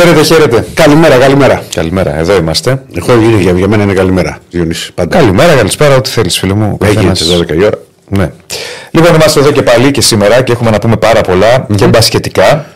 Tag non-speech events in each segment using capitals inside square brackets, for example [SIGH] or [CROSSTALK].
Χαίρετε, χαίρετε. Καλημέρα, καλημέρα. Καλημέρα, εδώ είμαστε. Εγώ για, για μένα είναι καλημέρα, Διονύση. Πάντα. Καλημέρα, καλησπέρα, ό,τι θέλεις, φίλο μου. Έγινε τι 12 η ώρα. Ναι. Λοιπόν, είμαστε εδώ και πάλι και σήμερα και έχουμε να πούμε πάρα πολλά mm-hmm. και μπασχετικά.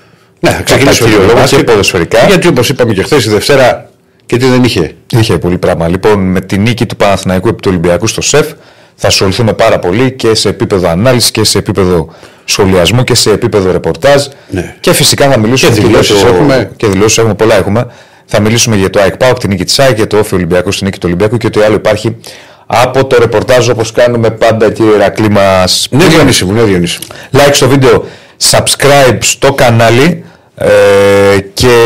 Ναι, θα ξεκινήσουμε λίγο και ποδοσφαιρικά. Γιατί όπως είπαμε και χθες, η Δευτέρα και τι δεν είχε. Είχε πολύ πράγμα. Λοιπόν, με τη νίκη του Παναθηναϊκού επί του Ολυμπιακού στο ΣΕΦ θα ασχοληθούμε πάρα πολύ και σε επίπεδο ανάλυσης και σε επίπεδο σχολιασμού και σε επίπεδο ρεπορτάζ. Ναι. Και φυσικά θα μιλήσουμε και δηλώσεις έχουμε. Και δηλώσεις έχουμε, πολλά έχουμε. Θα μιλήσουμε για το ΑΕΚ ΠΑΟΚ, την νίκη της ΑΕΚ, για το Όφη Ολυμπιακό, την νίκη του Ολυμπιακού και ό,τι άλλο υπάρχει από το ρεπορτάζ όπως κάνουμε πάντα, κύριε Ρακλή μας. Ναι, Διονύση μου, ναι, Διονύση. Like στο βίντεο, subscribe στο κανάλι. Ε, και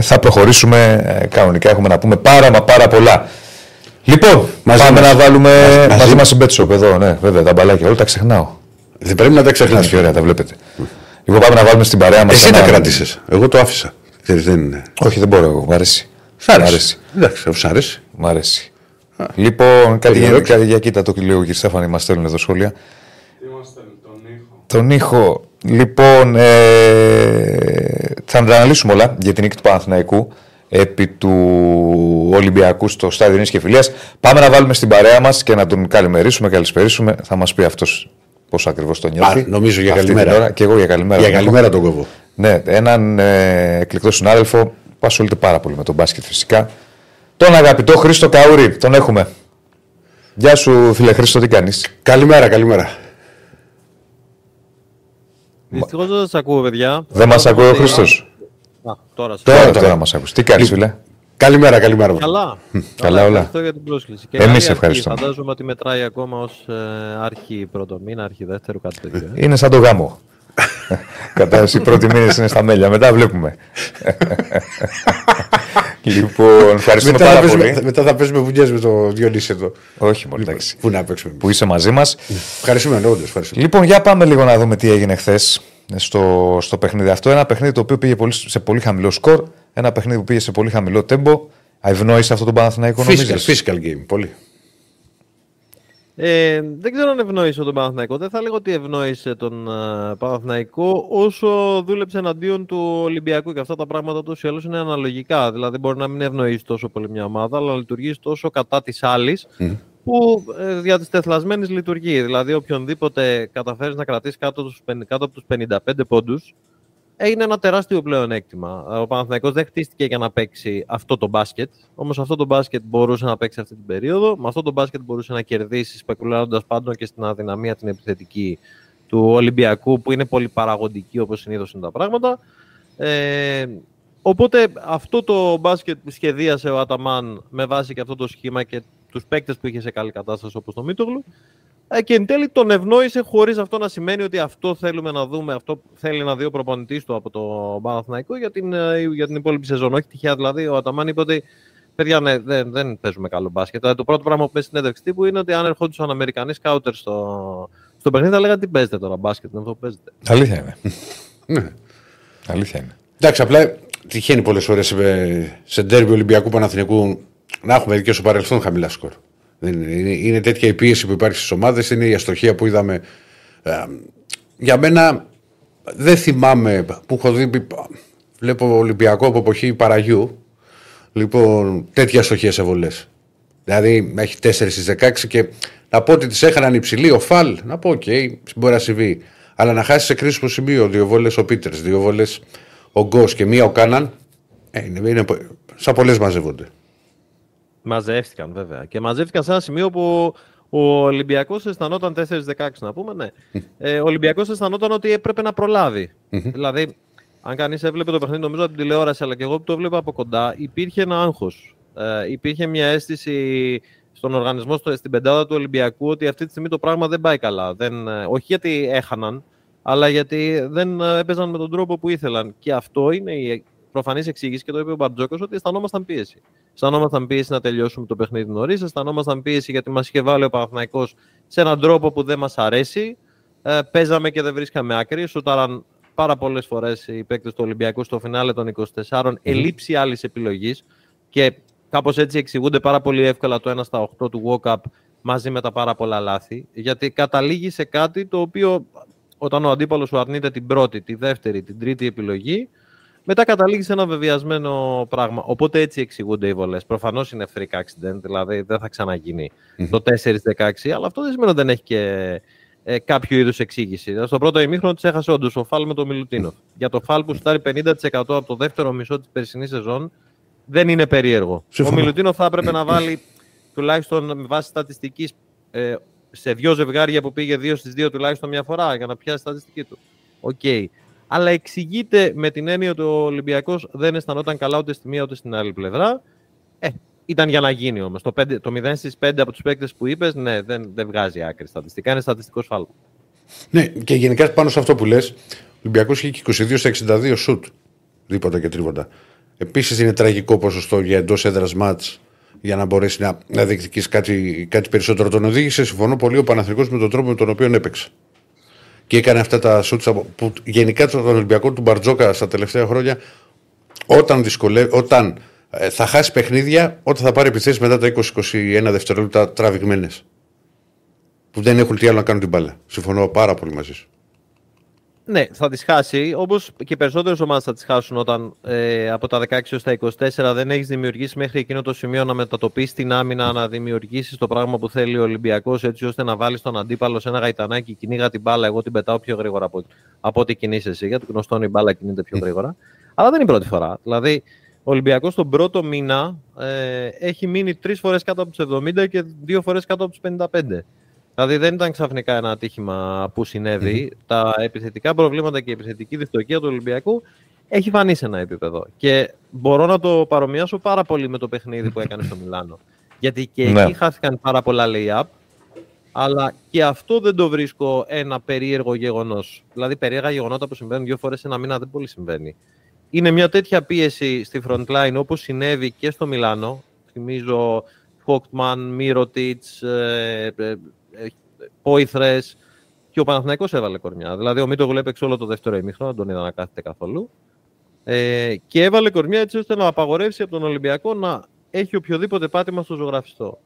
θα προχωρήσουμε ε, κανονικά. Έχουμε να πούμε πάρα μα πάρα πολλά. Λοιπόν, μαζί πάμε μας. να βάλουμε μαζί, μαζί μας Μπέτσοπ εδώ. Ναι, βέβαια, τα μπαλάκια όλα τα ξεχνάω. Δεν πρέπει να τα ξεχνάς. Τι ωραία, τα βλέπετε. Λοιπόν, πάμε να βάλουμε στην παρέα μας. Εσύ τα κράτησε. Εγώ το άφησα. Ξέρεις, δεν είναι. Όχι, δεν μπορώ εγώ. Μ' αρέσει. Σ' αρέσει. Εντάξει, αφού σ' αρέσει. Μ' αρέσει. Α, λοιπόν, κάτι για, κάτι για κοίτα το λέω, κύριε Στέφανη, μας στέλνουν εδώ σχόλια. Τι μα στέλνουν, τον ήχο. Τον ήχο. Λοιπόν, ε, θα τα αναλύσουμε όλα για την νίκη του Παναθηναϊκού επί του Ολυμπιακού στο στάδιο Νίκη και Φιλίας. Πάμε να βάλουμε στην παρέα μας και να τον καλημερίσουμε, καλησπερίσουμε. Θα μας πει αυτός πώς ακριβώς το νιώθει. Α, νομίζω για καλημέρα. Ώρα, και εγώ για καλημέρα. Για καλημέρα τον κόβω. Ναι, έναν ε, εκλεκτό συνάδελφο που ασχολείται πάρα πολύ με τον μπάσκετ φυσικά. Τον αγαπητό Χρήστο Καούρη, τον έχουμε. Γεια σου φίλε Χρήστο, τι κάνεις; Καλημέρα, καλημέρα. Δυστυχώς δεν σας ακούω, παιδιά. Δεν μας ακούει ο Χρήστος. Τώρα, τώρα, τώρα, τώρα μας ακούς. Τι κάνεις, φίλε; Καλημέρα, καλημέρα. Καλά. Καλά όλα. Ευχαριστώ για την πρόσκληση. Εμείς ευχαριστούμε. Φαντάζομαι ότι μετράει ακόμα ως ε, άρχη πρώτο μήνα, αρχή δεύτερο, κάτι τέτοιο. Ε. Είναι σαν το γάμο. [LAUGHS] Κατά οι πρώτοι μήνες είναι στα μέλια. Μετά βλέπουμε. λοιπόν, ευχαριστούμε μετά πάρα πολύ. πολύ. Μετά θα παίζουμε βουνιές με το Διονύση εδώ. Όχι μόνο, λοιπόν, εντάξει. Πού να παίξουμε. Που είσαι μαζί μας. Ευχαριστούμε, όντως. Ευχαριστούμε. Λοιπόν, για πάμε λίγο να δούμε τι έγινε χθες στο, στο παιχνίδι αυτό. Ένα παιχνίδι το οποίο πήγε πολύ, σε πολύ χαμηλό σκορ. Ένα παιχνίδι που πήγε σε πολύ χαμηλό τέμπο. Ευνόησε αυτό το Παναθηναϊκό physical, physical game, πολύ. Ε, δεν ξέρω αν ευνόησε τον Παναθηναϊκό. Δεν θα λέγω ότι ευνόησε τον uh, Παναθηναϊκό όσο δούλεψε εναντίον του Ολυμπιακού. Και αυτά τα πράγματα τόσο ή είναι αναλογικά. Δηλαδή, μπορεί να μην ευνοήσει τόσο πολύ μια ομάδα, αλλά λειτουργείς τόσο κατά της άλλης mm. Που ε, δια τη τεθλασμένη λειτουργεί. Δηλαδή, οποιονδήποτε καταφέρεις να κρατήσεις κάτω, κάτω από τους 55 πόντους, έγινε ένα τεράστιο πλεονέκτημα. Ο Παναθηναϊκός δεν χτίστηκε για να παίξει αυτό το μπάσκετ. Όμως αυτό το μπάσκετ μπορούσε να παίξει αυτή την περίοδο. Με αυτό το μπάσκετ μπορούσε να κερδίσεις, σπεκουλάροντα πάντων και στην αδυναμία την επιθετική του Ολυμπιακού, που είναι πολύ παραγωγική όπως συνήθως είναι τα πράγματα. Ε, οπότε αυτό το μπάσκετ που σχεδίασε ο Αταμάν με βάση και αυτό το σχήμα και τους παίκτες που είχε σε καλή κατάσταση όπως το Μίτογλου, ε, και εν τέλει τον ευνόησε χωρίς αυτό να σημαίνει ότι αυτό θέλουμε να δούμε, αυτό θέλει να δει ο προπονητής του από το Παναθηναϊκό για την, ε, για την υπόλοιπη σεζόν. Όχι τυχαία δηλαδή, ο Αταμάν είπε ότι παιδιά ναι, δεν, δεν παίζουμε καλό μπάσκετ. Το πρώτο πράγμα που πει στην έντευξη τύπου είναι ότι αν ερχόντουσαν Αμερικανοί σκάουτερ στο, στο παιχνίδι θα λέγανε τι παίζετε τώρα, μπάσκετ είναι αυτό που παίζετε. Αλήθεια είναι. Ναι. Αλήθεια είναι. Εντάξει, απλά τυχαίνει πολλές φορέ σε ντέρμπι Ολυμπιακού Παναθηνικού να έχουμε και στο παρελθόν χαμηλά σκορ. Είναι, είναι τέτοια η πίεση που υπάρχει στις ομάδες, είναι η αστοχία που είδαμε. Ε, για μένα δεν θυμάμαι που έχω δει. Βλέπω Ολυμπιακό από εποχή Παραγιού. Λοιπόν, τέτοια αστοχία σε βολές. Δηλαδή, έχει 4 στις 16 και να πω ότι τις έχαναν οι ψηλοί, ο Φαλ, να πω, OK, okay, μπορεί να συμβεί. Αλλά να χάσει σε κρίσιμο σημείο δύο βολές ο Πίτερς, δύο βολές ο Γκος και μία ο Κάναν. Ε, είναι, είναι, σαν πολλές μαζεύονται. Μαζεύτηκαν βέβαια. Και μαζεύτηκαν σε ένα σημείο που ο Ολυμπιακός αισθανόταν 4-16, να πούμε, ναι. [LAUGHS] Ε, ο Ολυμπιακός αισθανόταν ότι έπρεπε να προλάβει. δηλαδή, αν κανείς έβλεπε το παιχνίδι, νομίζω από την τηλεόραση, αλλά και εγώ που το έβλεπα από κοντά, υπήρχε ένα άγχος. Ε, υπήρχε μια αίσθηση στον οργανισμό, στην πεντάδα του Ολυμπιακού, ότι αυτή τη στιγμή το πράγμα δεν πάει καλά. Δεν, ε, όχι γιατί έχαναν, αλλά γιατί δεν ε, έπαιζαν με τον τρόπο που ήθελαν. Και αυτό είναι η προφανή εξήγηση και το είπε ο Μπαρτζόκος ότι αισθανόμασταν πίεση. Αισθανόμασταν πίεση να τελειώσουμε το παιχνίδι νωρίς, αισθανόμασταν πίεση γιατί μας είχε βάλει ο Παναθναϊκό σε έναν τρόπο που δεν μας αρέσει. Ε, παίζαμε και δεν βρίσκαμε άκρη. Σουτάραν πάρα πολλές φορές οι παίκτες του Ολυμπιακού στο φινάλε των 24, mm ελήψη άλλης επιλογής. Και κάπως έτσι εξηγούνται πάρα πολύ εύκολα το 1 στα 8 του walk-up μαζί με τα πάρα πολλά λάθη. Γιατί καταλήγει σε κάτι το οποίο όταν ο αντίπαλος σου αρνείται την πρώτη, τη δεύτερη, την τρίτη επιλογή, μετά καταλήγεις σε ένα βεβαιασμένο πράγμα. Οπότε έτσι εξηγούνται οι βολές. Προφανώς είναι freak accident, δηλαδή δεν θα ξαναγινει το 4-16, αλλά αυτό δεν σημαίνει ότι δεν έχει και ε, κάποιο είδους εξήγηση. Στο πρώτο ημίχρονο της έχασε όντως ο Φάλ με τον Μιλουτίνοφ. Για το Φάλ που στάρει 50% από το δεύτερο μισό της περσινής σεζόν δεν είναι περίεργο. Ο Μιλουτίνοφ θα έπρεπε να βάλει τουλάχιστον με βάση στατιστικής ε, σε δύο ζευγάρια που πήγε δύο στις δύο τουλάχιστον μια φορά για να πιάσει τη στατιστική του. OK. Okay. Αλλά εξηγείται με την έννοια ότι ο Ολυμπιακός δεν αισθανόταν καλά ούτε στη μία ούτε στην άλλη πλευρά. Ε, ήταν για να γίνει όμως. Το, το 0 στις 5 από τους παίκτες που είπες, ναι, δεν, δεν βγάζει άκρη στατιστικά. Είναι στατιστικό σφάλμα. Ναι, και γενικά πάνω σε αυτό που λες, ο Ολυμπιακός είχε 22 στα 62 σουτ. Δίποτα και τρίποτα. Επίσης είναι τραγικό ποσοστό για εντός έδρας μάτς για να μπορέσει να, να διεκδικήσει κάτι, κάτι περισσότερο. Τον οδήγησε, συμφωνώ πολύ, ο Παναθρικό με τον τρόπο με τον οποίο έπαιξε. Και έκανε αυτά τα σούτσα που γενικά τον Ολυμπιακό του Μπαρτζόκα στα τελευταία χρόνια, όταν, όταν ε, θα χάσει παιχνίδια, όταν θα πάρει επιθέσεις μετά τα 20-21 δευτερόλεπτα τραβηγμένες. Που δεν έχουν τι άλλο να κάνουν την μπάλα. Συμφωνώ πάρα πολύ μαζί σου. Ναι, θα τις χάσει. Όπως και οι περισσότερες ομάδες θα τις χάσουν όταν ε, από τα 16 έως τα 24 δεν έχεις δημιουργήσει μέχρι εκείνο το σημείο να μετατοπίσεις την άμυνα, να δημιουργήσεις το πράγμα που θέλει ο Ολυμπιακός, έτσι ώστε να βάλεις τον αντίπαλο σε ένα γαϊτανάκι. Κυνήγα την μπάλα. Εγώ την πετάω πιο γρήγορα από, από ό,τι κινείσαι εσύ. Γιατί γνωστόν η μπάλα κινείται πιο γρήγορα. Αλλά δεν είναι η πρώτη φορά. Δηλαδή, ο Ολυμπιακός τον πρώτο μήνα ε, έχει μείνει τρεις φορές κάτω από τους 70 και δύο φορές κάτω από τους 55. Δηλαδή δεν ήταν ξαφνικά ένα ατύχημα που συνεβη Τα επιθετικά προβλήματα και η επιθετική δυστοκία του Ολυμπιακού έχει φανεί σε ένα επίπεδο. Και μπορώ να το παρομοιάσω πάρα πολύ με το παιχνίδι που έκανε στο Μιλάνο. Γιατί και ναι. εκεί χάθηκαν πάρα πολλά lay-up, αλλά και αυτό δεν το βρίσκω ένα περίεργο γεγονός. Δηλαδή, περίεργα γεγονότα που συμβαίνουν δύο φορές ένα μήνα δεν πολύ συμβαίνει. Είναι μια τέτοια πίεση στη front line όπως συνέβη και στο Μιλάνο. Θυμίζω Φόκτμαν, Μύρωτιτς, Πόηθρες. Και ο Παναθηναϊκός έβαλε κορμιά. Δηλαδή, ο Μίτογλου έπαιξε όλο το δεύτερο ημίχρονο, δεν τον είδα να κάθεται καθόλου. Ε, και έβαλε κορμιά έτσι ώστε να απαγορεύσει από τον Ολυμπιακό να έχει οποιοδήποτε πάτημα στο ζωγραφιστό.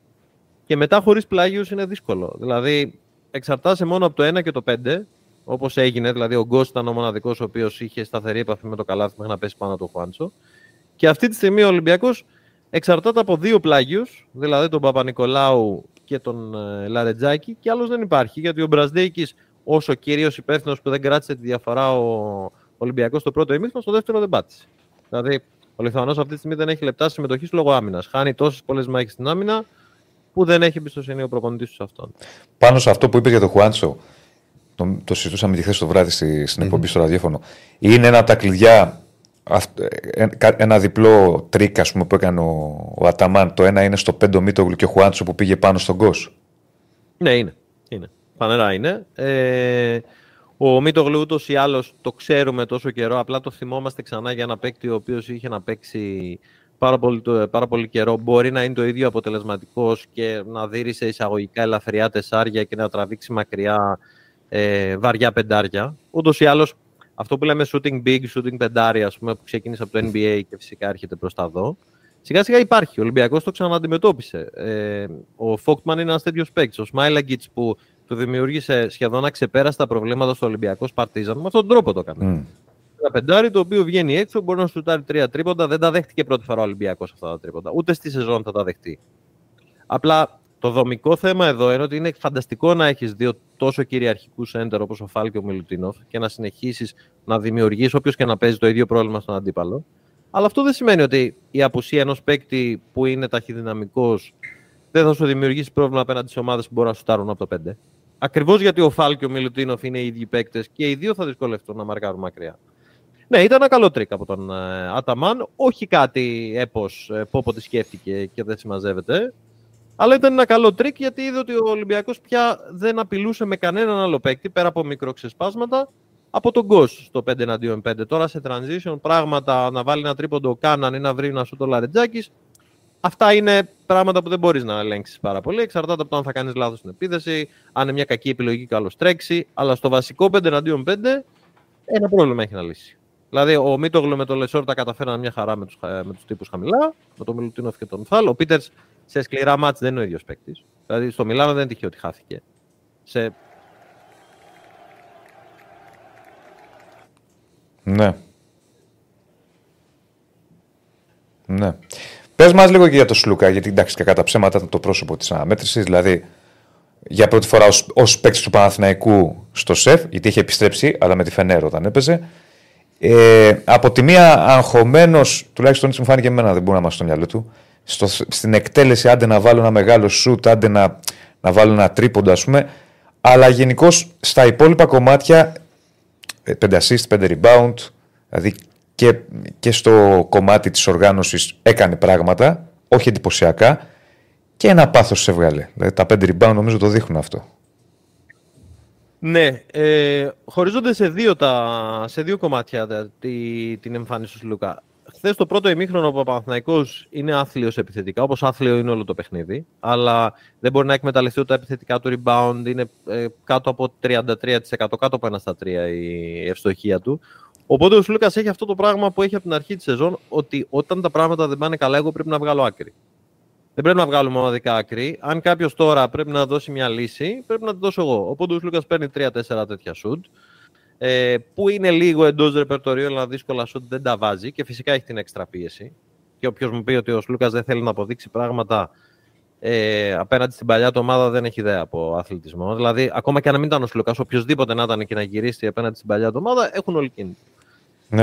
Και μετά χωρίς πλάγιους είναι δύσκολο. Δηλαδή, εξαρτάσαι μόνο από το 1 και το 5, όπως έγινε. Δηλαδή, ο Γκος ήταν ο μοναδικός ο οποίος είχε σταθερή επαφή με το καλάθι μέχρι να πέσει πάνω του Χουάντσο. Και αυτή τη στιγμή ο Ολυμπιακός εξαρτάται από δύο πλάγιους, δηλαδή τον Παπα-Νικολάου και τον ε, Λαρετζάκη και άλλος δεν υπάρχει γιατί ο Μπρασδέικης όσο κυρίως υπεύθυνος που δεν κράτησε τη διαφορά ο Ολυμπιακός στο πρώτο ημίχρονο, στο δεύτερο δεν πάτησε. Δηλαδή ο Λιθουανός αυτή τη στιγμή δεν έχει λεπτά συμμετοχής λόγω άμυνας. Χάνει τόσες πολλές μάχες στην άμυνα που δεν έχει εμπιστοσύνη ο προπονητής τους σε αυτόν. Πάνω σε αυτό που είπες για τον Χουάντσο, το, το συζητούσαμε και χθες το βράδυ στη, στην εκπομπή mm-hmm. στο ραδιόφωνο. Είναι ένα από τα κλειδιά ε, ένα διπλό τρικ ας πούμε, που έκανε ο, ο Αταμάν. Το ένα είναι στο πέντε ο Μίτογλου και ο Χουάντσο που πήγε πάνω στον Γκος. Ναι, είναι. είναι. Φανερά είναι. Ε, ο Μίτογλου ούτως ή άλλως το ξέρουμε τόσο καιρό. Απλά το θυμόμαστε ξανά για ένα παίκτη ο οποίος είχε να παίξει πάρα πολύ, πάρα πολύ καιρό. Μπορεί να είναι το ίδιο αποτελεσματικός και να δει σε εισαγωγικά ελαφριά τεσσάρια και να τραβήξει μακριά ε, βαριά πεντάρια. Ούτως ή άλλως αυτό που λέμε shooting big, shooting πεντάρι, ας πούμε, που ξεκίνησε από το NBA και φυσικά έρχεται προς τα δω, σιγά σιγά υπάρχει. Ο Ολυμπιακός το ξανααντιμετώπισε. Ε, ο Φόκτμαν είναι ένας τέτοιος παίκτης. Ο Σμάιλαγκιτς που του δημιούργησε σχεδόν τα προβλήματα στο Ολυμπιακό Σπαρτίζαν, με αυτόν τον τρόπο το έκανε. Mm. Ένα πεντάρι το οποίο βγαίνει έξω, μπορεί να σουτάρει τρία τρίποντα. Δεν τα δέχτηκε πρώτη φορά ο Ολυμπιακός αυτά τα τρίποντα. Ούτε στη σεζόν θα τα δεχτεί. Απλά το δομικό θέμα εδώ είναι ότι είναι φανταστικό να έχεις δύο τόσο κυριαρχικούς σέντερ όπως ο Φαλ και ο Μιλουτίνοφ και να συνεχίσεις να δημιουργείς όποιος και να παίζει το ίδιο πρόβλημα στον αντίπαλο. Αλλά αυτό δεν σημαίνει ότι η απουσία ενός παίκτη που είναι ταχυδυναμικός δεν θα σου δημιουργήσει πρόβλημα απέναντι σε ομάδες που μπορούν να σουτάρουν από το 5. Ακριβώς γιατί ο Φαλ και ο Μιλουτίνοφ είναι οι ίδιοι παίκτες και οι δύο θα δυσκολευτούν να μαρκάρουν μακριά. Ναι, ήταν ένα καλό τρικ από τον ε, Αταμάν. Όχι κάτι έπω ε, που όποτε σκέφτηκε και δεν συμμαζεύεται. Αλλά ήταν ένα καλό τρικ γιατί είδε ότι ο Ολυμπιακός πια δεν απειλούσε με κανέναν άλλο παίκτη πέρα από μικροξεσπάσματα από τον Γκος στο 5 εναντίον 5. Τώρα σε transition πράγματα να βάλει ένα τρίποντο ο Κάναν ή να βρει ένα σουτ ο Λαρεντζάκης. Αυτά είναι πράγματα που δεν μπορείς να ελέγξεις πάρα πολύ. Εξαρτάται από το αν θα κάνεις λάθος στην επίθεση, αν είναι μια κακή επιλογή, καλώς τρέξει. Αλλά στο βασικό 5 εναντίον 5, ένα πρόβλημα έχει να λύσει. Δηλαδή, ο Μίτογλου με τον Λεσόρ τα καταφέραν μια χαρά με τους με τους τύπους χαμηλά, με τον Μιλουτίνοφ και τον Φαλ. Ο Πίτερς σε σκληρά μάτς δεν είναι ο ίδιος παίκτης. Δηλαδή, στο Μιλάνο δεν τυχαίο ότι χάθηκε. Σε... Ναι. Ναι. Πες μας λίγο και για το Σλούκα, γιατί εντάξει, κακά τα ψέματα ήταν το πρόσωπο της αναμέτρησης. Δηλαδή, για πρώτη φορά ως παίκτης του Παναθηναϊκού στο ΣΕΦ, γιατί είχε επιστρέψει, αλλά με τη Φενέρο όταν έπαιζε. Ε, από τη μία αγχωμένος, τουλάχιστον έτσι μου φάνηκε εμένα, δεν μπορεί να είμαστε στο μυαλό του, στο, στην εκτέλεση, άντε να βάλω ένα μεγάλο σουτ, άντε να, να βάλω ένα τρίποντο, ας πούμε. Αλλά γενικώς στα υπόλοιπα κομμάτια, 5 ε, assist, 5 rebound, δηλαδή και, και στο κομμάτι της οργάνωσης έκανε πράγματα, όχι εντυπωσιακά, και ένα πάθος έβγαλε. Δηλαδή τα 5 rebound νομίζω το δείχνουν αυτό. Ναι, ε, χωρίζονται σε δύο, τα, σε δύο κομμάτια τη, την εμφάνιση του Λουκά. Χθες το πρώτο ημίχρονο ο Παναθυναϊκό είναι άθλιος επιθετικά, όπως άθλιο είναι όλο το παιχνίδι. Αλλά δεν μπορεί να εκμεταλλευτεί τα επιθετικά του rebound. Είναι ε, κάτω από 33%, κάτω από ένα στα 3 η ευστοχία του. Οπότε ο Σλούκας έχει αυτό το πράγμα που έχει από την αρχή της σεζόν, ότι όταν τα πράγματα δεν πάνε καλά, εγώ πρέπει να βγάλω άκρη. Δεν πρέπει να βγάλουμε μοναδικά άκρη. Αν κάποιος τώρα πρέπει να δώσει μια λύση, πρέπει να τη δώσω εγώ. Οπότε ο Σλούκα παίρνει 3-4 τέτοια σουτ. Ε, που είναι λίγο εντός ρεπερτορίου, αλλά δύσκολα σουτ δεν τα βάζει και φυσικά έχει την έξτρα πίεση. Και όποιος μου πει ότι ο Σλούκας δεν θέλει να αποδείξει πράγματα ε, απέναντι στην παλιά του ομάδα δεν έχει ιδέα από αθλητισμό. Δηλαδή, ακόμα και αν μην ήταν ο Σλούκας, οποιοδήποτε να ήταν και να γυρίσει απέναντι στην παλιά του ομάδα, έχουν όλοι κίνητο.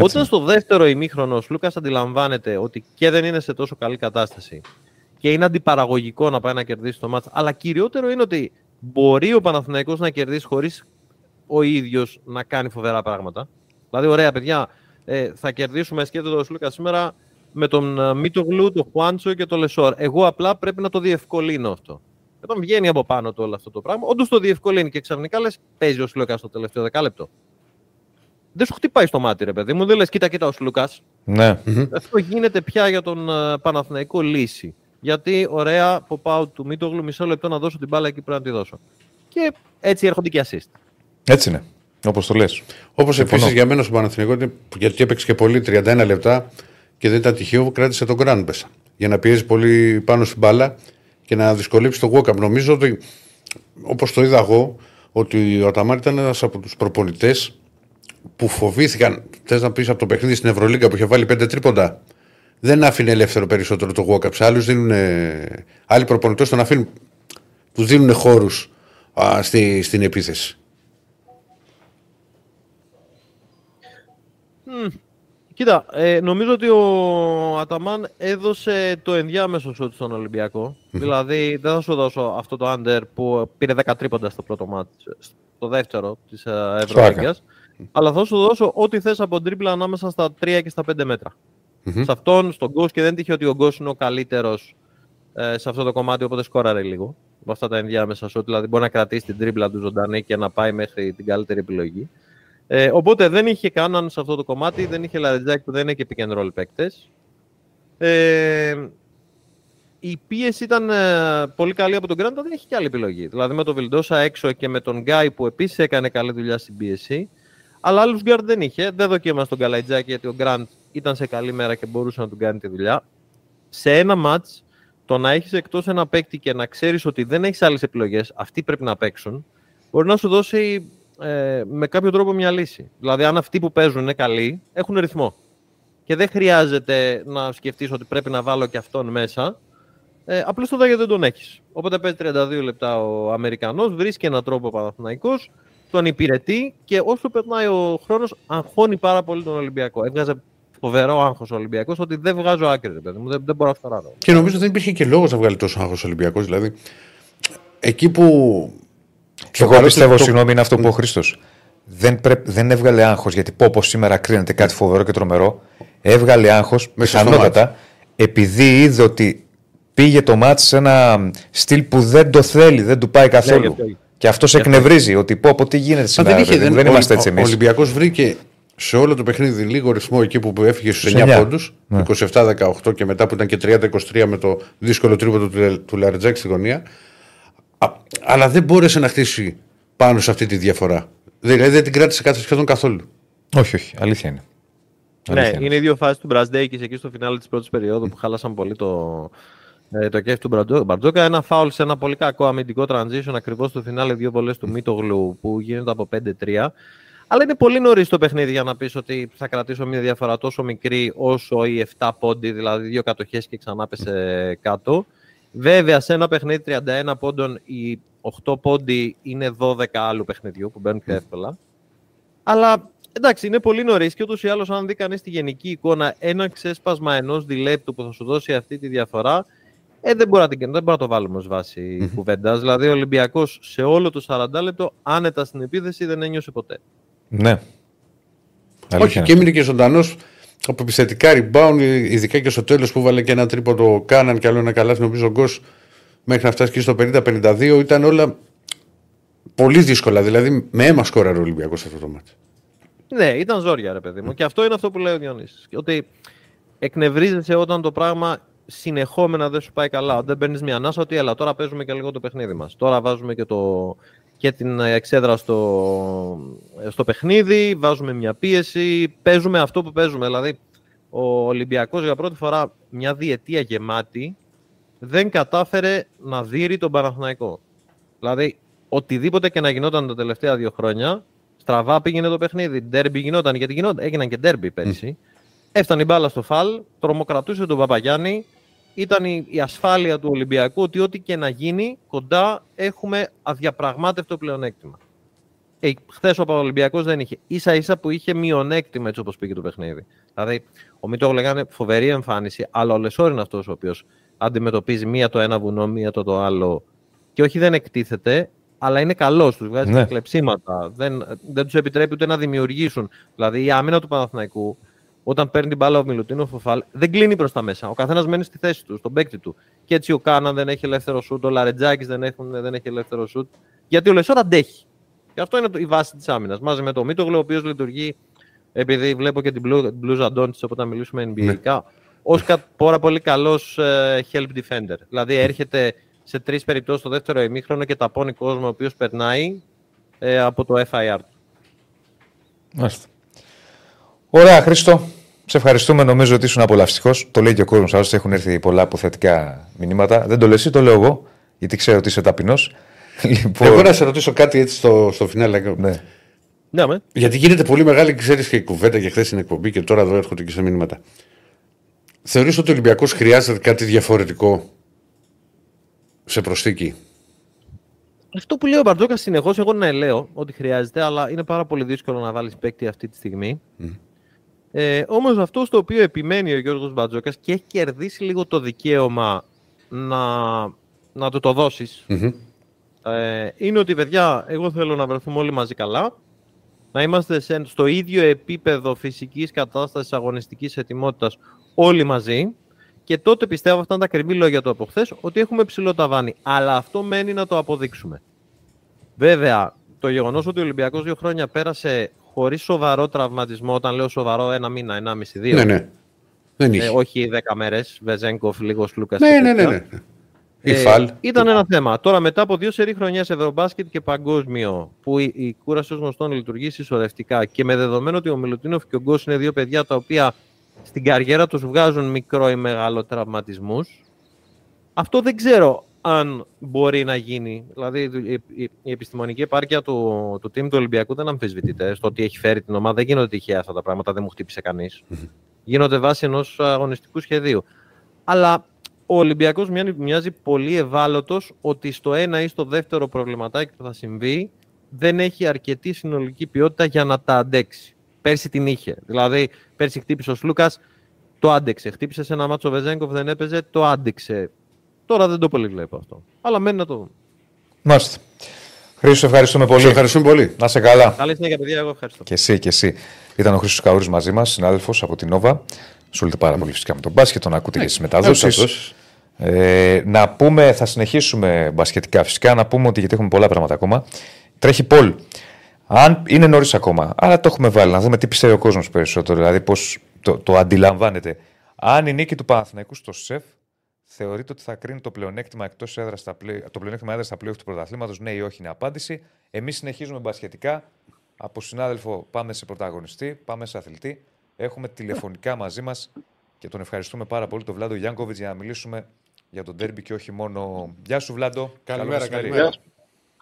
Όταν στο δεύτερο ημίχρονο ο Λούκα αντιλαμβάνεται ότι και δεν είναι σε τόσο καλή κατάσταση και είναι αντιπαραγωγικό να πάει να κερδίσει το μάτς, αλλά κυριότερο είναι ότι μπορεί ο Παναθηναϊκός να κερδίσει χωρίς ο ίδιος να κάνει φοβερά πράγματα. Δηλαδή, ωραία παιδιά, ε, θα κερδίσουμε σκέφτεται ο Σλούκα σήμερα με τον ε, Μίτογλου, τον Χουάντσο και τον Λεσόρ. Εγώ απλά πρέπει να το διευκολύνω αυτό. Όταν βγαίνει από πάνω του όλο αυτό το πράγμα, όντως το διευκολύνει και ξαφνικά λες: Παίζει ο Σλούκα στο τελευταίο δεκάλεπτο δεν σου χτυπάει στο μάτι, ρε παιδί μου. Δεν λες, κοίτα, κοίτα ο Λουκά. Ναι. Αυτό γίνεται πια για τον uh, Παναθηναϊκό λύση. Γιατί ωραία, από πάω του Μίτογλου μισό λεπτό να δώσω την μπάλα εκεί πρέπει να τη δώσω. Και έτσι έρχονται και assist. Έτσι είναι. Όπως το λες. Όπως επίσης για μένα στο Παναθηναϊκό, γιατί έπαιξε και πολύ 31 λεπτά και δεν ήταν τυχαίο, κράτησε τον Γκραντ μέσα. Για να πιέζει πολύ πάνω στην μπάλα και να δυσκολέψει τον Walkup. Νομίζω ότι, όπως το είδα εγώ, ότι ο Αταμάρ ήταν ένας από τους προπονητές που φοβήθηκαν, θες να πεις από το παιχνίδι στην Ευρωλίγκα που είχε βάλει πέντε τρίποντα, δεν άφηνε ελεύθερο περισσότερο το walk-up. Σε άλλους δίνουν. Άλλοι προπονητές τον αφήνουν. Τους δίνουν χώρους στη, στην επίθεση. Κοίτα, ε, νομίζω ότι ο Αταμάν έδωσε το ενδιάμεσο σουτ στον Ολυμπιακό. Δηλαδή, δεν θα σου δώσω αυτό το under που πήρε 10 τρίποντα στο πρώτο μάτι, στο δεύτερο της ε, Ευρωλίγκας αλλά θα σου δώσω ό,τι θες από τρίπλα ανάμεσα στα 3 και στα 5 μέτρα. Mm-hmm. Σε αυτόν, στον Γκος και δεν τύχει ότι ο Γκος είναι ο καλύτερος ε, σε αυτό το κομμάτι, οπότε σκόραρε λίγο. Με αυτά τα ενδιάμεσα σου, δηλαδή μπορεί να κρατήσει την τρίπλα του ζωντανή και να πάει μέχρι την καλύτερη επιλογή. Ε, οπότε δεν είχε κανέναν σε αυτό το κομμάτι, δεν είχε Λαριτζάκη που δεν είναι και pick and roll παίκτες. Ε, η πίεση ήταν ε, πολύ καλή από τον Γκράντα, δεν έχει και άλλη επιλογή. Δηλαδή με τον Βιλντόσα έξω και με τον Γκάι που επίσης έκανε καλή δουλειά στην πίεση. Αλλά άλλους γκαρντ δεν είχε. Δεν δοκίμασε τον Καλαϊτζάκη γιατί ο Γκραντ ήταν σε καλή μέρα και μπορούσε να του κάνει τη δουλειά. Σε ένα ματς, το να έχεις εκτός ένα παίκτη και να ξέρεις ότι δεν έχεις άλλες επιλογές, αυτοί πρέπει να παίξουν, μπορεί να σου δώσει ε, με κάποιο τρόπο μια λύση. Δηλαδή, αν αυτοί που παίζουν είναι καλοί, έχουν ρυθμό. Και δεν χρειάζεται να σκεφτείς ότι πρέπει να βάλω και αυτόν μέσα. Ε, Απλώς το δεν τον έχεις. Οπότε παίζει 32 λεπτά ο Αμερικανός, βρίσκει έναν τρόπο ο Παναθηναϊκός, τον υπηρετεί και όσο περνάει ο χρόνος, αγχώνει πάρα πολύ τον Ολυμπιακό. Έβγαζε φοβερό άγχος ο Ολυμπιακός ότι δεν βγάζω άκρη, παιδί μου. Δεν, δεν μπορώ να φταράρω. Και νομίζω δεν υπήρχε και λόγος να βγάλει τόσο άγχος ο Ολυμπιακός. Δηλαδή, εκεί που. Εγώ πιστεύω, το... συγγνώμη, είναι αυτό που ο Χρήστος. Δεν, δεν έβγαλε άγχος γιατί πω πω σήμερα κρίνεται κάτι φοβερό και τρομερό. Έβγαλε άγχος πιθανότατα επειδή είδε ότι πήγε το μάτι σε ένα στυλ που δεν το θέλει, δεν του πάει καθόλου. Ναι, και αυτός σε εκνευρίζει ότι πω από τι γίνεται σήμερα. Δεν, είχε, δεν, δεν είμαστε έτσι εμείς. Ο Ολυμπιακός βρήκε σε όλο το παιχνίδι λίγο ρυθμό εκεί που έφυγε στους 9 πόντους, ναι. 27-18 και μετά που ήταν και 30-23 με το δύσκολο τρίποντο του, του Λαριτζάκη στη γωνία. Αλλά δεν μπόρεσε να χτίσει πάνω σε αυτή τη διαφορά. Δηλαδή δεν την κράτησε κάτι σχεδόν καθόλου. Όχι, όχι. Αλήθεια είναι. Ναι, είναι οι δύο φάσει του Μπραντέικη εκεί στο φινάλε της πρώτης περίοδου που χάλασαν πολύ το, ε, το κέφι του Μπαρτζόκα. Ένα φάουλ σε ένα πολύ κακό αμυντικό transition ακριβώς στο φινάλε δύο βολές του Μίτογλου που γίνεται από 5-3. Αλλά είναι πολύ νωρίς το παιχνίδι για να πεις ότι θα κρατήσω μια διαφορά τόσο μικρή όσο οι 7 πόντι, δηλαδή δύο κατοχές και ξανά πέσε κάτω. Βέβαια, σε ένα παιχνίδι 31 πόντων, οι 8 πόντι είναι 12 άλλου παιχνιδιού που μπαίνουν πιο εύκολα. Αλλά εντάξει, είναι πολύ νωρίς και ούτως ή άλλως, αν δει κανείς τη γενική εικόνα, ένα ξέσπασμα ενός διλέπτου που θα σου δώσει αυτή τη διαφορά, ε, δεν μπορεί να, δεν μπορεί να το βάλουμε ως βάση mm-hmm. κουβέντας. Δηλαδή, ο Ολυμπιακός σε όλο το 40 λεπτό, άνετα στην επίθεση, δεν ένιωσε ποτέ. Ναι. Όχι, και έμεινε και ζωντανός από επιθετικά rebound, ειδικά και στο τέλος που βάλε και ένα τρίποντο κάναν και άλλο ένα καλά, νομίζω ο Γκος μέχρι να φτάσει και στο 50-52 ήταν όλα πολύ δύσκολα. Δηλαδή με αίμα σκόραρε ο Ολυμπιακός αυτό το μάτι. Ναι, ήταν ζόρια, ρε παιδί μου. Και αυτό είναι αυτό που λέει ο Διονύσης. Ότι εκνευρίζεσαι όταν το πράγμα συνεχόμενα δεν σου πάει καλά. Δεν παίρνεις μια ανάσα ότι έλα, τώρα παίζουμε και λίγο το παιχνίδι μας. Τώρα βάζουμε και, το, και την εξέδρα στο, στο παιχνίδι, βάζουμε μια πίεση, παίζουμε αυτό που παίζουμε. Δηλαδή, ο Ολυμπιακός για πρώτη φορά μια διετία γεμάτη δεν κατάφερε να δείρει τον Παναθηναϊκό. Δηλαδή, οτιδήποτε και να γινόταν τα τελευταία δύο χρόνια, στραβά πήγαινε το παιχνίδι. Ντέρμπι γινόταν, γιατί γινόταν, έγιναν και ντέρμπι πέρυσι. Mm. Έφτανε η μπάλα στο φαλ, τρομοκρατούσε τον Παπαγιάννη. Ήταν η, η ασφάλεια του Ολυμπιακού ότι ό,τι και να γίνει, κοντά έχουμε αδιαπραγμάτευτο πλεονέκτημα. Ε, Χθες ο Ολυμπιακό δεν είχε. σα ίσα που είχε μειονέκτημα έτσι όπως πήγε το παιχνίδι. Δηλαδή, ο Μίτο λέγανε φοβερή εμφάνιση, αλλά ο Λεσόρ είναι αυτός ο οποίος αντιμετωπίζει μία το ένα βουνό, μία το, το άλλο. Και όχι δεν εκτίθεται, αλλά είναι καλός. Τους βγάζει ναι. κλεψίματα. Δεν, δεν τους επιτρέπει ούτε να δημιουργήσουν. Δηλαδή η άμυνα του Παναθηναϊκού, όταν παίρνει την μπάλα ο Μιλουτίνο Φοφάλ, δεν κλείνει προς τα μέσα. Ο καθένας μένει στη θέση του, στον παίκτη του. Και έτσι ο Κάναν δεν έχει ελεύθερο σουτ, ο Λαρετζάκης δεν, δεν έχει ελεύθερο σουτ. Γιατί ο Λεσόρ αντέχει. Και αυτό είναι η βάση της άμυνας. Μαζί με το Μίτογλου, ο οποίος λειτουργεί, επειδή βλέπω και την μπλούζα Αντώνη όταν μιλήσουμε NBA, ναι. ως πάρα πολύ καλός ε, help defender. Δηλαδή έρχεται σε τρεις περιπτώσεις το δεύτερο ημίχρονο και ταπώνει κόσμο ο οποίος περνάει ε, από το FIR του. Μάλιστα. Ωραία, Χρήστο. Σε ευχαριστούμε. Νομίζω ότι ήσουν απολαυστικός. Το λέει και ο κόσμος. Άλλωστε έχουν έρθει πολλά αποθετικά μηνύματα. Δεν το λες, το λέω εγώ, γιατί ξέρω ότι είσαι ταπεινός. [LAUGHS] Λοιπόν... Εγώ να σε ρωτήσω κάτι έτσι στο, στο φινάλε. Ναι. Ναι, με. Γιατί γίνεται πολύ μεγάλη, ξέρεις και η κουβέντα και χθες στην εκπομπή και τώρα εδώ έρχονται και σε μηνύματα. Θεωρείς ότι ο Ολυμπιακός χρειάζεται κάτι διαφορετικό σε προσθήκη; Αυτό που λέει ο Μπαρτζόκα συνεχώς, εγώ ναι λέω ότι χρειάζεται, αλλά είναι πάρα πολύ δύσκολο να βάλεις παίκτη αυτή τη στιγμή. Mm. Ε, Όμως αυτό στο οποίο επιμένει ο Γιώργος Μπαρτζόκα και έχει κερδίσει λίγο το δικαίωμα να, να του το δώσεις. Ε, είναι ότι παιδιά, εγώ θέλω να βρεθούμε όλοι μαζί καλά. Να είμαστε στο ίδιο επίπεδο φυσικής κατάστασης αγωνιστικής ετοιμότητας όλοι μαζί. Και τότε πιστεύω, αυτά είναι τα κρυμή λόγια του από χθες, ότι έχουμε ψηλό ταβάνι. Αλλά αυτό μένει να το αποδείξουμε. Βέβαια, το γεγονός ότι ο Ολυμπιακός δύο χρόνια πέρασε χωρίς σοβαρό τραυματισμό, όταν λέω σοβαρό, ένα μήνα, ένα μισή, δύο. Ναι, ναι. Δεν ε, όχι δέκα μέρες, Βεζέγκοφ, λίγος Λούκας. Ναι, ναι, ναι, ναι. Ε, ήταν ένα θέμα. Τώρα, μετά από δύο σερή χρονιά Ευρωμπάσκετ και παγκόσμιο, που η, η κούραση ως γνωστόν λειτουργεί συσσωρευτικά και με δεδομένο ότι ο Μιλουτίνοφ και ο Γκος είναι δύο παιδιά τα οποία στην καριέρα τους βγάζουν μικρό ή μεγάλο τραυματισμούς. Αυτό δεν ξέρω αν μπορεί να γίνει. Δηλαδή η, επιστημονική επάρκεια του, του team του Ολυμπιακού δεν αμφισβητείται. Στο ότι έχει φέρει την ομάδα δεν γίνονται τυχαία αυτά τα πράγματα, δεν μου χτύπησε κανείς. γίνονται βάσει ενός αγωνιστικού σχεδίου. Αλλά ο Ολυμπιακός μοιάζει πολύ ευάλωτος ότι στο ένα ή στο δεύτερο προβληματάκι που θα συμβεί δεν έχει αρκετή συνολική ποιότητα για να τα αντέξει. Πέρσι την είχε. Δηλαδή, πέρσι χτύπησε ο Σλούκας, το άντεξε. Χτύπησε σε ένα μάτσο Βεζέγκοφ, δεν έπαιζε, το άντεξε. Τώρα δεν το πολύ βλέπω αυτό. Αλλά μένει να το δούμε. Μάλιστα. Χρήστο, ευχαριστούμε πολύ. Σε ευχαριστούμε πολύ. Να σε καλά. Καλή συνέχεια, παιδιά. Εγώ ευχαριστώ. Και εσύ, και εσύ. Ήταν ο Χρήστος Καούρη μαζί μας, συνάδελφος από την Νόβα. Ασχολείται πάρα πολύ φυσικά με τον μπάσκετ, τον ακούτε και στις μεταδόσεις. Ε, να πούμε, θα συνεχίσουμε μπασκετικά φυσικά, να πούμε ότι γιατί έχουμε πολλά πράγματα ακόμα. Τρέχει Πολ. Αν είναι νωρίς ακόμα, αλλά το έχουμε βάλει, να δούμε τι πιστεύει ο κόσμος περισσότερο, δηλαδή πώς το, το αντιλαμβάνεται. Αν η νίκη του Παναθηναϊκού στο ΣΕΦ θεωρείται ότι θα κρίνει το πλεονέκτημα εκτός έδρας στα πλέ... το πλεονέκτημα έδρας στα πλοία του πρωταθλήματος, ναι ή όχι είναι απάντηση. Εμείς συνεχίζουμε μπασχετικά. Από συνάδελφο πάμε σε πρωταγωνιστή, πάμε σε αθλητή. Έχουμε τηλεφωνικά μαζί μας και τον ευχαριστούμε πάρα πολύ τον Βλάντο Γιάνκοβιτς για να μιλήσουμε για τον τέρμπι και όχι μόνο. Γεια σου, Βλάντο. Καλημέρα, καλημέρα.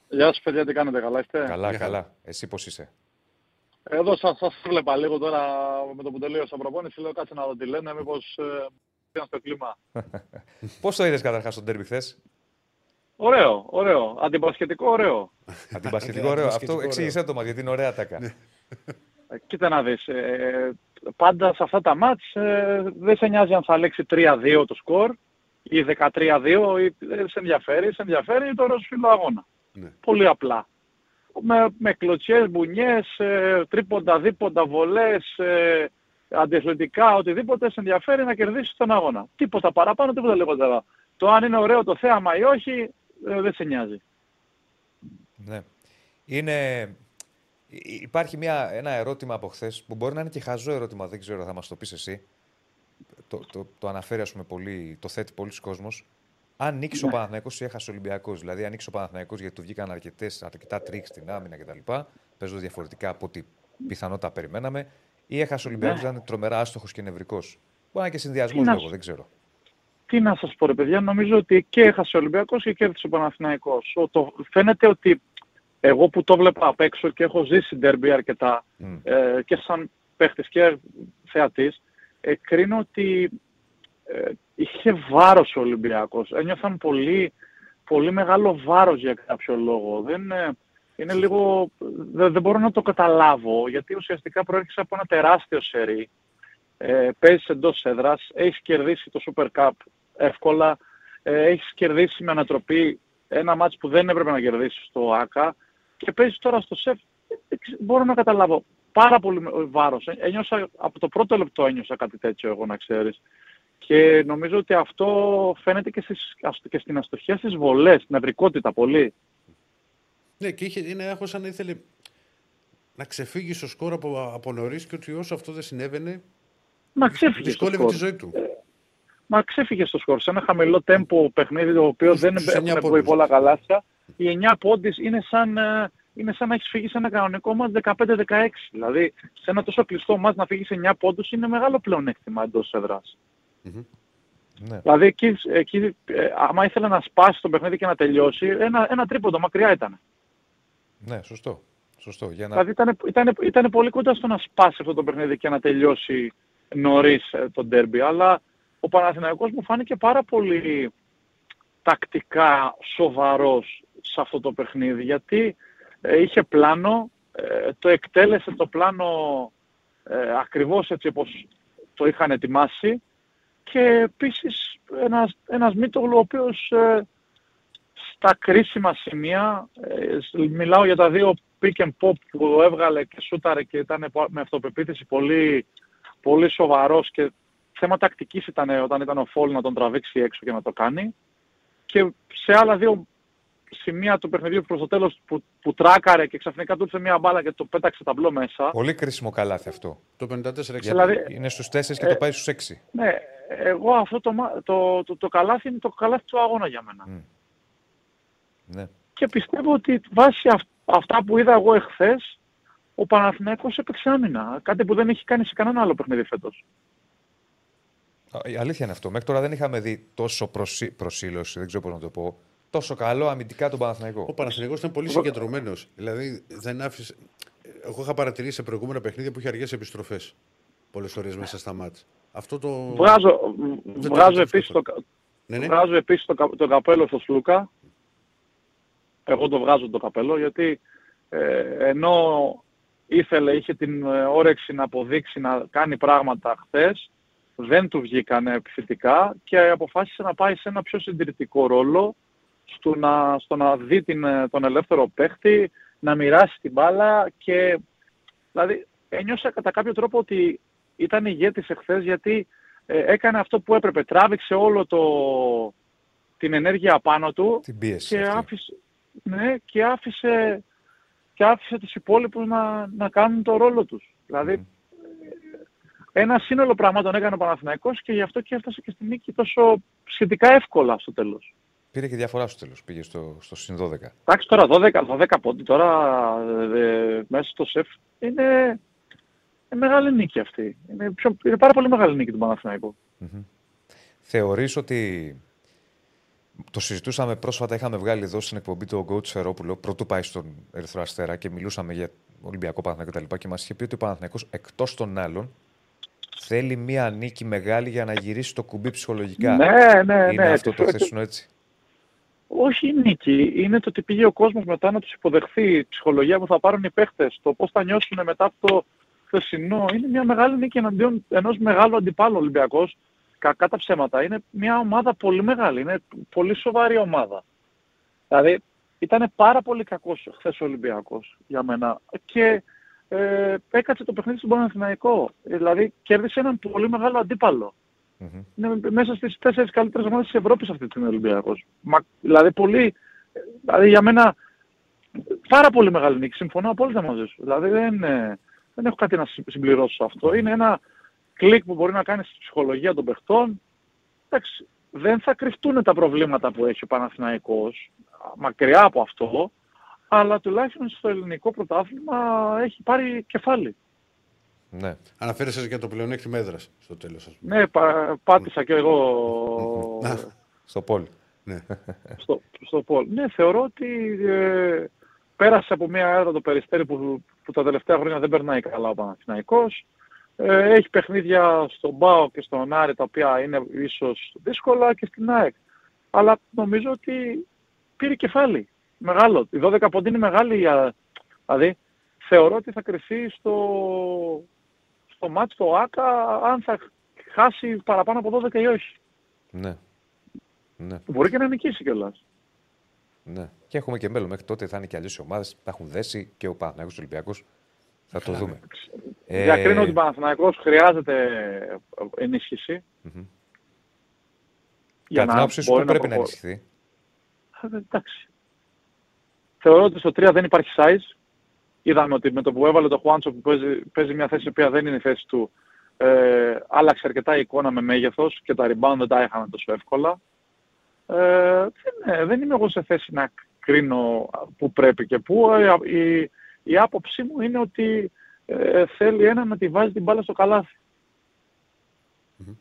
Γεια σου, παιδιά, τι κάνετε, καλά είστε; Καλά, καλά. Εσύ πώς είσαι; Εδώ σας, σας βλέπα λίγο τώρα με το που τελείωσα προπόνηση. Λέω κάτσε να δω τι λένε, μήπως ε, στο κλίμα. [LAUGHS] Πώς το είδες καταρχάς στον τέρμι χθες; Ωραίο, ωραίο. Αντιπασχετικό, ωραίο. [LAUGHS] Αντιπασχετικό, ωραίο. Αυτό εξήγησέ το μας, γιατί είναι ωραία τάκα. Ναι. Ε, κοίτα να δεις. Ε, πάντα σε αυτά τα μάτς ε, δεν σε νοιάζει αν θα λέξει 3-2 το σκορ ή 13-2 ή σε ενδιαφέρει, σε ενδιαφέρει το ρωσφύλλο αγώνα. Ναι. Πολύ απλά. Με, με κλωτσιές, μπουνιές, ε, τρίποντα, δίποντα, βολές, ε, αντιαθλητικά, οτιδήποτε σε ενδιαφέρει να κερδίσει τον αγώνα. Τίποτα παραπάνω, τίποτα λιγότερα. Το αν είναι ωραίο το θέαμα ή όχι, ε, δεν σε νοιάζει. Ναι. Είναι... Υπάρχει μια, ένα ερώτημα από χθες που μπορεί να είναι και χαζό ερώτημα, δεν ξέρω, θα μας το πεις εσύ. Το, το, το αναφέρει, ας πούμε, πολύ, το θέτει πολλοί κόσμο. Αν νίκησε ναι. ο Παναθναϊκό ή έχασε ο Ολυμπιακός, δηλαδή αν νίκησε ο Παναθναϊκό γιατί του βγήκαν αρκετές, αρκετά τρίξ στην άμυνα κτλ. Παίζοντα διαφορετικά από ό,τι πιθανότατα περιμέναμε, ή έχασε ο Ολυμπιακός, ναι. ήταν τρομερά άστοχος και νευρικός. Μπορεί να είναι και συνδυασμός λόγω, δεν ξέρω τι να σας πω ρε παιδιά, νομίζω ότι και έχασε ο Ολυμπιακός και κέρδισε ο Παναθηναϊκός. Το, φαίνεται ότι εγώ που το βλέπα απ' έξω και έχω ζήσει ντέρμπι αρκετά ε, και σαν παίχτης και θεατής, ε, κρίνω ότι ε, είχε βάρος ο Ολυμπιακός. Ένιωθαν πολύ, πολύ μεγάλο βάρος για κάποιο λόγο. Δεν, ε, είναι λίγο, δεν, δεν μπορώ να το καταλάβω, γιατί ουσιαστικά προέρχεσαι από ένα τεράστιο σερί. Ε, παίζεις εντός έδρας, έχεις κερδίσει το Super Cup εύκολα. Ε, έχεις κερδίσει με ανατροπή ένα μάτς που δεν έπρεπε να κερδίσεις στο ΆΚΑ και παίζεις τώρα στο ΣΕΦ. Μπορώ να καταλάβω πάρα πολύ βάρος. Ε, ένιωσα, από το πρώτο λεπτό ένιωσα κάτι τέτοιο εγώ να ξέρεις. Και νομίζω ότι αυτό φαίνεται και, στις, και στην αστοχία στις βολές, στην ευρικότητα πολύ. Ναι, και είχε, είναι έχω σαν ήθελε να ξεφύγεις στο σκορ από, από νωρίς και ότι όσο αυτό δεν συνέβαινε, να ξέφυγε δυσκόλευε τη ζωή του. Ε, Μα ξέφυγε στο σκορ. Σε ένα χαμηλό τέμπο παιχνίδι το οποίο δεν έχουν βγει πολλά γαλάζια. Οι 9 πόντις είναι σαν, ε, είναι σαν να έχεις φύγει σε ένα κανονικό μας 15-16. Δηλαδή σε ένα τόσο κλειστό μας να φύγεις σε 9 πόντους είναι μεγάλο πλεονέκτημα εντός έδρας. Mm-hmm. Ναι. Δηλαδή εκεί, εκεί ε, άμα ήθελε να σπάσει το παιχνίδι και να τελειώσει, ένα, ένα τρίποντο μακριά ήταν. Ναι, σωστό. σωστό. Για να... Δηλαδή ήταν, ήταν, ήταν πολύ κοντά στο να σπάσει αυτό το παιχνίδι και να τελειώσει νωρίς ε, το ντέρμπι. Αλλά ο Παναθηναϊκός μου φάνηκε πάρα πολύ τακτικά σοβαρός σε αυτό το παιχνίδι, γιατί ε, είχε πλάνο, ε, το εκτέλεσε το πλάνο ε, ακριβώς έτσι όπως το είχαν ετοιμάσει και επίσης ένας, ένας Μήτογλου ο οποίος ε, στα κρίσιμα σημεία, μιλάω για τα δύο pick and pop που έβγαλε και σούταρε και ήταν με αυτοπεποίθηση πολύ, πολύ σοβαρός και θέμα τακτικής ήταν όταν ήταν ο Φόλ να τον τραβήξει έξω και να το κάνει. Και σε άλλα δύο σημεία του παιχνιδιού προς το τέλος που, που τράκαρε και ξαφνικά του ήρθε μια μπάλα και το πέταξε ταμπλό μέσα. Πολύ κρίσιμο καλάθι αυτό. Το 54-6. Δηλαδή, είναι στους 4 και ε, το πάει στους 6. Ναι, εγώ αυτό το, το, το, το, καλάθι είναι το καλάθι του αγώνα για μένα. Mm. Ναι. Και πιστεύω ότι βάσει αυτά που είδα εγώ εχθές, ο Παναθηναίκος έπαιξε άμυνα. Κάτι που δεν έχει κάνει σε κανένα άλλο παιχνίδι φέτος. Η αλήθεια είναι αυτό. Μέχρι τώρα δεν είχαμε δει τόσο προσύ... προσήλωση, δεν ξέρω πώς να το πω. Τόσο καλό αμυντικά τον Παναθηναϊκό. Ο Παναθηναϊκός ήταν πολύ συγκεντρωμένος. Δηλαδή δεν άφησε. Εγώ είχα παρατηρήσει σε προηγούμενα παιχνίδια που είχε αργές επιστροφές. Πολλές φορέ μέσα στα μάτια. Αυτό το. Βγάζω, βγάζω επίσης το, ναι, ναι. Βγάζω επίσης το, το καπέλο στο Σλούκα. Εγώ το βγάζω το καπέλο γιατί ε, ενώ ήθελε, είχε την ε, όρεξη να αποδείξει να κάνει πράγματα χθες, δεν του βγήκαν επιθετικά και αποφάσισε να πάει σε ένα πιο συντηρητικό ρόλο στο να, στο να δει την, τον ελεύθερο παίχτη, να μοιράσει την μπάλα και δηλαδή ένιωσα κατά κάποιο τρόπο ότι ήταν ηγέτης εχθές γιατί ε, έκανε αυτό που έπρεπε. Τράβηξε όλο το, την ενέργεια πάνω του την και, άφησε, ναι, και άφησε και άφησε τους υπόλοιπους να, να κάνουν το ρόλο τους. Δηλαδή ένα σύνολο πραγμάτων έκανε ο Παναθηναϊκός και γι' αυτό και έφτασε και στη νίκη τόσο σχετικά εύκολα στο τέλος. Πήρε και διαφορά στο τέλος, πήγε στο, στο συν 12. Εντάξει τώρα 12, 12 πόντι τώρα ε, μέσα στο σεφ είναι, είναι μεγάλη νίκη αυτή. Είναι, πιο, είναι πάρα πολύ μεγάλη νίκη του Παναθηναϊκού. Mm-hmm. Θεωρείς ότι το συζητούσαμε πρόσφατα, είχαμε βγάλει εδώ στην εκπομπή του Γκότσου Φερόπουλο, πρωτού πάει στον Ερυθρό Αστέρα και μιλούσαμε για Ολυμπιακό Παναθηναϊκό κτλ. Και, και μας είχε πει ότι ο Παναθηναϊκός εκτός των άλλων θέλει μία νίκη μεγάλη για να γυρίσει το κουμπί ψυχολογικά. Ναι, ναι, Είναι ναι. αυτό το χθεσινό έτσι; Όχι η νίκη, είναι το ότι πήγε ο κόσμος μετά να τους υποδεχθεί, η ψυχολογία που θα πάρουν οι παίχτες, το πώς θα νιώσουν μετά από το χθεσινό. Είναι μια μεγάλη νίκη εναντίον ενός μεγάλου αντιπάλου Ολυμπιακός. Κακά τα ψέματα. Είναι μια ομάδα πολύ μεγάλη, είναι πολύ σοβαρή ομάδα. Δηλαδή ήταν πάρα πολύ κακός χθες ο Ολυμπιακός για μένα και ε, έκατσε το παιχνίδι στον Παναθηναϊκό. Δηλαδή κέρδισε έναν πολύ μεγάλο αντίπαλο. Μμμ. Είναι μέσα στις τέσσερις καλύτερες ομάδες της Ευρώπης αυτή τη στιγμή ο Ολυμπιακός. Μα, δηλαδή πολύ, δηλαδή για μένα πάρα πολύ μεγάλη νίκη. Συμφωνώ απόλυτα μαζί σου. Δηλαδή δεν, ε, δεν έχω κάτι να συ- συμπληρώσω σε αυτό. Είναι ένα κλικ που μπορεί να κάνει στη ψυχολογία των παιχτών. Εντάξει, δεν θα κρυφτούν τα προβλήματα που έχει ο Παναθηναϊκός μακριά από αυτό, αλλά τουλάχιστον στο ελληνικό πρωτάθλημα έχει πάρει κεφάλι. Ναι. Αναφέρεσαι και το πλεονέκτημα έδρας στο τέλος, ας πούμε. Ναι, πα- πάτησα και εγώ [LAUGHS] Να. Στο πόλ. Ναι. στο, στο Πολ. Ναι, θεωρώ ότι ε, πέρασε από μια έδρα το Περιστέρι που, που τα τελευταία χρόνια δεν περνάει καλά ο Παναθηναϊκός. Ε, έχει παιχνίδια στον ΠΑΟ και στον Άρη τα οποία είναι ίσως δύσκολα και στην ΑΕΚ. Αλλά νομίζω ότι πήρε κεφάλι. Μεγάλο. Η 12 πόντι είναι μεγάλη. για- Δηλαδή θεωρώ ότι θα κρυφθεί στο, στο μάτς το ΆΚΑ αν θα χάσει παραπάνω από 12 ή όχι. Ναι. Ναι. Μπορεί και να νικήσει κιόλας. ναι. Και έχουμε και μέλλον. Μέχρι τότε θα είναι και αλλιώ οι ομάδες. Θα έχουν δέσει και ο Παναθηναϊκός και ο Ολυμπιακός. Θα το δούμε. Ε, Διακρίνω ότι ο Παναθηναϊκός χρειάζεται ενίσχυση. μμμ. για Κατά την άποψή σου, μπορεί πού πρέπει να προχω- ενισχυθεί; Ε, Εντάξει. Θεωρώ ότι στο 3 δεν υπάρχει size. Είδαμε ότι με το που έβαλε το Χουάντσο που παίζει, παίζει μια θέση που δεν είναι η θέση του, ε, άλλαξε αρκετά η εικόνα με μέγεθος και τα rebound δεν τα είχαμε τόσο εύκολα. Ε, δεν, ε, δεν είμαι εγώ σε θέση να κρίνω που πρέπει και πού. Ε, η, η άποψή μου είναι ότι ε, θέλει ένα να τη βάζει την μπάλα στο καλάθι. Ναι.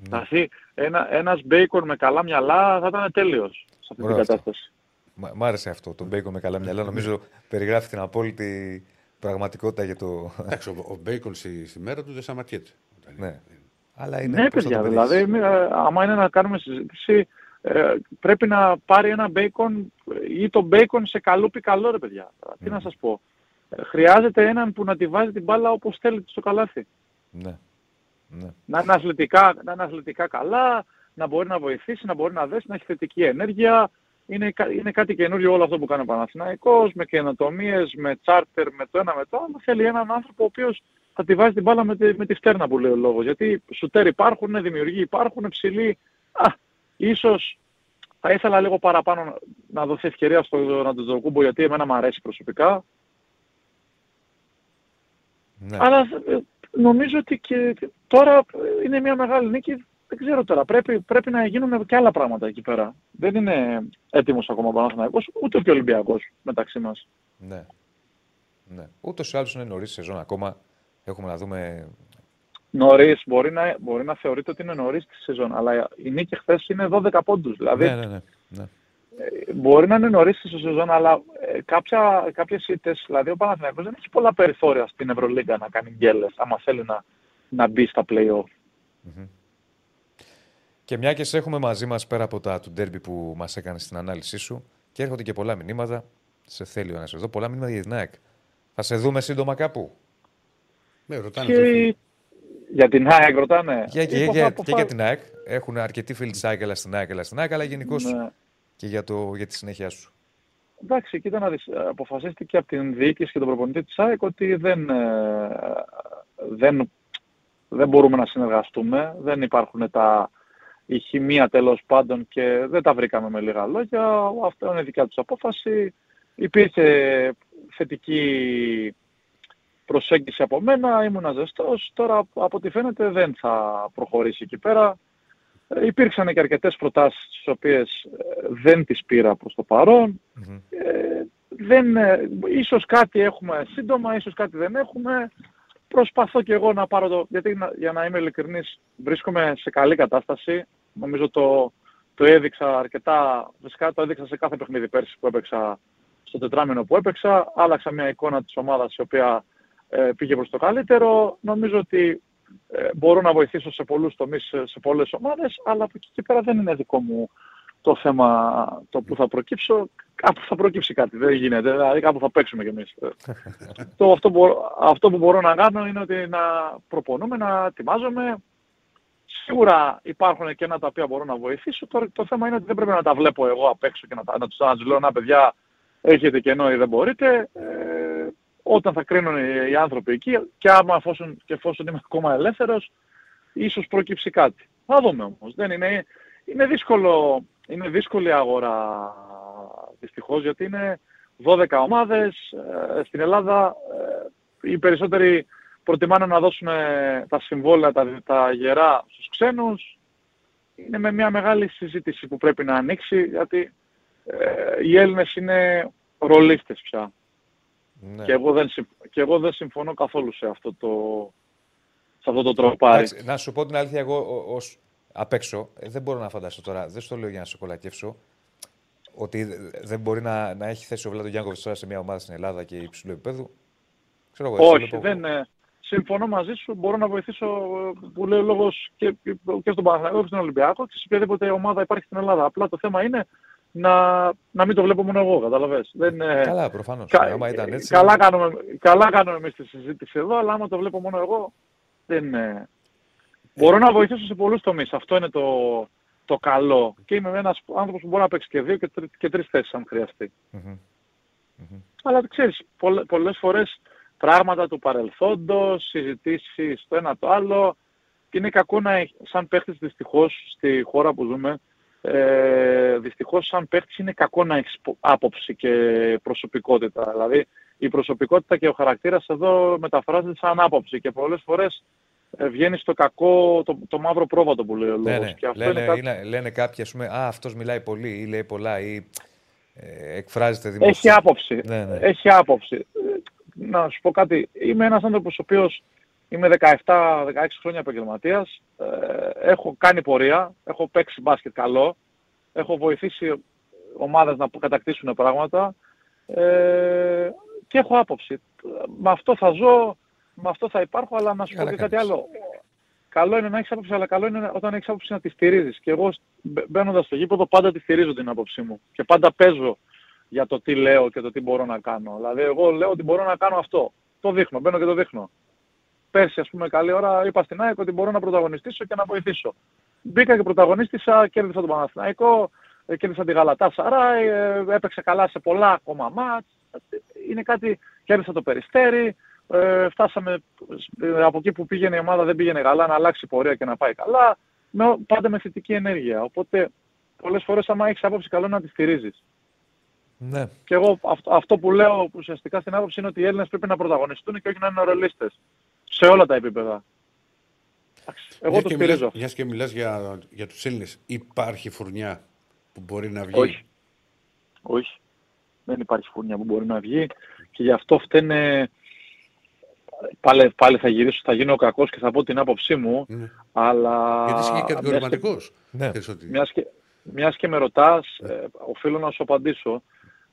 Δηλαδή, ένα, ένας μπέικον με καλά μυαλά θα ήταν τέλειος σε αυτή Ωραίο την αυτό. κατάσταση. Μ' μ' άρεσε αυτό. Το μπέικον με καλά μυαλά. Νομίζω περιγράφει την απόλυτη πραγματικότητα για το. Εντάξει, ο, ο Μπέικον στη, στη μέρα του δεν σταματιέται. Όταν ναι. είναι. Αλλά είναι. Ναι, πώς θα το παιδιά, πετύχεις. δηλαδή, ε, άμα είναι να κάνουμε συζήτηση, ε, πρέπει να πάρει ένα μπέικον ή το μπέικον σε καλούπι καλό, ρε παιδιά. Τι να σας πω. Ε, χρειάζεται έναν που να τη βάζει την μπάλα όπως θέλει στο καλάθι. Ναι. Ναι. Να είναι, αθλητικά, να είναι αθλητικά καλά, να μπορεί να βοηθήσει, να μπορεί να δέσει, να έχει θετική ενέργεια. Είναι, κα- είναι κάτι καινούριο όλο αυτό που κάνει ο Παναθηναϊκός, με καινοτομίες, με τσάρτερ, με το ένα με το άλλο. Θέλει έναν άνθρωπο ο οποίος θα τη βάζει την μπάλα με τη, με τη φτέρνα που λέει ο λόγος. Γιατί σουτέρ υπάρχουν, δημιουργοί υπάρχουν, ψηλοί. Α, ίσως θα ήθελα λίγο παραπάνω να- να δοθεί ευκαιρία στον Αντετοκούμπο γιατί εμένα μου αρέσει προσωπικά. ναι. Αλλά ε, νομίζω ότι και τώρα ε, είναι μια μεγάλη νίκη. Δεν ξέρω τώρα. Πρέπει, πρέπει να γίνουν και άλλα πράγματα εκεί πέρα. Δεν είναι έτοιμος ακόμα ο Παναθηναϊκός, ούτε και ο Ολυμπιακός μεταξύ μας. Ναι. ναι. Ούτως ή άλλως είναι νωρίς σεζόν ακόμα. Έχουμε να δούμε. Νωρίς, μπορεί να, μπορεί να θεωρείται ότι είναι νωρίς τη σεζόν, αλλά η νίκη χθες είναι 12 πόντους. Δηλαδή Ναι, ναι, ναι. ναι. ε, μπορεί να είναι νωρίς στη σεζόν, αλλά ε, κάποια, κάποιες ήττες, δηλαδή ο Παναθηναϊκός δεν έχει πολλά περιθώρια στην Ευρωλίγκα να κάνει γκέλες, άμα θέλει να, να μπει στα play-off. Και μια και σε έχουμε μαζί μας πέρα από τα του ντέρμπι που μας έκανε στην ανάλυσή σου και έρχονται και πολλά μηνύματα. Σε θέλει ο ένας εδώ, πολλά μηνύματα για την ΑΕΚ. Θα σε δούμε σύντομα κάπου. Ναι, ρωτάνε. Και φίλοι. Για την ΑΕΚ ρωτάνε. Για, και, Είπα, για, αποφα- και για την ΑΕΚ. Έχουν αρκετοί φίλοι της ΑΕΚ, αλλά στην ΑΕΚ, αλλά στην ΑΕΚ, αλλά γενικώς Ναι. και για, το, για τη συνέχεια σου. Εντάξει, κοίτα να δεις, ε, αποφασίστηκε από την διοίκηση και τον προπονητή της ΑΕΚ ότι δεν, ε, δεν, δεν μπορούμε να συνεργαστούμε, δεν υπάρχουν τα, η χημεία τέλος πάντων και δεν τα βρήκαμε με λίγα λόγια. Αυτό είναι δικιά τους απόφαση. Υπήρχε θετική προσέγγιση από μένα, ήμουν ζεστός. Τώρα από ό,τι φαίνεται δεν θα προχωρήσει εκεί πέρα. Ε, Υπήρξαν και αρκετές προτάσεις τις οποίες ε, δεν τις πήρα προς το παρόν. Μμμ. Ε, δεν, ε, ίσως κάτι έχουμε σύντομα, ίσως κάτι δεν έχουμε. Προσπαθώ και εγώ να πάρω το... Γιατί να- για να είμαι ειλικρινής βρίσκομαι σε καλή κατάσταση. Νομίζω το, το έδειξα αρκετά, βασικά το έδειξα σε κάθε παιχνίδι πέρσι που έπαιξα στο τετράμινο που έπαιξα, άλλαξα μια εικόνα της ομάδας η οποία ε, πήγε προς το καλύτερο. Νομίζω ότι ε, μπορώ να βοηθήσω σε πολλούς τομείς, σε πολλές ομάδες, αλλά από εκεί και πέρα δεν είναι δικό μου το θέμα το που θα προκύψω. Κάπου θα προκύψει κάτι, δεν γίνεται, δηλαδή κάπου θα παίξουμε κι εμείς. [LAUGHS] το, αυτό, που, αυτό που μπορώ να κάνω είναι ότι να προπονούμε, να ετοιμάζομαι. Σίγουρα υπάρχουν και ένα τα οποία μπορώ να βοηθήσω. Το, το θέμα είναι ότι δεν πρέπει να τα βλέπω εγώ απ' έξω και να, τα, να τους, να τους λέω, να παιδιά, έχετε κενό ή δεν μπορείτε. Ε, όταν θα κρίνουν οι άνθρωποι εκεί και άμα εφόσον, και εφόσον είμαι ακόμα ελεύθερος, ίσως προκύψει κάτι. Θα δούμε όμως. Δεν είναι, είναι, δύσκολο, είναι δύσκολη αγορά δυστυχώς γιατί είναι 12 ομάδες. Ε, στην Ελλάδα ε, οι περισσότεροι προτιμάνε να δώσουν τα συμβόλαια, τα, τα γερά στους ξένους. Είναι με μια μεγάλη συζήτηση που πρέπει να ανοίξει γιατί ε, οι Έλληνες είναι ρολίστες πια. Ναι. Και, εγώ δεν, και εγώ δεν συμφωνώ καθόλου σε αυτό το, σε αυτό το τροπάρι. Να σου πω την αλήθεια, εγώ ω απ' έξω ε, δεν μπορώ να φανταστώ τώρα, δεν στο λέω για να σε κολακεύσω, ότι δεν μπορεί να, να έχει θέση ο Βλάντο Γιάνκοβιτς τώρα σε μια ομάδα στην Ελλάδα και υψηλού επίπεδου. Ξέρω εγώ, Όχι, δεν, ε, συμφωνώ μαζί σου. Μπορώ να βοηθήσω ε, που λέει ο λόγος και, και στον Παναγιώτο και στον Ολυμπιακό και σε οποιαδήποτε ομάδα υπάρχει στην Ελλάδα. Απλά το θέμα είναι να, να μην το βλέπω μόνο εγώ, καταλαβες. Δεν, καλά, προφανώς. Κα, ήταν έτσι... καλά, κάνουμε, καλά κάνουμε εμείς τη συζήτηση εδώ, αλλά άμα το βλέπω μόνο εγώ, δεν... Ε... Μπορώ να βοηθήσω σε πολλούς τομείς. Αυτό είναι το, το καλό. Και είμαι ένας άνθρωπος που μπορεί να παίξει και δύο και, τρι, και τρεις θέσεις αν χρειαστεί. Mm-hmm. Mm-hmm. Αλλά ξέρεις, πολλ, πολλές φορές πράγματα του παρελθόντος, συζητήσεις το ένα το άλλο, και είναι κακό να, σαν παίχτης δυστυχώς στη χώρα που ζούμε, ε, δυστυχώς σαν παίχτης είναι κακό να έχεις άποψη και προσωπικότητα. Δηλαδή η προσωπικότητα και ο χαρακτήρας εδώ μεταφράζεται σαν άποψη και πολλές φορές ε, βγαίνει στο κακό, το, το μαύρο πρόβατο που λέει ο λόγος. Λένε, και αυτό λένε, είναι κάτι... είναι, λένε κάποιοι, ας πούμε, α, αυτός μιλάει πολύ ή λέει πολλά ή ε, εκφράζεται δημοσία. Έχει άποψη. Ναι, ναι. Έχει άποψη. Ε, να σου πω κάτι. Είμαι ένας άνθρωπος ο οποίος Είμαι 17-16 χρόνια επαγγελματίας, ε, έχω κάνει πορεία, έχω παίξει μπάσκετ καλό, έχω βοηθήσει ομάδες να κατακτήσουν πράγματα ε, και έχω άποψη. Με αυτό θα ζω, με αυτό θα υπάρχω, αλλά να σου πω και κάτι άλλο. Καλό είναι να έχεις άποψη, αλλά καλό είναι όταν έχεις άποψη να τη στηρίζεις. Και εγώ μπαίνοντας στο γήπεδο πάντα τη στηρίζω την άποψή μου. Και πάντα παίζω για το τι λέω και το τι μπορώ να κάνω. Δηλαδή εγώ λέω ότι μπορώ να κάνω αυτό. Το δείχνω, μπαίνω και το δείχνω πέρσι, ας πούμε, καλή ώρα είπα στην ΑΕΚ ότι μπορώ να πρωταγωνιστήσω και να βοηθήσω. Μπήκα και πρωταγωνίστησα, κέρδισα τον Παναθηναϊκό, ε, κέρδισα τη Γαλατά Σαράι, ε, έπαιξε καλά σε πολλά ακόμα μάτς. Είναι κάτι, κέρδισα το Περιστέρι, ε, φτάσαμε από εκεί που πήγαινε η ομάδα δεν πήγαινε καλά, να αλλάξει πορεία και να πάει καλά, με, πάντα με θετική ενέργεια. Οπότε πολλές φορές άμα έχεις άποψη καλό να τη στηρίζεις. Ναι. Και εγώ αυτό, αυτό που λέω ουσιαστικά στην άποψη είναι ότι οι Έλληνες πρέπει να πρωταγωνιστούν και όχι να είναι ρολίστες σε όλα τα επίπεδα. Εγώ το στηρίζω. Μιας και μιλάς για, για τους Έλληνες, υπάρχει φουρνιά που μπορεί να βγει; Όχι. Όχι. Δεν υπάρχει φουρνιά που μπορεί να βγει και γι' αυτό φταίνε... Πάλι, πάλι θα γυρίσω, θα γίνω κακός και θα πω την άποψή μου, ναι. αλλά... Γιατί είσαι και κατηγορηματικός. Ναι. Μιας και, μιας και με ρωτάς, ναι. ε, οφείλω να σου απαντήσω.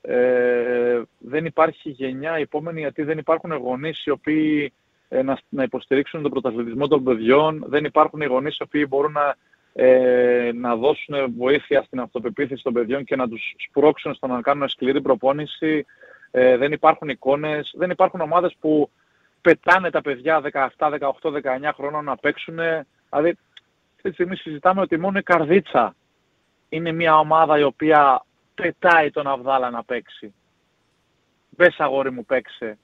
Ε, δεν υπάρχει γενιά επόμενη γιατί δεν υπάρχουν γονείς οι οποίοι ε, να, να υποστηρίξουν τον πρωταθλητισμό των παιδιών. Δεν υπάρχουν οι γονείς οι οποίοι μπορούν να, ε, να δώσουν βοήθεια στην αυτοπεποίθηση των παιδιών και να τους σπρώξουν στο να κάνουν σκληρή προπόνηση. Ε, δεν υπάρχουν εικόνες, δεν υπάρχουν ομάδες που πετάνε τα παιδιά 17, 18, 19 χρόνων να παίξουν. Δηλαδή, αυτή τη στιγμή συζητάμε ότι μόνο η Καρδίτσα είναι μια ομάδα η οποία πετάει τον Αβδάλα να παίξει. Μπες αγόρι μου παίξε.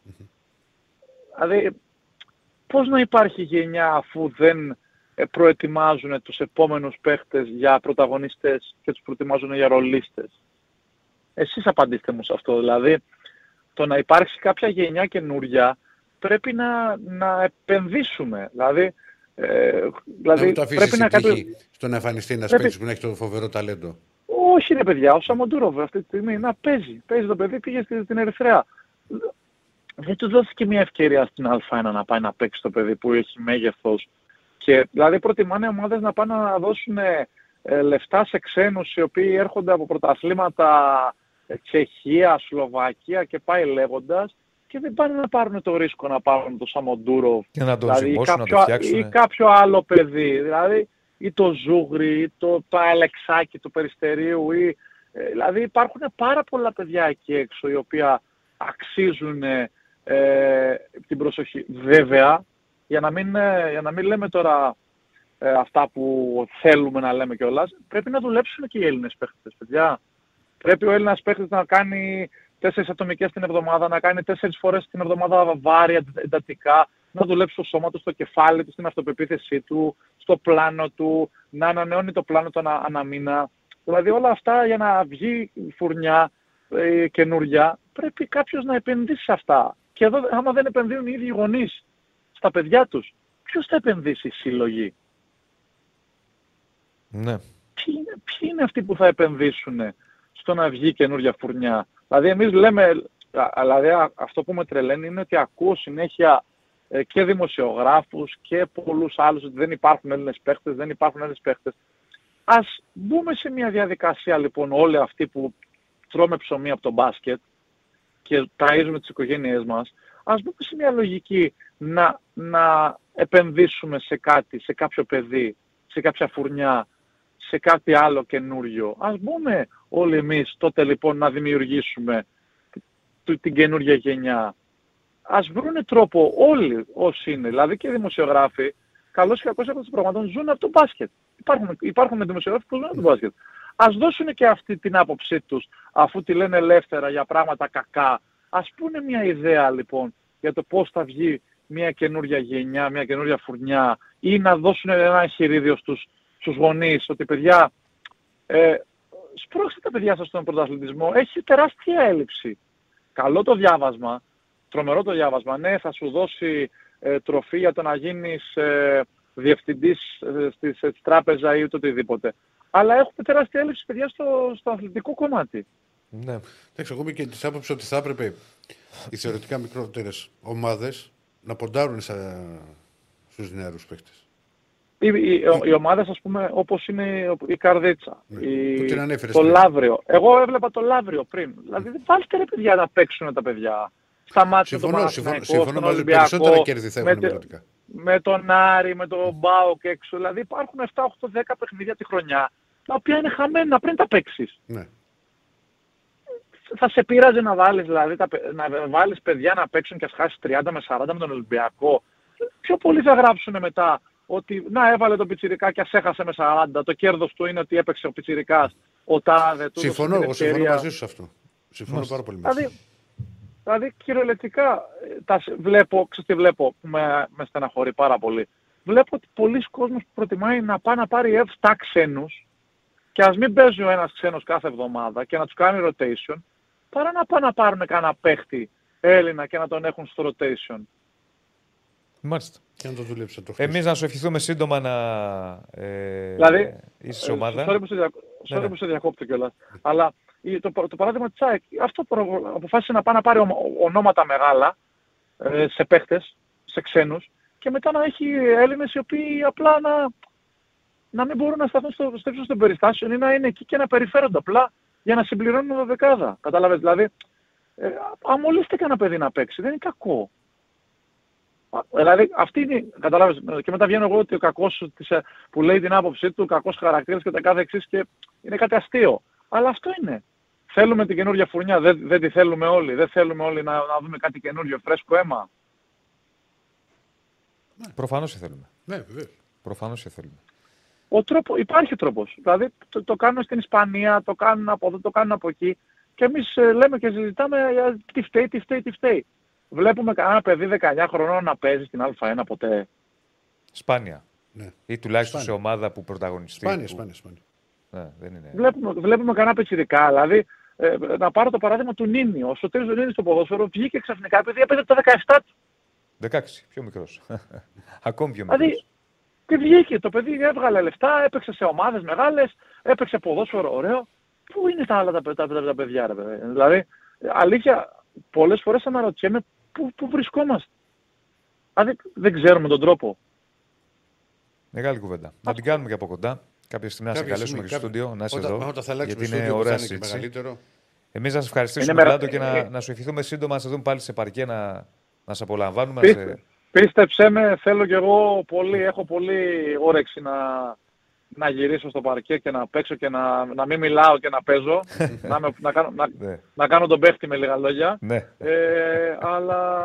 Δηλαδή, πώς να υπάρχει γενιά αφού δεν ε, προετοιμάζουν τους επόμενους παίχτες για πρωταγωνιστές και τους προετοιμάζουν για ρολίστες; Εσείς απαντήστε μου σε αυτό. Δηλαδή, το να υπάρξει κάποια γενιά καινούρια πρέπει να, να επενδύσουμε. Δηλαδή, ε, δηλαδή να πρέπει να κάτι... στο να εμφανιστεί ένας πρέπει... που να έχει το φοβερό ταλέντο. Όχι ρε παιδιά, ο Σαμοντούροβ αυτή τη στιγμή να παίζει. Παίζει το παιδί, πήγε στην Ερυθρέα δεν του δόθηκε μια ευκαιρία στην Α1 να πάει να παίξει το παιδί που έχει μέγεθος. Και δηλαδή προτιμάνε ομάδες να πάνε να δώσουν ε, λεφτά σε ξένους οι οποίοι έρχονται από πρωταθλήματα ε, Τσεχία, Σλοβακία και πάει λέγοντας και δεν πάνε να πάρουν το ρίσκο να πάρουν το Σαμοντούρο Και να το δηλαδή, ή ζυμώσουν, να κάποιο, το φτιάξουν. ή κάποιο άλλο παιδί, δηλαδή ή το Ζούγρι, ή το, το Αλεξάκι του Περιστερίου, ή, ε, δηλαδή υπάρχουν πάρα πολλά παιδιά εκεί έξω οι οποία αξίζουν ε, την προσοχή. Βέβαια, για να μην, ε, για να μην λέμε τώρα ε, αυτά που θέλουμε να λέμε κιόλας, πρέπει να δουλέψουν και οι Έλληνες παίχτες, παιδιά. Πρέπει ο Έλληνας παίχτης να κάνει τέσσερις ατομικές την εβδομάδα, να κάνει τέσσερις φορές την εβδομάδα βάρια εντατικά, να δουλέψει στο σώμα του, στο κεφάλι του, στην αυτοπεποίθησή του, στο πλάνο του, να ανανεώνει το πλάνο του ανα, ανά μήνα. Δηλαδή όλα αυτά για να βγει φουρνιά ε, καινούρια, πρέπει κάποιος να επενδύσει σε αυτά. Και εδώ άμα δεν επενδύουν οι ίδιοι οι γονείς στα παιδιά τους, ποιος θα επενδύσει, η συλλογή; Ναι. Ποιοι είναι, ποιοι είναι αυτοί που θα επενδύσουν στο να βγει καινούρια φουρνιά; Δηλαδή εμείς λέμε, α- δηλαδή α- αυτό που με τρελαίνει είναι ότι ακούω συνέχεια ε, και δημοσιογράφους και πολλούς άλλους ότι δεν υπάρχουν Έλληνες παίχτες, δεν υπάρχουν Έλληνες παίχτες. Ας μπούμε σε μια διαδικασία λοιπόν όλοι αυτοί που τρώμε ψωμί από το μπάσκετ και ταΐζουμε τις οικογένειές μας, ας μπούμε σε μια λογική να, να επενδύσουμε σε κάτι, σε κάποιο παιδί, σε κάποια φουρνιά, σε κάτι άλλο καινούριο. Ας μπούμε όλοι εμείς τότε λοιπόν να δημιουργήσουμε του- την καινούργια γενιά. Ας βρούνε τρόπο όλοι όσοι είναι, δηλαδή και οι δημοσιογράφοι, καλώς ή κακώς από τους πραγμάτων ζουν από το μπάσκετ. Υπάρχουν, υπάρχουν δημοσιογράφοι που ζουν από το μπάσκετ. Ας δώσουν και αυτή την άποψή τους, αφού τη λένε ελεύθερα για πράγματα κακά. Ας πούνε μια ιδέα λοιπόν για το πώς θα βγει μια καινούργια γενιά, μια καινούργια φουρνιά ή να δώσουν ένα εγχειρίδιο στους, στους γονείς ότι παιδιά ε, σπρώξτε τα παιδιά σας στον πρωταθλητισμό, έχει τεράστια έλλειψη. Καλό το διάβασμα, τρομερό το διάβασμα, ναι θα σου δώσει ε, τροφή για το να γίνεις ε, διευθυντής ε, στη, σε τράπεζα ή το οτιδήποτε. Αλλά έχουμε τεράστια έλλειψη παιδιά στο, στο αθλητικό κομμάτι. ναι. Εντάξει, εγώ είμαι και της άποψης ότι θα έπρεπε οι θεωρητικά μικρότερες ομάδες να ποντάρουν στους νεαρούς παίχτες. Οι, οι, οι ομάδες ας πούμε όπως είναι η Καρδίτσα, Ναι, η, που την ανέφερες το πριν. Λαύριο. Εγώ έβλεπα το Λαύριο πριν. Δηλαδή δεν βάλτε ρε παιδιά να παίξουν τα παιδιά. Στα μάτια του Συμφωνώ, συμφωνώ, Παναθηναϊκό, συμφωνώ στον μαζί. Ολυμπιακό, Περισσότερα κέρδη θα με έχουν τε- μελλοντικά. Με τον Άρη, με τον Μπάουκ έξω. Δηλαδή υπάρχουν 7, 8, 10 παιχνίδια τη χρονιά, τα οποία είναι χαμένα πριν τα παίξεις. Ναι. Θα σε πείραζε να βάλεις, δηλαδή, τα, παι- να βάλεις παιδιά να παίξουν και ας χάσεις 30 με 40 με τον Ολυμπιακό. Πιο πολλοί θα γράψουν μετά ότι να έβαλε τον Πιτσιρικά και ας έχασε με 40. Το κέρδος του είναι ότι έπαιξε ο Πιτσιρικάς, ο Τάδε, του Συμφωνώ, έδωσε την εγώ συμφωνώ ευκαιρία. μαζί σου σε αυτό. Συμφωνώ πάρα πολύ μαζί σου. Δηλαδή, δηλαδή κυριολεκτικά ε, τα σ- βλέπω, ξέρεις τι βλέπω που με, με στεναχωρεί πάρα πολύ. Βλέπω ότι πολλοί κόσμος προτιμάει να πάει να πάρει 7 ξένους και ας μην παίζει ο ένας ξένος κάθε εβδομάδα και να τους κάνει rotation παρά να πάνε να πάρουν κανένα παίχτη Έλληνα και να τον έχουν στο rotation. Μάλιστα. Και να το δουλέψει το χθες. Εμεί να σου ευχηθούμε σύντομα να ε, Δηλαδή, είσαι σε Ε, ομάδα. Sorry που σε, διακ- Ναι, sorry ναι. που σε διακόπτω κιόλας. Αλλά η- το, το παράδειγμα της ΑΕΚ, αυτό προ- αποφάσισε να πάει να πάρει ομα- ονόματα μεγάλα ε, σε παίχτες, σε ξένους και μετά να έχει Έλληνες οι οποίοι απλά να, να μην μπορούν να σταθούν στο, στο ύψος των περιστάσεων ή να είναι εκεί και να περιφέρονται απλά για να συμπληρώνουν δεκάδα. Κατάλαβες, δηλαδή, ε, αμολύστε κανένα παιδί να παίξει, δεν είναι κακό. Α, Δηλαδή, αυτή είναι, κατάλαβες, και μετά βγαίνω εγώ ότι ο κακός της, ε, που λέει την άποψή του, ο κακός χαρακτήρας και τα κάθε εξής και είναι κάτι αστείο. Αλλά αυτό είναι. Θέλουμε την καινούργια φουρνιά, δεν, δεν τη θέλουμε όλοι. Δεν θέλουμε όλοι να, να δούμε κάτι καινούριο, φρέσκο αίμα. Προφανώς σε θέλουμε. Ναι, βεβαίως. Προφανώς σε θέλουμε. Ο τρόπο, υπάρχει τρόπος. Δηλαδή το, το κάνουν στην Ισπανία, το κάνουν από εδώ, το κάνουν από εκεί. Και εμείς ε, λέμε και συζητάμε για τι φταίει, τι φταίει, τι φταίει. Βλέπουμε κανένα παιδί 19 χρονών να παίζει στην Α1 ποτέ. Σπάνια. Ναι. Ή τουλάχιστον Σπάνια. σε ομάδα που πρωταγωνιστεί. Σπάνια, που- σπάνια, σπάνια. Ναι, δεν είναι. Βλέπουμε, βλέπουμε κανένα πετσιδικά. Δηλαδή, ε, να πάρω το παράδειγμα του Νίνη. Ο Σωτήρης Νίνη στο ποδόσφαιρο βγήκε ξαφνικά επειδή έπαιζε το 17 του. 16, πιο μικρός. [LAUGHS] Ακόμη πιο μικρός. Δηλαδή, και βγήκε. Το παιδί έβγαλε λεφτά, έπαιξε σε ομάδες μεγάλες, έπαιξε ποδόσφαιρο ωραίο. Πού είναι τα άλλα τα, τα, τα, τα παιδιά, ρε παιδί; Δηλαδή, αλήθεια, πολλές φορές αναρωτιέμαι πού, πού βρισκόμαστε. Δηλαδή, δεν ξέρουμε τον τρόπο. Μεγάλη κουβέντα. Να την κάνουμε και από κοντά. Κάποια στιγμή να σε Κάποια καλέσουμε στιγμή, και στο κάποια- στούντιο, να είσαι όταν, εδώ. Όταν θα αλλάξουμε γιατί είναι στούντιο που ωραία θα είναι και συζήτηση. μεγαλύτερο. Εμείς να σας ευχαριστήσουμε, Είναι Βλάντο, και να, ε, να σου ευχηθούμε σύντομα να σε δούμε πάλι σε παρκέ να, να σε απολαμβάνουμε. Πίστε- να σε- Πίστεψέ με, θέλω κι εγώ πολύ, έχω πολύ όρεξη να, να γυρίσω στο παρκέ και να παίξω και να, να μην μιλάω και να παίζω. [LAUGHS] να, με- να, κάνω, να, Ναι, να κάνω τον παίχτη με λίγα λόγια. ναι. Ε, αλλά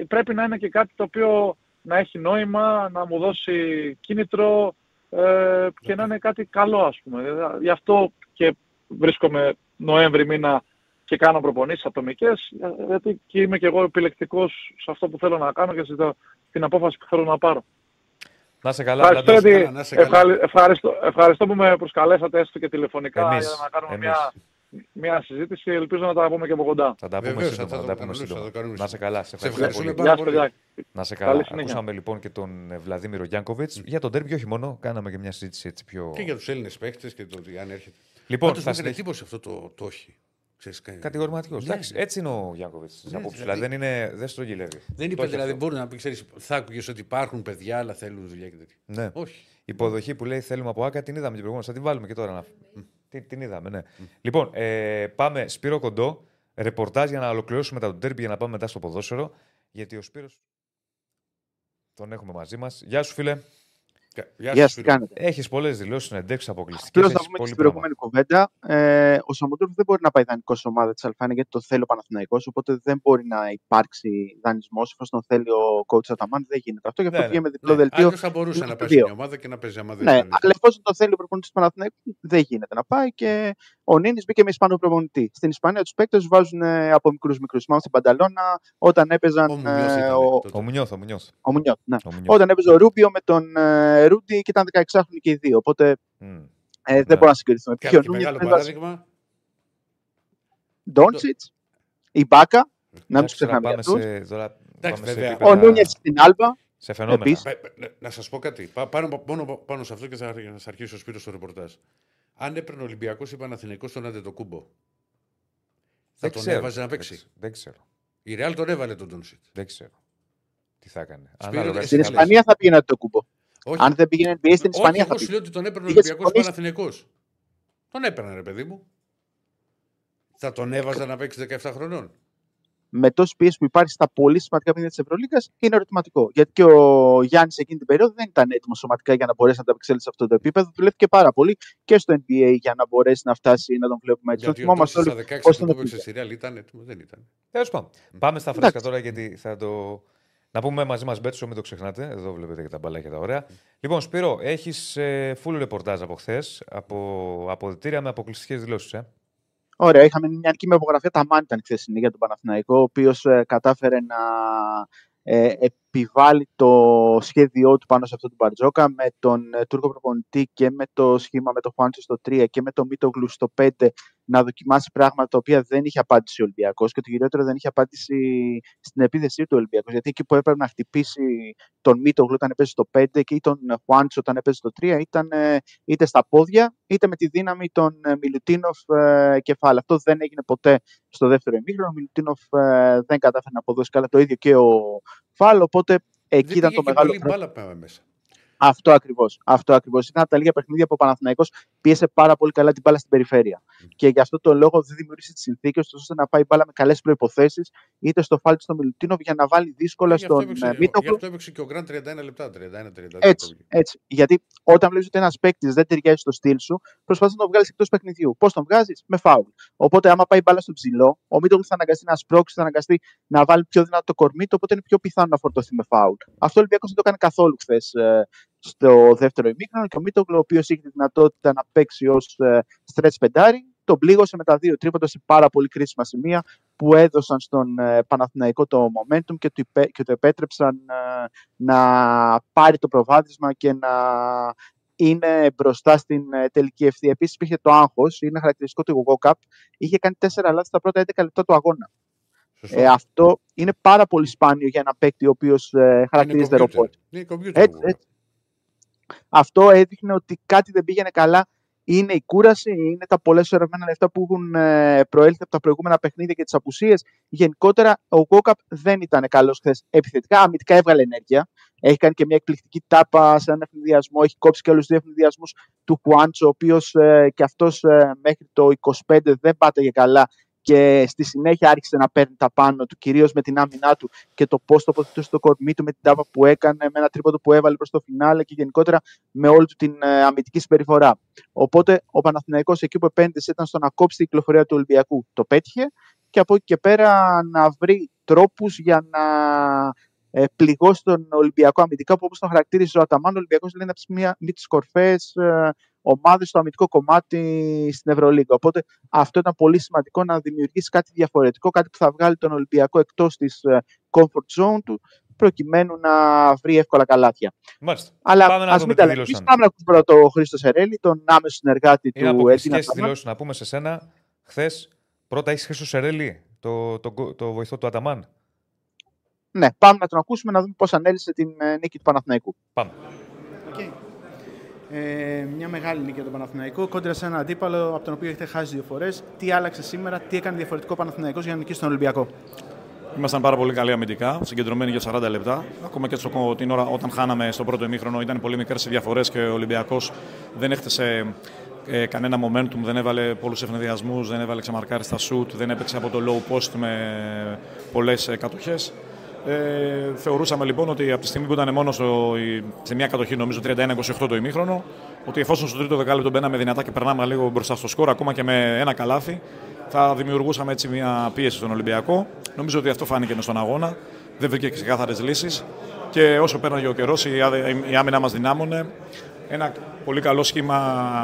ε, πρέπει να είναι και κάτι το οποίο να έχει νόημα, να μου δώσει κίνητρο ε, και να είναι κάτι καλό ας πούμε. Ε, Γι' αυτό και βρίσκομαι Νοέμβρη μήνα και κάνω προπονήσεις ατομικές, ε, γιατί και είμαι και εγώ επιλεκτικός σε αυτό που θέλω να κάνω και στην- στην απόφαση που θέλω να πάρω. Να είσαι καλά, Ευχαριστώ, Βλάντο. καλά, γιατί- να είσαι καλά. ευχαρι- ευχαριστώ, ευχαριστώ που με προσκαλέσατε έστω και τηλεφωνικά Εμείς, για να κάνουμε εμείς. μια, μια συζήτηση. Ελπίζω να τα πούμε και από κοντά. Θα τα πούμε Βεβαίως, σύντομα. θα Θα το τα πούμε κανονίσουμε, σύντομα. θα το κανονίσουμε. Να είσαι καλά. Σε Σε ευχαριστώ ευχαριστούμε πολύ. πάρα Γεια σας, πολύ. παιδιά. Να σε Καλή καλά. συνέχεια. Ακούσαμε λοιπόν και τον ε, Βλαδίμηρο Γιάνκοβιτς για τον τέρμπι, όχι μόνο. Κάναμε και μια συζήτηση έτσι πιο. Και για τους Έλληνες παίχτες και το ότι αν έρχεται. Λοιπόν, Πάντως θα μου έκανε συνεχίσουμε. εντύπωση αυτό το, το όχι. Ξέρεις, κα- Κατηγορηματικός. Ναι, Εντάξει, ναι. έτσι είναι ο Γιάνκοβιτς. Ναι, απόψη. δηλαδή- Δηλαδή δεν, είναι, δεν στρογγυλεύει. Δεν είπε Το έχει δηλαδή, αυτό. μπορεί να πει, ξέρεις, θα άκουγες ότι υπάρχουν παιδιά, αλλά θέλουν δουλειά και τέτοια. Ναι. Όχι. Η υποδοχή που λέει θέλουμε από Άκα την είδαμε την προηγούμενη. Θα την βάλουμε και τώρα. Να... Τι- την είδαμε, ναι. Λοιπόν, ε, πάμε Σπύρο Κοντό. Ρεπορτάζ για να ολοκληρώσουμε τα του τέρμπι για να πάμε μετά στο ποδόσφαιρο. Γιατί ο Σπύρος τον έχουμε μαζί μας. Γεια σου, φίλε. Κα- Γεια σου, σας, τι Σπύρο. κάνετε. Έχεις πολλές δηλώσεις, συνεντεύξει αποκλειστικές. Απλώς να πούμε και στην προηγούμενη κουβέντα. Ε, ο Σαμοντούρφ δεν μπορεί να πάει δανεικό σε ομάδα της Αλφάνη γιατί το θέλει ο Παναθηναϊκός, οπότε δεν μπορεί να υπάρξει δανεισμός εφόσον τον θέλει ο coach Αταμάν. Δεν γίνεται αυτό. Γι' αυτό Ναι, ναι. πήγε με διπλό Ναι, δελτίο. αλλιώς θα μπορούσε είναι να το πάει σε δύο. μια ομάδα και να παίζει άμα δεν Ναι, θέλει. αλλά εφόσον το θέλει ο προπονητής του Παναθηναϊκού, δεν γίνεται να πάει και ο Νίνης μπήκε με Ισπανό προπονητή. Στην Ισπανία τους παίκτες βάζουν ε, από μικρούς μικρούς. Θυμάμαι στην Πανταλώνα όταν έπαιζαν. Ο Μουνιώθ ε, ήταν ο, τότε. Ο Μουνιώθ, ο Μουνιώθ. ο Μουνιώθ, ναι. Ο Μουνιώθ. Όταν έπαιζε ο Ρούμπιο με τον ε, Ρούντι και ήταν 16χρονοι και οι δύο. Οπότε Μμ. ε, Ναι. δεν μπορούμε να συγκριθούμε. Και, Ποιο και Νούνιες μεγάλο δεν βάζει. παράδειγμα. Ντόντσιτς, η Μπάκα, να μην τους Εντάξει, τώρα ξεχνάμε για πάμε αυτούς. σε, τώρα Εντάξει, πάμε σε βέβαια. επίπεδα- Ο Νούνιες στην Άλμπα. σε φαινόμενα. Επίσης. Πα- πα- Να σας πω κάτι. Πά- Πάνω, μόνο πάνω σε αυτό και θα, θα αρχίσει ο Σπύρος στο ρεπορτάζ. Αν έπαιρνε ο Ολυμπιακός ή Παναθηναϊκός στον Αντετοκούμπο, θα Δεν τον ξέρω. έβαζε να Δεν παίξει. ξε- Δεν ξέρω. Η Ρεάλ τον έβαλε τον Τόνσιτ. Δεν ξέρω. Τι θα έκανε. Σπύρο, Ανάλογα εσύ Στην τι τι Ισπανία θα πήγαινε το κούμπο. Όχι, Αν δεν πήγαινε NBA στην Ισπανία όχι θα εγώ σου πήγαινε. λέω ότι τον έπαιρνε ο Είχες Ολυμπιακός συμφωνήσει. Παναθηναϊκός. Τον έπαιρνε, ρε παιδί μου. Θα τον έβαζα να παίξει 17 χρονών. Με τόση πίεση που υπάρχει στα πολύ σημαντικά παιχνίδια της Ευρωλίγα είναι ερωτηματικό. Γιατί και ο Γιάννης εκείνη την περίοδο δεν ήταν έτοιμος σωματικά για να μπορέσει να ανταπεξέλθει σε αυτό το επίπεδο. Δουλεύτηκε πάρα πολύ και στο NBA για να μπορέσει να φτάσει να τον βλέπουμε έτσι. Το Γιατί ο θυμόμαστε Τόνσιτ όλοι στα 16 πώς που τον έπαιξε έπαιξε. στη Ρεάλ ήταν έτοιμο. Δεν ήταν. Τέλος πάντων. Πάμε στα φρέσκα Εντάξει. τώρα γιατί θα το. Να πούμε μαζί μας Μπέτσο, μην το ξεχνάτε. Εδώ βλέπετε και τα μπαλάκια τα ωραία. Λοιπόν, Σπύρο, έχεις ε, full ρεπορτάζ από χθες, από αποδητήρια με αποκλειστικές δηλώσεις. Ε. Ωραία, είχαμε μια νική υπογραφή. Τα Μάν ήταν η χθεσινή για τον Παναθηναϊκό, ο οποίος κατάφερε να ε, επιβάλλει το σχέδιό του πάνω σε αυτό τον Μπαρτζόκα με τον ε, Τούρκο προπονητή και με το σχήμα με το Χουάντσο στο 3 και με το Μίτογλου στο 5 να δοκιμάσει πράγματα τα οποία δεν είχε απάντηση ο Ολυμπιακός και το χειρότερο δεν είχε απάντηση στην επίθεσή του Ολυμπιακός. Γιατί εκεί που έπρεπε να χτυπήσει τον Μίτογλου όταν έπαιζε στο 5 και ή τον Χουάντσο όταν έπαιζε στο 3 ήταν ε, είτε στα πόδια είτε με τη δύναμη των ε, Μιλουτίνοφ ε, κεφάλαια. Αυτό δεν έγινε ποτέ στο δεύτερο ημίχρονο. Ο Μιλουτίνοφ ε, δεν κατάφερε να αποδώσει καλά το ίδιο και ο Φάλ. Οπότε εκεί Δεν ήταν πήγε το και μεγάλο πολύ πρόβλημα. μπάλα πέρα μέσα. Αυτό ακριβώς. Αυτό ακριβώς. Ήταν από τα λίγα παιχνίδια που ο Παναθηναϊκός πίεσε πάρα πολύ καλά την μπάλα στην περιφέρεια. Και γι' αυτό το λόγο δεν δημιούργησε τις συνθήκες ώστε να πάει η μπάλα με καλές προποθέσει είτε στο φάλ στο Μιλουτίνοβ για να βάλει δύσκολα Γι' αυτό στον έπαιξε- ε, Γι' Μίτογλου. αυτό έπαιξε και ο Γκραντ 31 λεπτά. 31-32. Έτσι, έτσι. Γιατί όταν βλέπεις ότι ένας παίκτης δεν ταιριάζει στο στυλ σου, προσπαθείς να τον βγάλεις εκτός παιχνιδιού. Πώς τον βγάζεις, με φάουλ. Οπότε, άμα πάει η μπάλα στο ψηλό, ο Μίτογλου θα αναγκαστεί να σπρώξει, θα αναγκαστεί να βάλει πιο δυνατό το κορμί του, οπότε είναι πιο πιθανό να φορτωθεί με φάουλ. Αυτό ο Ολυμπιακός δεν το έκανε καθόλου χθες στο δεύτερο ημίχρονο και ο Μίτογλου, ο οποίος είχε τη δυνατότητα να παίξει ως stretch πεντάρι, τον πλήγωσε με τα δύο τρίποντα σε πάρα πολύ κρίσιμα σημεία που έδωσαν στον ε, Παναθηναϊκό το momentum και του, υπέ- και του επέτρεψαν ε, να πάρει το προβάδισμα και να είναι μπροστά στην ε, τελική ευθεία. Επίσης υπήρχε το άγχος, είναι χαρακτηριστικό του Google Cup. Είχε κάνει τέσσερα λάθη στα πρώτα 11 λεπτά του αγώνα. Σωστό. Ε, αυτό είναι πάρα πολύ σπάνιο για ένα παίκτη ο οποίος ε, χαρακτηρίζεται Είναι ρομπότ. computer. Είναι computer. Έτσι, ο έτσι. Αυτό έδειχνε ότι κάτι δεν πήγαινε καλά. Είναι η κούραση, είναι τα πολλέ ωρευμένα λεφτά που έχουν ε, προέλθει από τα προηγούμενα παιχνίδια και τις απουσίες. Γενικότερα, ο Γκόκαπ δεν ήταν καλός χθες επιθετικά. Αμυντικά έβγαλε ενέργεια. Έχει κάνει και μια εκπληκτική τάπα σε έναν ευνηδιασμό. Έχει κόψει και άλλου δύο ευνηδιασμούς του Χουάντσο, ο οποίος ε, και αυτός ε, μέχρι το 25 δεν πάταγε καλά και στη συνέχεια άρχισε να παίρνει τα πάνω του, κυρίως με την άμυνά του και το πώς τοποθετούσε το κορμί του με την τάπα που έκανε, με ένα τρίποντο που έβαλε προς το φινάλε και γενικότερα με όλη του την ε, αμυντική συμπεριφορά. Οπότε ο Παναθηναϊκός εκεί που επένδυσε ήταν στο να κόψει την κυκλοφορία του Ολυμπιακού. Το πέτυχε και από εκεί και πέρα να βρει τρόπους για να ε, πληγώσει τον Ολυμπιακό αμυντικά, που όπως τον χαρακτήριζε ο Αταμάν, ο Ολυμπιακός λέει είναι από τις κορφές ε, ομάδες στο αμυντικό κομμάτι στην Ευρωλίγα. Οπότε αυτό ήταν πολύ σημαντικό να δημιουργήσει κάτι διαφορετικό, κάτι που θα βγάλει τον Ολυμπιακό εκτός της ε, comfort zone του, προκειμένου να βρει εύκολα καλάθια. Μάλιστα. Αλλά ας μην τα λέμε. Πάμε να ακούσουμε πρώτα τον Χρήστο Σερέλη, τον άμεσο συνεργάτη Είναι του Έλληνα. δηλώσει να πούμε σε σένα, χθες πρώτα έχει Χρήστος Σερέλη, το, το, το, το βοηθό του Αταμάν. Ναι, πάμε να τον ακούσουμε να δούμε πώς ανέλησε την ε, νίκη του Παναθηναϊκού. Πάμε. Okay. Ε, μια μεγάλη νίκη για τον Παναθηναϊκό κόντρα σε ένα αντίπαλο από τον οποίο έχετε χάσει δύο φορές. Τι άλλαξε σήμερα, τι έκανε διαφορετικό ο Παναθηναϊκός για να νικήσει τον Ολυμπιακό; Ήμασταν πάρα πολύ καλοί αμυντικά, συγκεντρωμένοι για 40 λεπτά. Ακόμα και στο, την ώρα όταν χάναμε στο πρώτο ημίχρονο ήταν πολύ μικρές οι διαφορές και ο Ολυμπιακός δεν έχτισε ε, κανένα momentum, δεν έβαλε πολλούς ευνηδιασμούς, δεν έβαλε ξεμαρκάρι στα σουτ, δεν έπαιξε από το low post με πολλές κατοχές. Ε, θεωρούσαμε λοιπόν ότι από τη στιγμή που ήταν μόνο στο, σε μια κατοχή, νομίζω 31-28 το ημίχρονο, ότι εφόσον στο τρίτο δεκάλεπτο μπαίναμε δυνατά και περνάμε λίγο μπροστά στο σκορ, ακόμα και με ένα καλάθι, θα δημιουργούσαμε έτσι μια πίεση στον Ολυμπιακό. Νομίζω ότι αυτό φάνηκε στον αγώνα. Δεν βρήκε ξεκάθαρες λύσεις. Και όσο πέρναγε ο καιρός, η άμυνα μας δυνάμωνε. Ένα πολύ καλό σχήμα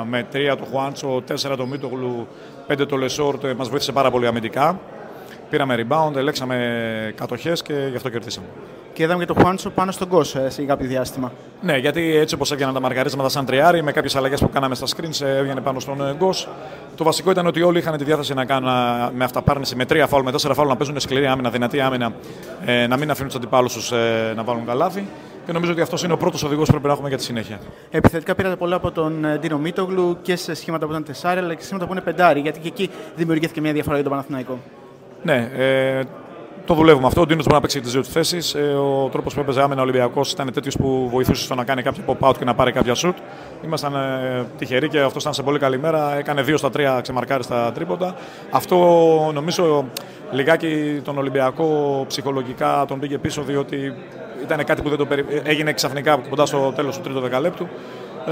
με τρία το Χουάντσο, τέσσερα το Μίτογλου, πέντε το Λεσόρ μας βοήθησε πάρα πολύ αμυντικά. Πήραμε rebound, ελέγξαμε κατοχές και γι' αυτό κερδίσαμε. Και είδαμε και το Χουάντσο πάνω στον Γκος ε, σε κάποιο διάστημα. Ναι, γιατί έτσι όπως έβγαιναν τα μαρκαρίσματα σαν τριάρι, με κάποιες αλλαγές που κάναμε στα screens, ε, έβγαινε πάνω στον Γκος. Το βασικό ήταν ότι όλοι είχαν τη διάθεση να κάνουν με αυταπάρνηση, με τρία φάουλ, με τέσσερα φάουλ να παίζουν σκληρή άμυνα, δυνατή άμυνα, ε, να μην αφήνουν τους αντιπάλους τους ε, να βάλουν καλάθι. Και νομίζω ότι αυτός είναι ο πρώτος οδηγός που πρέπει να έχουμε για τη συνέχεια. Επιθετικά πήρατε πολλά από τον Ντίνο Μίτογλου και σε σχήματα που ήταν τεσσάρι, αλλά και σε σχήματα που είναι πεντάρι, γιατί και εκεί δημιουργήθηκε μια διαφορά για τον Παναθηναϊκό. Ναι, ε, το δουλεύουμε αυτό. Ο Ντίνος μπορεί να παίξει τις δύο του θέσεις. Ε, ο τρόπος που έπαιζε άμενα ο Ολυμπιακός ήταν τέτοιος που βοηθούσε στο να κάνει κάποιο pop-out και να πάρει κάποια shoot. Ήμασταν ε, τυχεροί και αυτός ήταν σε πολύ καλή μέρα. Έκανε δύο στα τρία ξεμαρκάρι στα τρίποντα. Αυτό νομίζω λιγάκι τον Ολυμπιακό ψυχολογικά τον πήγε πίσω διότι ήταν κάτι που δεν το περι... έγινε ξαφνικά κοντά στο τέλος του τρίτου δεκαλέπτου.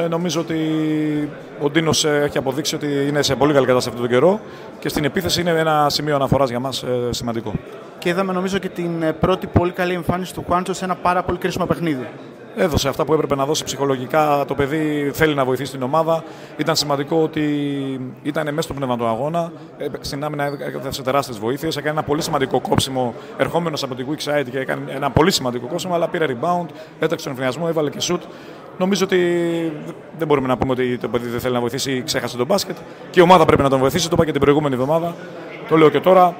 Ε, νομίζω ότι ο Ντίνος ε, έχει αποδείξει ότι είναι σε πολύ καλή κατάσταση αυτόν τον καιρό και στην επίθεση είναι ένα σημείο αναφοράς για μας ε, σημαντικό. Και είδαμε νομίζω και την ε, πρώτη πολύ καλή εμφάνιση του Χουάντσο σε ένα πάρα πολύ κρίσιμο παιχνίδι. Έδωσε αυτά που έπρεπε να δώσει ψυχολογικά. Το παιδί θέλει να βοηθήσει την ομάδα. Ήταν σημαντικό ότι ήταν μέσα στο πνεύμα του αγώνα. Στην άμυνα έδωσε τεράστιες βοήθειες. Έκανε ένα πολύ σημαντικό κόψιμο ερχόμενος από την Quick Side και έκανε ένα πολύ σημαντικό κόψιμο. Αλλά πήρε rebound, έτρεξε τον εμφανισμό, έβαλε και shoot. Νομίζω ότι δεν μπορούμε να πούμε ότι το παιδί δεν θέλει να βοηθήσει ή ξέχασε τον μπάσκετ. Και η ομάδα πρέπει να τον βοηθήσει. Το είπα και την προηγούμενη εβδομάδα. Το λέω και τώρα.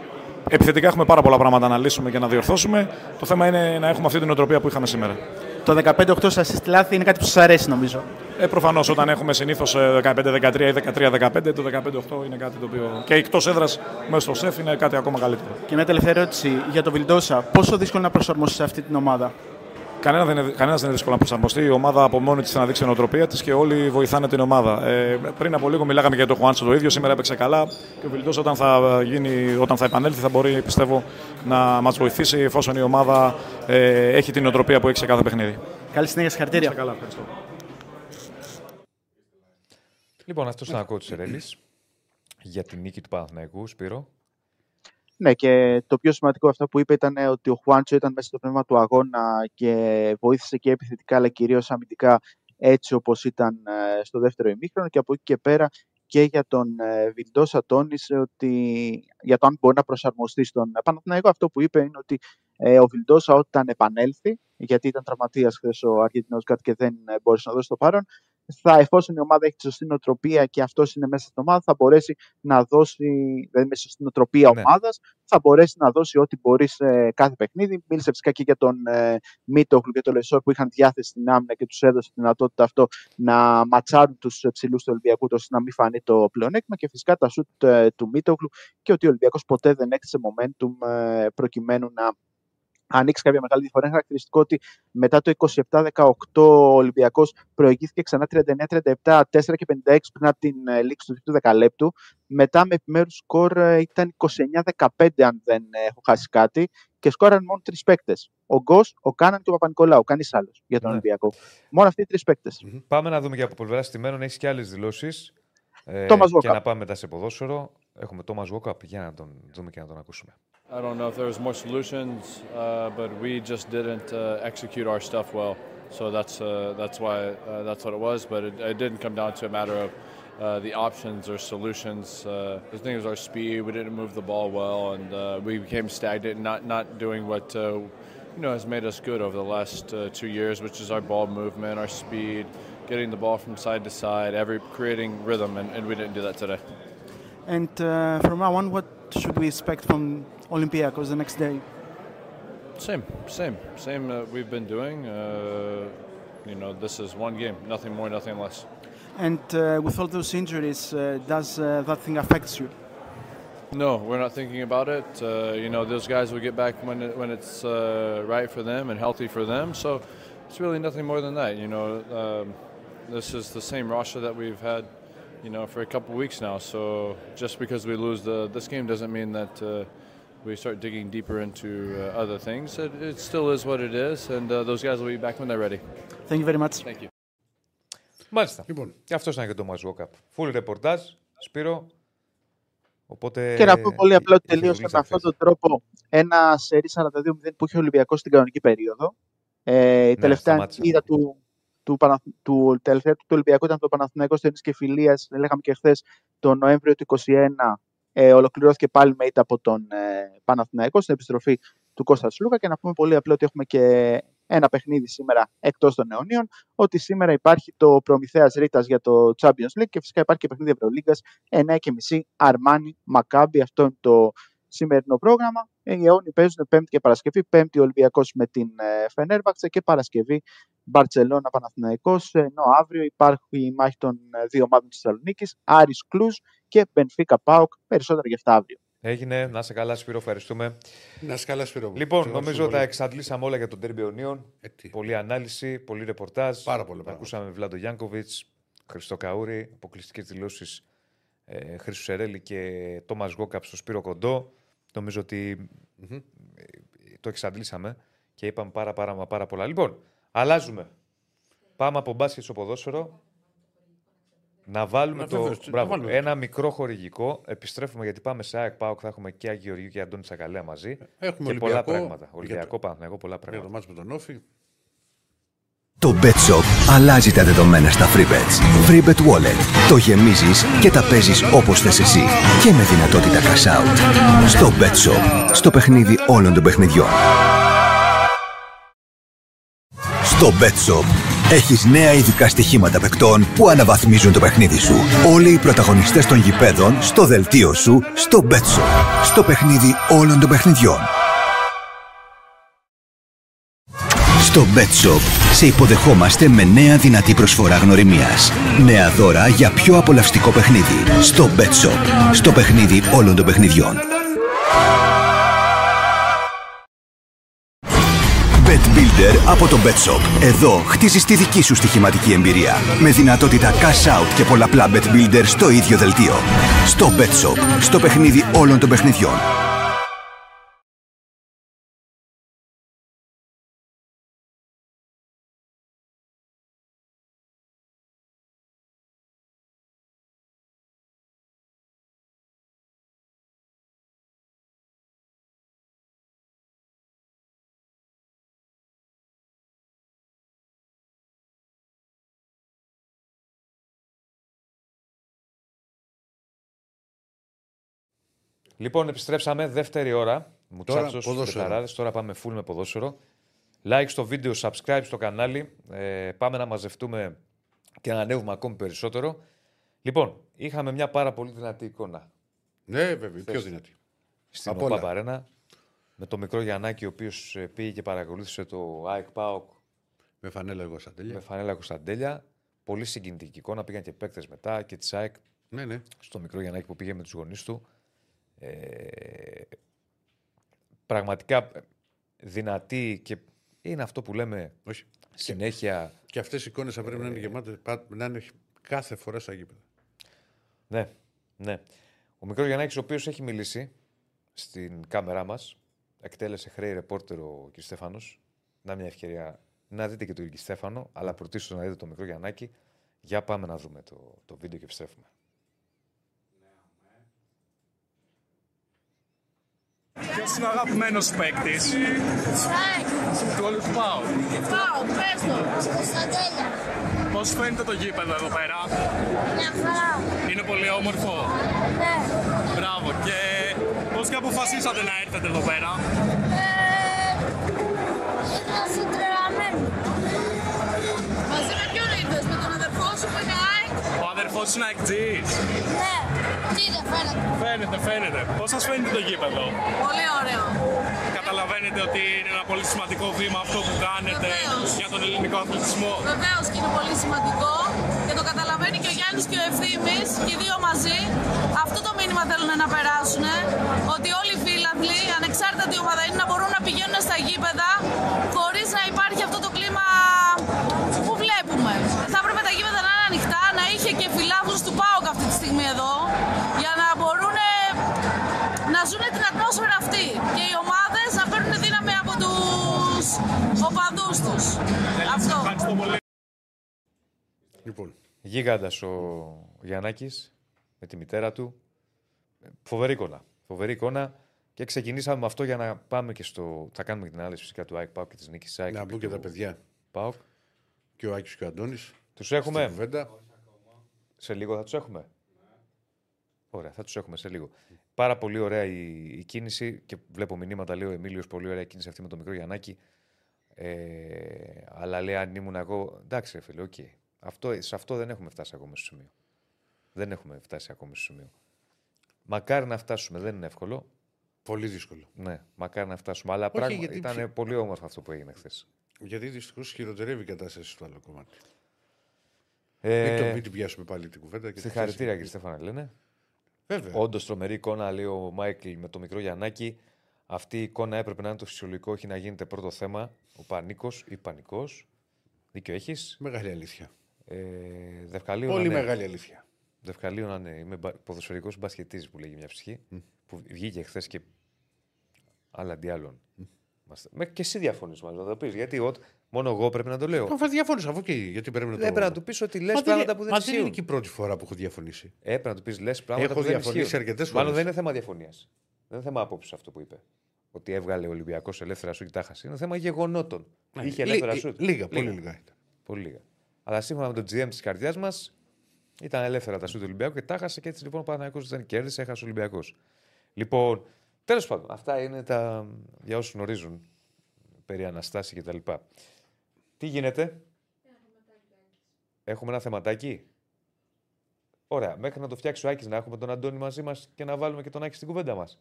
Επιθετικά έχουμε πάρα πολλά πράγματα να λύσουμε και να διορθώσουμε. Το θέμα είναι να έχουμε αυτή την οτροπία που είχαμε σήμερα. Το 15-8 σας λάθη είναι κάτι που σας αρέσει νομίζω. Ε, Προφανώς όταν έχουμε συνήθως 15-13 ή 13-15, το 15-8 είναι κάτι το οποίο. και εκτός έδρας μέσα στο σεφ είναι κάτι ακόμα καλύτερο. Και μια τελευταία ερώτηση για το Βιλντόσα. Πόσο δύσκολο να προσαρμοστεί σε αυτή την ομάδα; Κανένα δεν, είναι, κανένας δεν είναι δύσκολο να προσαρμοστεί. Η ομάδα από μόνη της να δείξει την οτροπία της και όλοι βοηθάνε την ομάδα. Ε, πριν από λίγο μιλάγαμε για τον Χουάντσο το ίδιο. Σήμερα έπαιξε καλά και ο Βιλντός όταν, θα όταν θα επανέλθει θα μπορεί πιστεύω να μας βοηθήσει εφόσον η ομάδα ε, έχει την οτροπία που έχει σε κάθε παιχνίδι. Καλή συνέχεια, συγχαρητήρια. Καλά, ευχαριστώ. Λοιπόν, αυτός είναι ο coach Σερέλη για την νίκη του Παναθηναϊκού, Σπύρο. Ναι, και το πιο σημαντικό αυτό που είπε ήταν ότι ο Χουάντσο ήταν μέσα στο πνεύμα του αγώνα και βοήθησε και επιθετικά αλλά κυρίως αμυντικά έτσι όπως ήταν ε, στο δεύτερο ημίχρονο. Και από εκεί και πέρα και για τον ε, Βιλντόσα τόνισε ότι για το αν μπορεί να προσαρμοστεί στον Παναθηναϊκό αυτό που είπε είναι ότι ε, ο Βιλντόσα όταν επανέλθει γιατί ήταν τραυματίας χθες ο Αργεντινός κάτι και δεν μπόρεσε να δώσει το παρόν θα, εφόσον η ομάδα έχει τη σωστή νοοτροπία και αυτός είναι μέσα στην ομάδα, θα μπορέσει να δώσει, δηλαδή μέσα στην νοοτροπία ναι. ομάδας, θα μπορέσει να δώσει ό,τι μπορεί σε κάθε παιχνίδι. Μίλησε φυσικά και για τον ε, Μίτογλου και τον Λεσόρ που είχαν διάθεση στην άμυνα και τους έδωσε τη δυνατότητα αυτό να ματσάρουν τους ψηλούς του Ολυμπιακού, ώστε να μην φανεί το πλεονέκτημα. Και φυσικά τα σουτ ε, του Μίτογλου και ότι ο Ολυμπιακός ποτέ δεν έκτισε momentum ε, προκειμένου να ανοίξει κάποια μεγάλη διαφορά. Είναι χαρακτηριστικό ότι μετά το 27-18 ο Ολυμπιακός προηγήθηκε ξανά 39-37, 4 και 56 πριν από την ε, λήξη του τρίτου δεκαλέπτου. Μετά με επιμέρους σκορ ε, ήταν 29-15, αν δεν ε, έχω χάσει κάτι. Και σκόραν μόνο τρεις παίκτες. Ο Γκος, ο Κάναν και ο Παπα-Νικολάου. Κανείς άλλος για τον Ναι. Ολυμπιακό. Μόνο αυτοί οι τρεις παίκτες. Πάμε να δούμε και από πλευρά στημένων. Έχεις και άλλες δηλώσεις. Ε, Thomas και Walkup. να πάμε μετά σε ποδόσφαιρο. Έχουμε Thomas Walkup για να τον δούμε και να τον ακούσουμε. I don't know if there was more solutions, uh, but we just didn't uh, execute our stuff well. So that's uh, that's why uh, that's what it was. But it, it didn't come down to a matter of uh, the options or solutions. Uh, the thing was our speed. We didn't move the ball well, and we became stagnant, not not doing what you know has made us good over the last two years, which is our ball movement, our speed, getting the ball from side to side, every creating rhythm, and, and we didn't do that today. And from now on, what should we expect from Olympiacos the next day? Same, same, same that we've been doing. Uh, you know, this is one game, nothing more, nothing less. And uh, with all those injuries, uh, does uh, that thing affect you? No, we're not thinking about it. Uh, you know, those guys will get back when it, when it's uh, right for them and healthy for them. So it's really nothing more than that. You know, um, this is the same roster that we've had, you know, for a couple weeks now. So just because we lose the this game doesn't mean that uh, we start digging deeper into uh, other things. It, it still is what it is, and uh, those guys will be back when they're ready. Thank you very much. Thank you. Μάλιστα. Λοιπόν, Και αυτό ήταν και το Thomas Walkup. Full ρεπορτάζ, Σπύρο. Οπότε, Και να πω πολύ απλά ότι είχε τελείωσε δουλειά με αυτόν χθες. τον τρόπο ένα σερί 42-0 που είχε ο Ολυμπιακό στην κανονική περίοδο. Ε, η τελευταία σταμάτησε. είδα του, του, Παναθ... του, τελευταία του, του Ολυμπιακού ήταν το Παναθηναϊκός στο και Φιλίας. Λέγαμε και χθες τον Νοέμβριο του 2021. Ε, ολοκληρώθηκε πάλι με ήττα από τον ε, Παναθηναϊκό στην επιστροφή του Κώστα Σλούκα. Και να πούμε πολύ απλά ότι έχουμε και ένα παιχνίδι σήμερα εκτός των αιωνίων. Ότι σήμερα υπάρχει το Προμηθέας Ρήτας για το Champions League και φυσικά υπάρχει και παιχνίδι Ευρωλίγκας 9.30 Αρμάνι Μακάμπι. Αυτό είναι το σημερινό πρόγραμμα. Ε, Οι αιώνιοι παίζουν Πέμπτη και Παρασκευή. Πέμπτη ο Ολυμπιακός με την ε, Φενέρβαξε και Παρασκευή Μπαρτσελώνα Παναθηναϊκός. Ενώ αύριο υπάρχει η μάχη των ε, δύο ομάδων της Θεσσαλονίκης, Άρης Κλούζ και Μπενφίκα Πάοκ. Περισσότερα για αυτά αύριο. Έγινε, να σε καλά, Σπύρο, ευχαριστούμε. να είσαι καλά, Σπύρο. μου. Λοιπόν, Σε νομίζω ευχαριστώ τα πολύ. εξαντλήσαμε όλα για τον Τέρμπι Ονίων. Ε, τι. Πολλή ανάλυση, πολύ ρεπορτάζ. Πάρα πολλά Τα πράγματα. Ακούσαμε Βλάντο Γιάνκοβιτς, Χριστό Καούρη, αποκλειστικές δηλώσεις ε, Χρήσου Σερέλη και Τόμας Γκόκαπ στο Σπύρο Κοντό. Νομίζω ότι ε, το εξαντλήσαμε και είπαμε πάρα, πάρα, μα πάρα πολλά. Λοιπόν, αλλάζουμε. Πάμε από μπάσκετ στο ποδόσφαιρο. Να βάλουμε Να το. βεβαίως, να Μπράβο, βάλουμε. ένα μικρό χορηγικό. Επιστρέφουμε γιατί πάμε σε ΑΕΚ ΠΑΟΚ. Θα έχουμε και Άγιο Γεωργίου και Αντώνη Τσακαλέα μαζί. Έχουμε και πολλά Ολυμπιακό, πράγματα. για Ολυμπιακό, το- Παναθηναϊκό, πολλά Για το πράγματα. μάτς με τον Όφη. Το BetShop αλλάζει τα δεδομένα στα FreeBets. FreeBet Wallet. Το γεμίζεις και τα παίζεις όπως θες εσύ. Και με δυνατότητα cash out. Στο BetShop. Στο παιχνίδι όλων των παιχνιδιών. Στο BetShop έχεις νέα ειδικά στοιχήματα παικτών που αναβαθμίζουν το παιχνίδι σου. Όλοι οι πρωταγωνιστές των γηπέδων στο δελτίο σου στο BetShop. Στο παιχνίδι όλων των παιχνιδιών. Στο BetShop σε υποδεχόμαστε με νέα δυνατή προσφορά γνωριμίας. Νέα δώρα για πιο απολαυστικό παιχνίδι. Στο BetShop. Στο παιχνίδι όλων των παιχνιδιών. Bet Builder από το BetShop. Εδώ χτίζεις τη δική σου στοιχηματική εμπειρία. Με δυνατότητα cash out και πολλαπλά Bet Builder στο ίδιο δελτίο. Στο BetShop. Στο παιχνίδι όλων των παιχνιδιών. Λοιπόν, επιστρέψαμε δεύτερη ώρα. Μουτσάτσος, ποδόσφαιρο. Μπεταράδες. Τώρα πάμε full με ποδόσφαιρο. Like στο βίντεο, subscribe στο κανάλι. Ε, πάμε να μαζευτούμε και να ανέβουμε ακόμη περισσότερο. Λοιπόν, είχαμε μια πάρα πολύ δυνατή εικόνα Ναι, βέβαια, πιο δυνατή. στην Απ' όλα. ΟΠΑ Παρένα. Με τον μικρό Γιαννάκη, ο οποίος πήγε και παρακολούθησε το ΑΕΚ ΠΑΟΚ Με φανέλα εγώ σαν τέλεια. με φανέλα Κωνσταντέλια. Πολύ συγκινητική εικόνα. Πήγαν και παίκτες μετά και της ΑΕΚ Ναι, ναι. στο μικρό Γιαννάκη που πήγε με τους γονείς του. Ε, πραγματικά ε, δυνατή και είναι αυτό που λέμε Όχι. συνέχεια. Και αυτές οι εικόνες θα πρέπει να Ε. είναι γεμάτες, να είναι κάθε φορά στα γήπεδα. Ναι, ναι. Ο μικρός Γιαννάκης, ο οποίος έχει μιλήσει στην κάμερά μας, εκτέλεσε χρέη ρεπόρτερ ο κ. Στέφανος. Να μια ευκαιρία να δείτε και τον κ. Στέφανο, αλλά πρωτίστως να δείτε το μικρό Γιαννάκη. Για πάμε να δούμε το, το βίντεο και επιστρέφουμε. Ποιος είναι ο αγαπημένος παίκτης; Του όλου του ΠΑΟ. Πάω, πες το, Κωνσταντέλια. Πώς φαίνεται το γήπεδο εδώ πέρα; Μια χαρά. Είναι πολύ όμορφο. Ναι. Μπράβο. Και πώς και αποφασίσατε να έρθετε εδώ πέρα; Ε, Ο αδερφός είναι αεκτζής. Ναι. Τι δεν φαίνεται. Φαίνεται, φαίνεται. Πώς σας φαίνεται το γήπεδο; Πολύ ωραίο. Καταλαβαίνετε ότι είναι ένα πολύ σημαντικό βήμα αυτό που κάνετε Βεβαίως. για τον ελληνικό αθλητισμό; Βεβαίως και είναι πολύ σημαντικό και το καταλαβαίνει και ο Γιάννης και ο Ευθύμης και οι δύο μαζί. Αυτό το μήνυμα θέλουν να περάσουν. Ότι όλοι οι φίλαθλοι, ανεξάρτητα τι ομάδα είναι, να μπορούν να πηγαίνουν στα γήπεδα οπαδού τους. Αυτό. Ευχαριστώ πολύ. Λοιπόν, Γίγαντας ο Γιαννάκης με τη μητέρα του. Ε, Φοβερή εικόνα. Φοβερή εικόνα. Και ξεκινήσαμε με αυτό για να πάμε και στο. Θα κάνουμε και την ανάλυση φυσικά του ΑΕΚ Πάουκ και της νίκης ΑΕΚ. να μπουν και τα παιδιά. Πάουκ. Και ο Άκης και ο Αντώνης. Τους έχουμε; Στην κουβέντα. Σε λίγο θα τους έχουμε; Ωραία, θα τους έχουμε σε λίγο. Πάρα πολύ ωραία η, η κίνηση και βλέπω μηνύματα. Λέει ο Εμίλιος, πολύ ωραία η κίνηση αυτή με το μικρό Γιαννάκη. Ε, αλλά λέει αν ήμουν εγώ. Εντάξει, ρε φίλε, οκ. Αυτό, σε αυτό δεν έχουμε φτάσει ακόμα στο σημείο. Δεν έχουμε φτάσει ακόμα στο σημείο. Μακάρι να φτάσουμε, δεν είναι εύκολο. Πολύ δύσκολο. Ναι, μακάρι να φτάσουμε. Αλλά Όχι, πράγμα, γιατί ήταν ψη- πολύ όμορφο αυτό που έγινε χθες. Γιατί δυστυχώς χειροτερεύει η κατάσταση στο άλλο κομμάτι. Ε, Μην, το, μην την πιάσουμε πάλι την κουβέντα. και τη Συγχαρητήρια, θέση. κύριε Στέφανα, λένε. Βέβαια. Όντως τρομερή εικόνα, λέει ο Μάικλ με το μικρό Γιαννάκη. Αυτή η εικόνα έπρεπε να είναι το φυσιολογικό, όχι να γίνεται πρώτο θέμα. Ο πανίκος ή πανικός. Δίκιο έχεις; Μεγάλη αλήθεια. Ε, Δευκαλίου Πολύ να είναι. μεγάλη αλήθεια. Δευκαλίου να είναι. Είμαι ποδοσφαιρικός μπασκετής που λέγει μια ψυχή. Που βγήκε χθες και άλλα αντί άλλων. Είμαστε- Μέχρι και εσύ διαφωνείς μαζί να το πεις. Γιατί ο- μόνο εγώ πρέπει να το λέω. Αφού διαφώνησα, αφού και γιατί πρέπει να το. Δεν πρέπει να του πεις ότι λες Μα πράγματα δεν, που δεν μα δεν είναι ισχύουν. και η πρώτη φορά που έχω διαφωνήσει. Ε, Έπρεπε να του πεις λες πράγματα Έχω που δεν διαφωνήσει ισχύουν. αρκετές Μάλλον φορές. δεν είναι θέμα διαφωνίας. Δεν είναι θέμα άποψης αυτό που είπε. Ότι έβγαλε ο Ολυμπιακός ελεύθερα σου και τα χάσει. Είναι θέμα γεγονότων. Είχε Λί- ελεύθερα λί- σου. λίγα, πολύ λίγα ήταν. Πολύ λίγα. Αλλά σύμφωνα με τον GM της καρδιάς μας, ήταν ελεύθερα τα σου του Ολυμπιακού και τα χάσε και έτσι λοιπόν ο Παναγιώ δεν κέρδισε, έχασε ο Ολυμπιακός. Λοιπόν, τέλος πάντων, αυτά είναι τα για όσους γνωρίζουν περί Αναστάση κτλ. Τι γίνεται, Έχουμε ένα θεματάκι. Ωραία. Μέχρι να το φτιάξει ο Άκης να έχουμε τον Αντώνη μαζί μας και να βάλουμε και τον Άκη στην κουβέντα μας.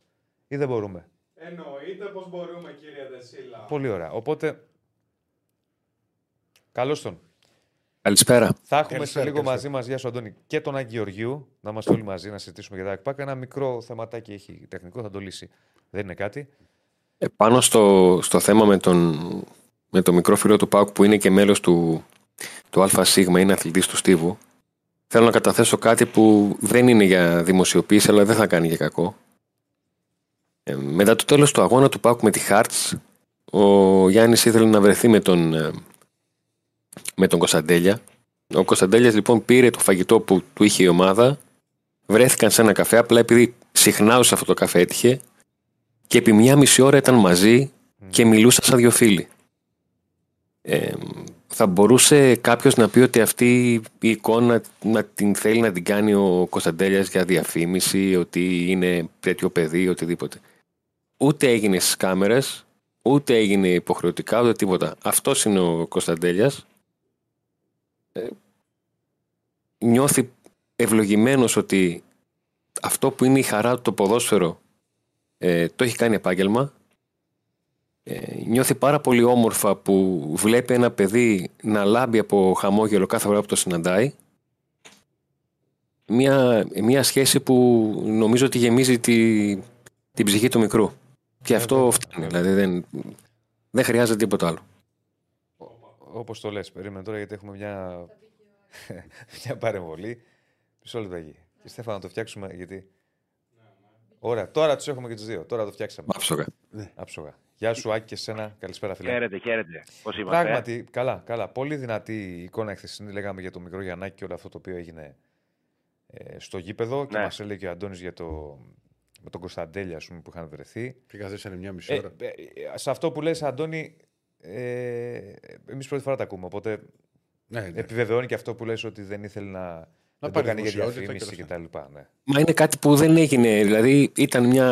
Ή δεν μπορούμε. Εννοείται πως μπορούμε κύριε Δεσίλα. Πολύ ωραία. Οπότε. Καλώς τον. Καλησπέρα. Θα έχουμε Καλησπέρα, σε λίγο καλησπέρα. μαζί μας, Γεια σου Αντώνη, και τον Άκη Γεωργίου. Να είμαστε όλοι μαζί να συζητήσουμε για τα ΑΚΠΑΚ. Ένα μικρό θεματάκι έχει τεχνικό, θα το λύσει. Δεν είναι κάτι. Ε, πάνω στο, στο θέμα με τον, με το μικρό φίλο του Πάουκ που είναι και μέλος του, του ΑΣ, είναι αθλητής του Στίβου, θέλω να καταθέσω κάτι που δεν είναι για δημοσιοποίηση, αλλά δεν θα κάνει και κακό. Ε, μετά το τέλος του αγώνα του Πάουκ με τη Hearts, ο Γιάννης ήθελε να βρεθεί με τον, ε, με τον Κωνσταντέλια. Ο Κωνσταντέλιας λοιπόν πήρε το φαγητό που του είχε η ομάδα, βρέθηκαν σε ένα καφέ, απλά επειδή συχνά σε αυτό το καφέ έτυχε, και επί μία μισή ώρα ήταν μαζί και μιλούσαν σαν δυο φίλοι. Ε, θα μπορούσε κάποιος να πει ότι αυτή η εικόνα να την θέλει να την κάνει ο Κωνσταντέλιας για διαφήμιση, ότι είναι τέτοιο παιδί, οτιδήποτε. Ούτε έγινε στις κάμερες, ούτε έγινε υποχρεωτικά, ούτε τίποτα. Αυτός είναι ο Κωνσταντέλιας. Ε, νιώθει ευλογημένος ότι αυτό που είναι η χαρά του το ποδόσφαιρο ε, το έχει κάνει επάγγελμα. Ε, νιώθει πάρα πολύ όμορφα που βλέπει ένα παιδί να λάμπει από χαμόγελο κάθε φορά που το συναντάει. Μια, μια σχέση που νομίζω ότι γεμίζει τη, την ψυχή του μικρού. Και αυτό φτάνει. Δηλαδή δεν, Δεν χρειάζεται τίποτα άλλο. Όπως το λες, περίμενε τώρα γιατί έχουμε μια, [LAUGHS] μια παρεμβολή. Μισό λεπτάκι. Και Στέφανα να το φτιάξουμε γιατί. Ωραία, τώρα τους έχουμε και τους δύο. Τώρα το φτιάξαμε. Άψογα. Ναι. Άψογα. Γεια σου, Άκη, και σένα. Καλησπέρα, φίλε. Χαίρετε, χαίρετε. Πώς είμαστε. Πράγματι, καλά, καλά. Πολύ δυνατή εικόνα εχθεσινή. Λέγαμε για το μικρό Γιαννάκη και όλο αυτό το οποίο έγινε ε, στο γήπεδο. Και Ναι. μας έλεγε ο Αντώνης για το. Με τον Κωνσταντέλια, ας πούμε, που είχαν βρεθεί. Και καθίσανε μια μισή Ε, ώρα. ε, ε, σε αυτό που λες, Αντώνη, ε, εμείς πρώτη φορά τα ακούμε. Οπότε Ναι, ναι. επιβεβαιώνει και αυτό που λες ότι δεν ήθελε να. δεν το πάρει κάνει για δημοσιότητα διαφήμιση και όλα κτλ. Ναι. Μα είναι κάτι που δεν έγινε. Δηλαδή ήταν μια,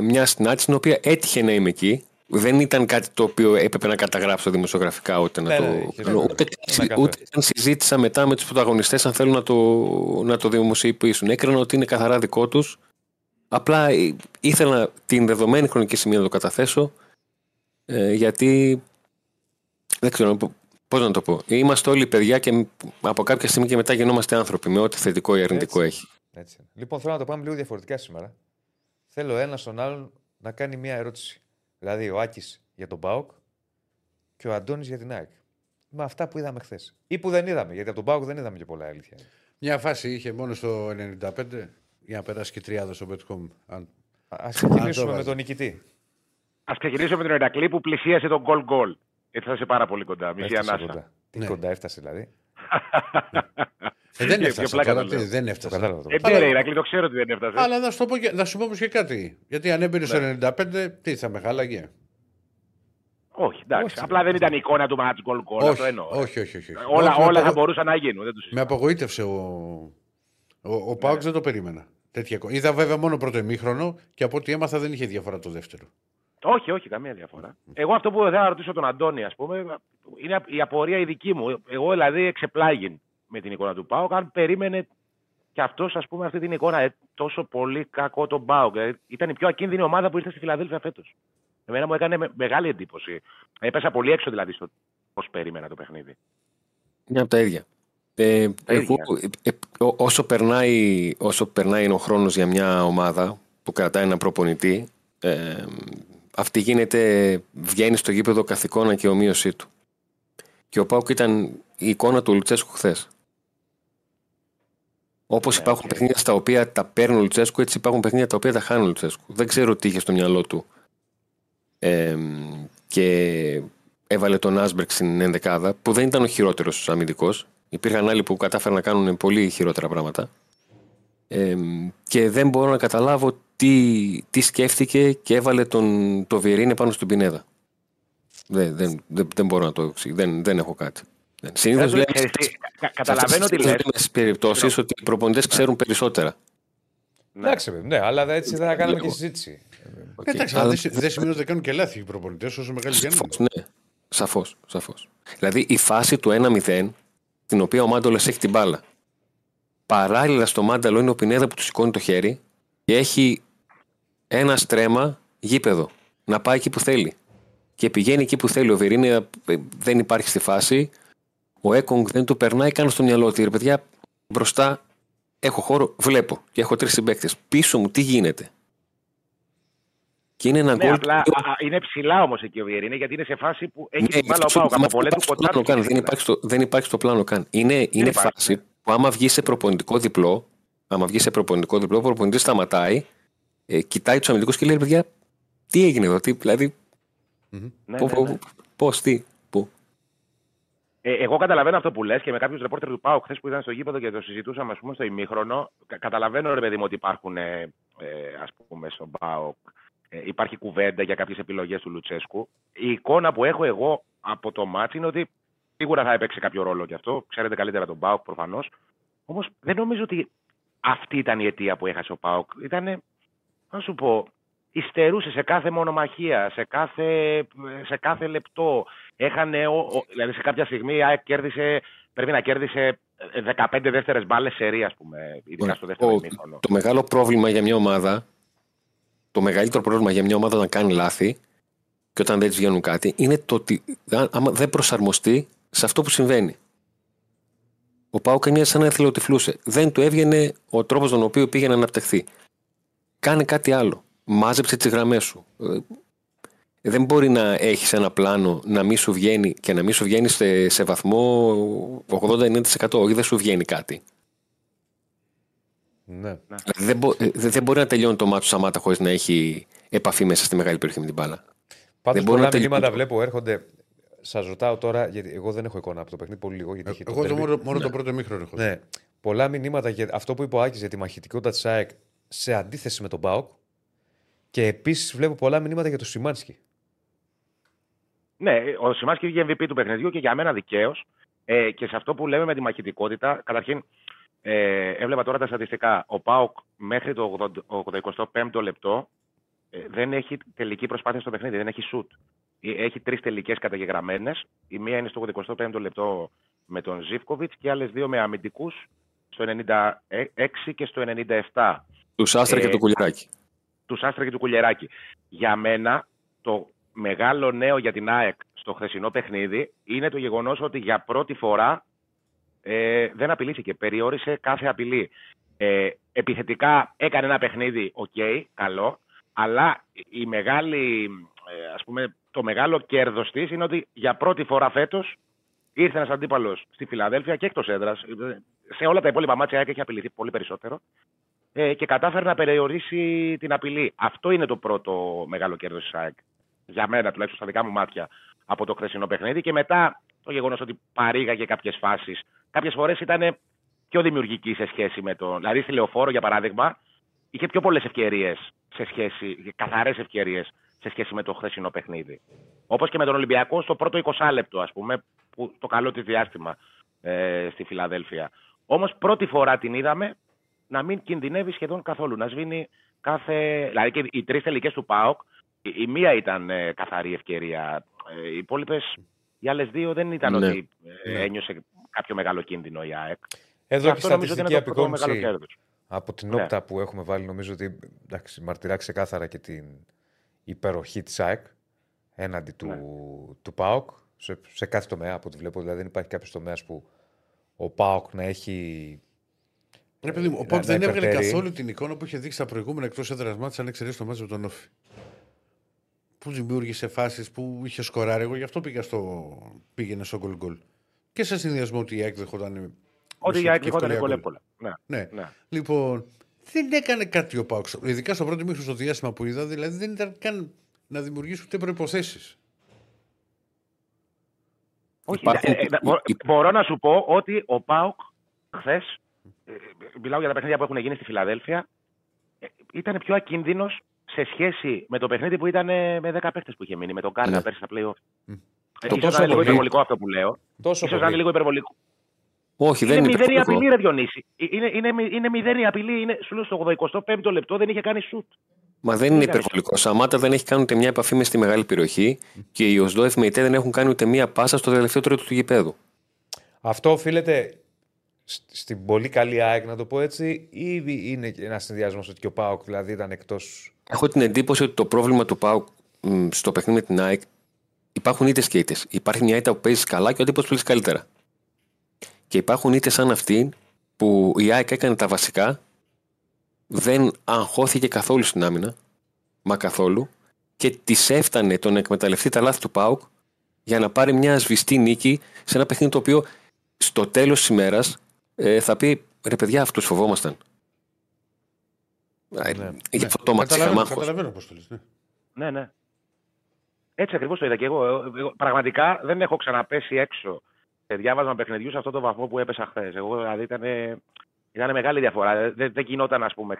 μια συνάντηση στην οποία έτυχε να είμαι εκεί. Δεν ήταν κάτι το οποίο έπρεπε να καταγράψω δημοσιογραφικά ούτε να Ναι, το. ναι, είχε κάνω. ένα ούτε, καφέ. ούτε καν συζήτησα μετά με τους πρωταγωνιστές αν θέλουν να το, να το δημοσιοποιήσουν. Έκρινα ότι είναι καθαρά δικό τους. Απλά ε, ήθελα την δεδομένη χρονική σημεία να το καταθέσω ε, γιατί δεν ξέρω πώς να το πω. Είμαστε όλοι παιδιά και από κάποια στιγμή και μετά γινόμαστε άνθρωποι με ό,τι θετικό ή αρνητικό Έτσι. έχει. Έτσι. Λοιπόν, θέλω να το πάμε λίγο διαφορετικά σήμερα. Θέλω ένα στον άλλον να κάνει μία ερώτηση. Δηλαδή, ο Άκης για τον Μπάουκ και ο Αντώνης για την ΑΕΚ. Με αυτά που είδαμε χθες. Ή που δεν είδαμε, γιατί από τον Μπάουκ δεν είδαμε και πολλά αλήθεια. Μια φάση είχε μόνο στο 95 για να περάσει και τριάδα στο Betcom. Αν... Α ξεκινήσουμε με τον νικητή. Α ξεκινήσουμε με τον Ερακλή που πλησίασε τον goal goal. Γιατί θα είσαι πάρα πολύ κοντά. Μισή Έφτασε ανάσα. κοντά. Τι Ναι. κοντά έφτασε δηλαδή. Ε, δεν [LAUGHS] Πιο έφτασε. πλάκα Τώρα, το τι, λέω. δεν Το έφτασε. κατάλαβα. το Ε, κατάλαβα. ναι, ρε, Ηρακλή, το ξέρω ότι δεν έφτασε. Αλλά να σου, το πω και, να σου πω όμως και κάτι. Γιατί αν έμπαινε στο 95, τι θα με χάλαγε; Όχι, εντάξει. Όχι. Απλά δεν ήταν η εικόνα του match goal goal. αυτό Όχι, εννοώ. όχι, όχι, όχι. Όλα, Όχι, με όλα θα απογο- μπορούσαν να γίνουν. Δεν τους Με απογοήτευσε ο, ο, ο Πάουξ, δεν το περίμενα. Τέτοια εικόνα. Είδα βέβαια μόνο πρώτο ημίχρονο και από ό,τι έμαθα δεν είχε διαφορά το δεύτερο. Όχι, όχι, καμία διαφορά. Εγώ αυτό που θέλω να ρωτήσω τον Αντώνη, ας πούμε, είναι η απορία η δική μου. Εγώ δηλαδή εξεπλάγει με την εικόνα του Πάουκ. Αν περίμενε και αυτός, ας πούμε, αυτή την εικόνα ε, τόσο πολύ κακό τον Πάουκ. Δηλαδή, ήταν η πιο ακίνδυνη ομάδα που ήρθε στη Φιλαδέλφια φέτος. Εμένα μου έκανε με- μεγάλη εντύπωση. Έπεσα πολύ έξω δηλαδή στο πώς περίμενα το παιχνίδι. Μια από τα ίδια. Ε, εγώ, ε, ε, ό- όσο, περνάει, όσο περνάει ο χρόνος για μια ομάδα που κρατάει ένα προπονητή, ε, αυτή γίνεται, βγαίνει στο γήπεδο καθ' εικόνα και ομοίωσή του. Και ο ΠΑΟΚ ήταν η εικόνα του Λουτσέσκου χθες. Όπως Ναι, υπάρχουν οκ. παιχνίδια στα οποία τα παίρνει ο Λουτσέσκου, έτσι υπάρχουν παιχνίδια τα οποία τα χάνει ο Λουτσέσκου. Δεν ξέρω τι είχε στο μυαλό του. Ε, και έβαλε τον Άσμπερκ στην ενδεκάδα, που δεν ήταν ο χειρότερος αμυντικός. Υπήρχαν άλλοι που κατάφεραν να κάνουν πολύ χειρότερα πράγματα. Ε, και δεν μπορώ να καταλάβω τι, τι σκέφτηκε και έβαλε τον, το Βιερίνε πάνω στον Πινέδα. Δεν, δεν, δεν, δεν μπορώ να το εξηγήσω. Δεν, δεν έχω κάτι. Συνήθως Δεν το λέμε ξέρεις τι, κα- καταλαβαίνω τι λες. στι περιπτώσεις ότι οι προπονητές ξέρουν περισσότερα. Εντάξει, βέβαια, ναι, αλλά έτσι δεν θα κάνουμε και συζήτηση. Οκ. Εντάξει, Αλλά- αλλά δεν, δεν σημαίνει ότι δεν κάνουν και λάθη οι προπονητές, όσο μεγάλοι και αν Σαφώς, είναι. ναι. Σαφώς. Σαφώς. Δηλαδή η φάση του 1-0, την οποία ο Μάνταλος έχει την μπάλα. Παράλληλα στο Μάνταλο είναι ο Πινέδα που του σηκώνει το χέρι και έχει ένα στρέμα γήπεδο. Να πάει εκεί που θέλει. Και πηγαίνει εκεί που θέλει. Ο Βερίνε ε, δεν υπάρχει στη φάση. Ο Εκόνγκ δεν του περνάει καν στο μυαλό ότι ρε παιδιά μπροστά έχω χώρο, βλέπω και έχω τρεις συμπαίκτες. Πίσω μου τι γίνεται; Και είναι ένα Ναι, γκολ. απλά το οποίο- α, α, είναι ψηλά όμως εκεί ο Βιερίνε γιατί είναι σε φάση που έχει ναι, την μπάλα ο στο- Πάουκ. μα Από δεν πολλέ του υπάρχει στο κοντά πλάνο του. καν, δεν, υπάρχει στο, δεν υπάρχει στο πλάνο καν. Είναι, είναι υπάρχει, φάση ναι. που άμα βγει σε προπονητικό διπλό, άμα βγει σε προπονητικό διπλό, ο προπονητής σταματάει, ε, κοιτάει τους αμυντικούς και λέει: «Ρε Παιδιά, τι έγινε εδώ, τι, δηλαδή. Ναι, Πώ, ναι, ναι. πώς, τι, πού. Ε, εγώ καταλαβαίνω αυτό που λες και με κάποιους ρεπόρτερ του ΠΑΟΚ χθες που ήταν στο γήπεδο και το συζητούσαμε ας πούμε, στο ημίχρονο. κα- καταλαβαίνω, ρε παιδί μου, ότι υπάρχουν ε, ε, ας πούμε, στον ΠΑΟΚ. Ε, υπάρχει κουβέντα για κάποιες επιλογές του Λουτσέσκου. Η εικόνα που έχω εγώ από το μάτς είναι ότι σίγουρα θα έπαιξε κάποιο ρόλο κι αυτό. Ξέρετε καλύτερα τον ΠΑΟΚ προφανώς. Όμως δεν νομίζω ότι αυτή ήταν η αιτία που έχασε ο ΠΑΟΚ. Ήταν, να σου πω, υστερούσε σε κάθε μονομαχία, σε κάθε, σε κάθε λεπτό. Έχανε, ο- ο- δηλαδή σε κάποια στιγμή η ΑΕΚ κέρδισε, πρέπει να κέρδισε ε, 15 δεύτερες μπάλες σε ας πούμε, ειδικά στο δεύτερο Ο- ημίχρονο. το μεγάλο πρόβλημα για μια ομάδα, το μεγαλύτερο πρόβλημα για μια ομάδα να κάνει λάθη και όταν δεν της βγαίνουν κάτι, είναι το ότι α- άμα δεν προσαρμοστεί σε αυτό που συμβαίνει. Ο Πάο κάνει σαν να εθελοτυφλούσε. Δεν του έβγαινε ο τρόπος τον οποίο πήγε να αναπτυχθεί. Κάνε κάτι άλλο. Μάζεψε τις γραμμές σου. Ε, δεν μπορεί να έχεις ένα πλάνο να μην σου βγαίνει και να μην σου βγαίνει σε, σε βαθμό 80-90%. Όχι, δεν σου βγαίνει κάτι. Ναι. Δηλαδή, δεν, μπο- ε, δεν μπορεί να τελειώνει το μάτσο του Σαμάτα χωρίς να έχει επαφή μέσα στη μεγάλη περιοχή με την μπάλα. Πάντως Δεν μπορεί πολλά να τελειώνει. μηνύματα βλέπω έρχονται. Σας ρωτάω τώρα, γιατί εγώ δεν έχω εικόνα από το παιχνίδι πολύ λίγο. Γιατί έχει Εγώ το derby. μόνο, μόνο το πρώτο μήχρονο έχω. Ναι. Πολλά μηνύματα για αυτό που είπε ο Άκης για τη μαχητικότητα της ΑΕΚ σε αντίθεση με τον Μπάουκ. Και επίσης βλέπω πολλά μηνύματα για τον Σιμάνσκι. Ναι, ο Σιμάσκι βγήκε MVP του παιχνιδιού και για μένα δικαίως. Ε, και σε αυτό που λέμε με τη μαχητικότητα, καταρχήν ε, έβλεπα τώρα τα στατιστικά. Ο Πάοκ μέχρι το 85ο λεπτό ε, δεν έχει τελική προσπάθεια στο παιχνίδι, δεν έχει σουτ. Ε, Έχει τρεις τελικές καταγεγραμμένες. Η μία είναι στο 85ο λεπτό με τον Ζίβκοβιτς και άλλες δύο με αμυντικούς στο 96 και στο 97 Του Σάστρε και Ε, του Κουλιεράκη. του Σάστρε και του Κουλιεράκη. Για μένα, το μεγάλο νέο για την ΑΕΚ στο χθεσινό παιχνίδι είναι το γεγονός ότι για πρώτη φορά ε, δεν απειλήθηκε. Περιόρισε κάθε απειλή. Ε, επιθετικά έκανε ένα παιχνίδι, οκ, καλό, αλλά η μεγάλη, ε, ας πούμε, το μεγάλο κέρδος της είναι ότι για πρώτη φορά φέτος ήρθε ένας αντίπαλος στη Φιλαδέλφια και εκτός έδρας. Σε όλα τα υπόλοιπα μάτια η ΑΕΚ έχει απειληθεί πολύ περισσότερο ε, και κατάφερε να περιορίσει την απειλή. Αυτό είναι το πρώτο μεγάλο κέρδος της ΑΕΚ. Για μένα, τουλάχιστον στα δικά μου μάτια, από το χθεσινό παιχνίδι. Και μετά το γεγονός ότι παρήγαγε κάποιες φάσεις. Κάποιες φορές ήταν πιο δημιουργική σε σχέση με τον. Δηλαδή, στη λεωφόρο, για παράδειγμα, είχε πιο πολλές ευκαιρίες σε σχέση, καθαρές ευκαιρίες σε σχέση με το χθεσινό παιχνίδι. Όπως και με τον Ολυμπιακό στο πρώτο 20 λεπτό, ας πούμε, που, το καλό της διάστημα ε, στη Φιλαδέλφια. Όμως πρώτη φορά την είδαμε να μην κινδυνεύει σχεδόν καθόλου. Να σβήνει κάθε. Δηλαδή και οι τρεις τελικές του ΠΑΟΚ, η, η μία ήταν ε, καθαρή ευκαιρία. Ε, οι υπόλοιπες, οι άλλες δύο δεν ήταν Ναι. ότι ε, Ναι. ένιωσε κάποιο μεγάλο κίνδυνο η ΑΕΚ. Εδώ Και και αυτό νομίζω ότι στατιστική είναι το πρώτο μεγάλο απεικόνηση κέρδος. από την Ναι. όπτα που έχουμε βάλει, νομίζω ότι εντάξει, μαρτυρά ξεκάθαρα και την υπεροχή της ΑΕΚ έναντι του, Ναι. του ΠΑΟΚ σε, σε κάθε τομέα από ό,τι βλέπω. Δηλαδή δεν υπάρχει κάποιος τομέας που ο ΠΑΟΚ να έχει. Ρε παιδί μου, ο να- Πάουκ να δεν έβγαλε υπερτερεί. καθόλου την εικόνα που είχε δείξει στα προηγούμενα εκτός έδρας μάτια, αν εξαιρέσει το μάτσο με τον Όφη. Που δημιούργησε φάσεις που είχε σκοράρει. Εγώ γι' αυτό πήγα στο... πήγαινε στο γκολ γκολ. Και σε συνδυασμό ότι η ΑΕΚ δεχόταν. Ότι η με ΑΕΚ ευκολία λιγόταν γκολ. εύκολα. Ναι. Ναι. ναι. Λοιπόν, δεν έκανε κάτι ο Πάουκ. Ειδικά στο πρώτο μήχρονο στο διάστημα που είδα, δηλαδή δεν ήταν καν να δημιουργήσει ούτε προποθέσει. Όχι, Υπάρχουν- ε, ε, ε, μπο- μπορώ να σου πω ότι ο Πάοκ χθες, μιλάω για τα παιχνίδια που έχουν γίνει στη Φιλαδέλφια, ε, ήταν πιο ακίνδυνος σε σχέση με το παιχνίδι που ήταν ε, με 10 παίχτες που είχε μείνει, με τον Κάρνα Ναι. πέρσι στα playoff. Ε, Το ίσως τόσο να είναι λίγο πολύ. υπερβολικό αυτό που λέω. Τόσο ίσως να πολύ. είναι λίγο υπερβολικό. Όχι, δεν είναι είναι μηδενή υπερβολικό. απειλή, ρε Διονύση. Ε, Είναι, είναι, μη- είναι μηδενή απειλή. Είναι, σου λέω στο 85ο λεπτό δεν είχε κάνει σουτ. Μα δεν είναι έκανε υπερβολικό. Ο Σαμάτα δεν έχει κάνει ούτε μια επαφή μες στη μεγάλη περιοχή και οι Οσδόεφ με η ΤΕ δεν έχουν κάνει ούτε μια πάσα στο τελευταίο τρίτο του γηπέδου. Αυτό οφείλεται σ- στην πολύ καλή ΑΕΚ, να το πω έτσι, ή είναι ένα συνδυασμός ότι και ο ΠΑΟΚ δηλαδή ήταν εκτός. Έχω την εντύπωση ότι το πρόβλημα του ΠΑΟΚ μ, στο παιχνίδι με την ΑΕΚ υπάρχουν ήττες και ήττες. Υπάρχει μια ήττα που παίζεις καλά και ο τύπος παίζεις καλύτερα. Και υπάρχουν ήττες σαν αυτή που η ΑΕΚ έκανε τα βασικά, δεν αγχώθηκε καθόλου στην άμυνα, μα καθόλου, και της έφτανε το να εκμεταλλευτεί τα λάθη του ΠΑΟΚ για να πάρει μια σβηστή νίκη σε ένα παιχνίδι το οποίο στο τέλος της ημέρας ε, θα πει ρε παιδιά, αυτούς φοβόμασταν. Ε, Γι' αυτό το μάτι είχαμε Καταλαβαίνω, άγχος. καταλαβαίνω πώς το λες, ναι. Ναι, ναι. Έτσι ακριβώς το είδα και εγώ. εγώ. Πραγματικά δεν έχω ξαναπέσει έξω σε διάβασμα παιχνιδιού σε αυτό το βαθμό που έπεσα χθες. Εγώ δηλαδή ήταν, ήταν μεγάλη διαφορά. Δεν, δεν γινόταν, ας πούμε,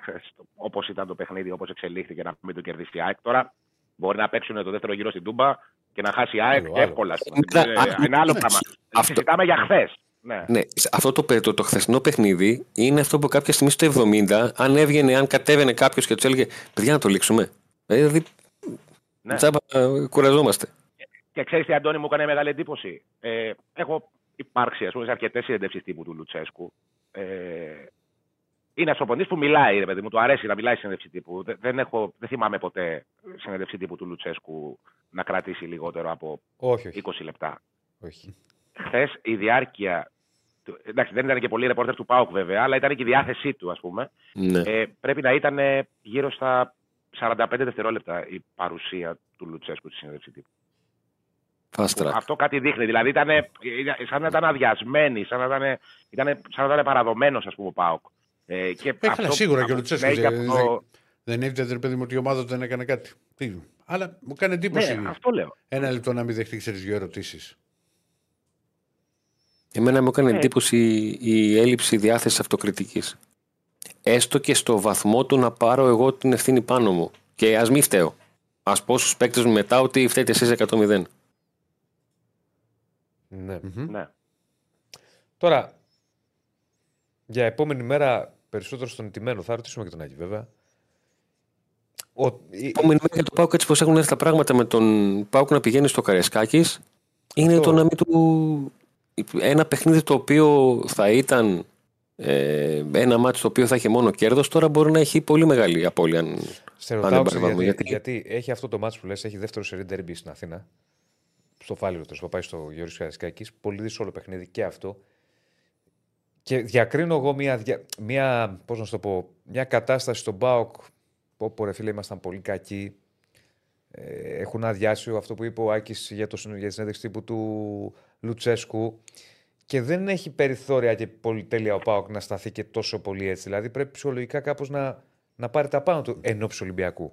όπως ήταν το παιχνίδι, όπως εξελίχθηκε να μην το κερδίσει η ΑΕΚ. Τώρα μπορεί να παίξουν το δεύτερο γύρο στην Τούμπα και να χάσει η ΑΕΚ Άλλο, και άλλο. εύκολα. ας πούμε. Μετά, Ε, α, Είναι άλλο ναι, πράγμα. αυτό- Συζητάμε για χθες. Ναι. Ναι, σε αυτό το, πε- το, το χθεσινό παιχνίδι είναι αυτό που κάποια στιγμή στο 70, αν έβγαινε, αν κατέβαινε κάποιος και τους έλεγε Παιδιά, να το λήξουμε. Ε, Δηλαδή, Ναι. τσάμπα, ε, κουραζόμαστε. Και ξέρεις τι, Αντώνη, μου έκανε μεγάλη εντύπωση. Ε, έχω υπάρξει, ας πούμε, σε αρκετές συνεντεύξεις τύπου του Λουτσέσκου. Ε, είναι ένα προπονητή που μιλάει, ρε παιδί μου, του αρέσει να μιλάει σε συνέντευξη τύπου. Δεν, δεν, έχω, δεν θυμάμαι ποτέ συνέντευξη τύπου του Λουτσέσκου να κρατήσει λιγότερο από Όχι, όχι. 20 λεπτά. όχι. Χθες η διάρκεια. Του- Εντάξει, δεν ήταν και πολύ ρεπόρτερ του Πάουκ βέβαια, αλλά ήταν και η διάθεσή του, ας πούμε. Ναι. Ε, πρέπει να ήταν ε, γύρω στα 45 δευτερόλεπτα η παρουσία του Λουτσέσκου στη συνέντευξη τύπου. Fast track. Αυτό κάτι δείχνει. Δηλαδή ήταν, σαν να ήταν αδειασμένοι, σαν να ήταν, ήταν, σαν να ήταν παραδομένος, ας πούμε, ο Πάοκ. Ε, και Ε, αυτό καλά, σίγουρα που και ο Λουτσέσκου. λέει και δεν- αυτό- Δεν έβγαινε ρε παιδί μου ότι η ομάδα του δεν έκανε κάτι. Τι. Αλλά μου κάνει εντύπωση. Ναι, αυτό λέω. Ένα λεπτό να μην δεχτεί ξέρεις δύο ερωτήσεις. Εμένα μου έκανε Ναι. εντύπωση η έλλειψη διάθεσης αυτοκριτικής. Έστω και στο βαθμό του να πάρω εγώ την ευθύνη πάνω μου. Και ας μην φταίω. Α πω στους παίκτες μου μετά ότι φταίτε εσείς 100-0. Ναι. Ναι. Τώρα, για επόμενη μέρα περισσότερο στον ετημένο, θα ρωτήσουμε και τον Άκη βέβαια. Ο, η- Επόμενη μέρα για το Πάουκ έτσι πως έχουν έρθει τα πράγματα με τον Πάουκ να πηγαίνει στο Καρεσκάκη είναι Αυτό. το να μην του. Ένα παιχνίδι το οποίο θα ήταν ε, ένα μάτι το οποίο θα είχε μόνο κέρδος, τώρα μπορεί να έχει πολύ μεγάλη απώλεια. αν- Σε αν ρωτάω δεν ξέρεις, πάρει γιατί, βαθμό. γιατί έχει αυτό το μάτσο που λες, έχει δεύτερο σερί ντερμπι στην Αθήνα. Στο Φάληρο τέλος που πάει στο Γιώργο Καρασκάκη. Πολύ δύσκολο παιχνίδι και αυτό. Και διακρίνω εγώ μια, δια- μια, πώς να σου το πω, μια κατάσταση στον Μπάουκ. Πω, ρε φίλε, ήμασταν πολύ κακοί. Ε, έχουν αδειάσει αυτό που είπε ο Άκης για, το, συν- για τη συνέντευξη τύπου του Λουτσέσκου. Και δεν έχει περιθώρια και πολυτέλεια ο Πάοκ να σταθεί και τόσο πολύ έτσι. Δηλαδή πρέπει ψυχολογικά κάπως να, να πάρει τα πάνω του ενώψη Ολυμπιακού.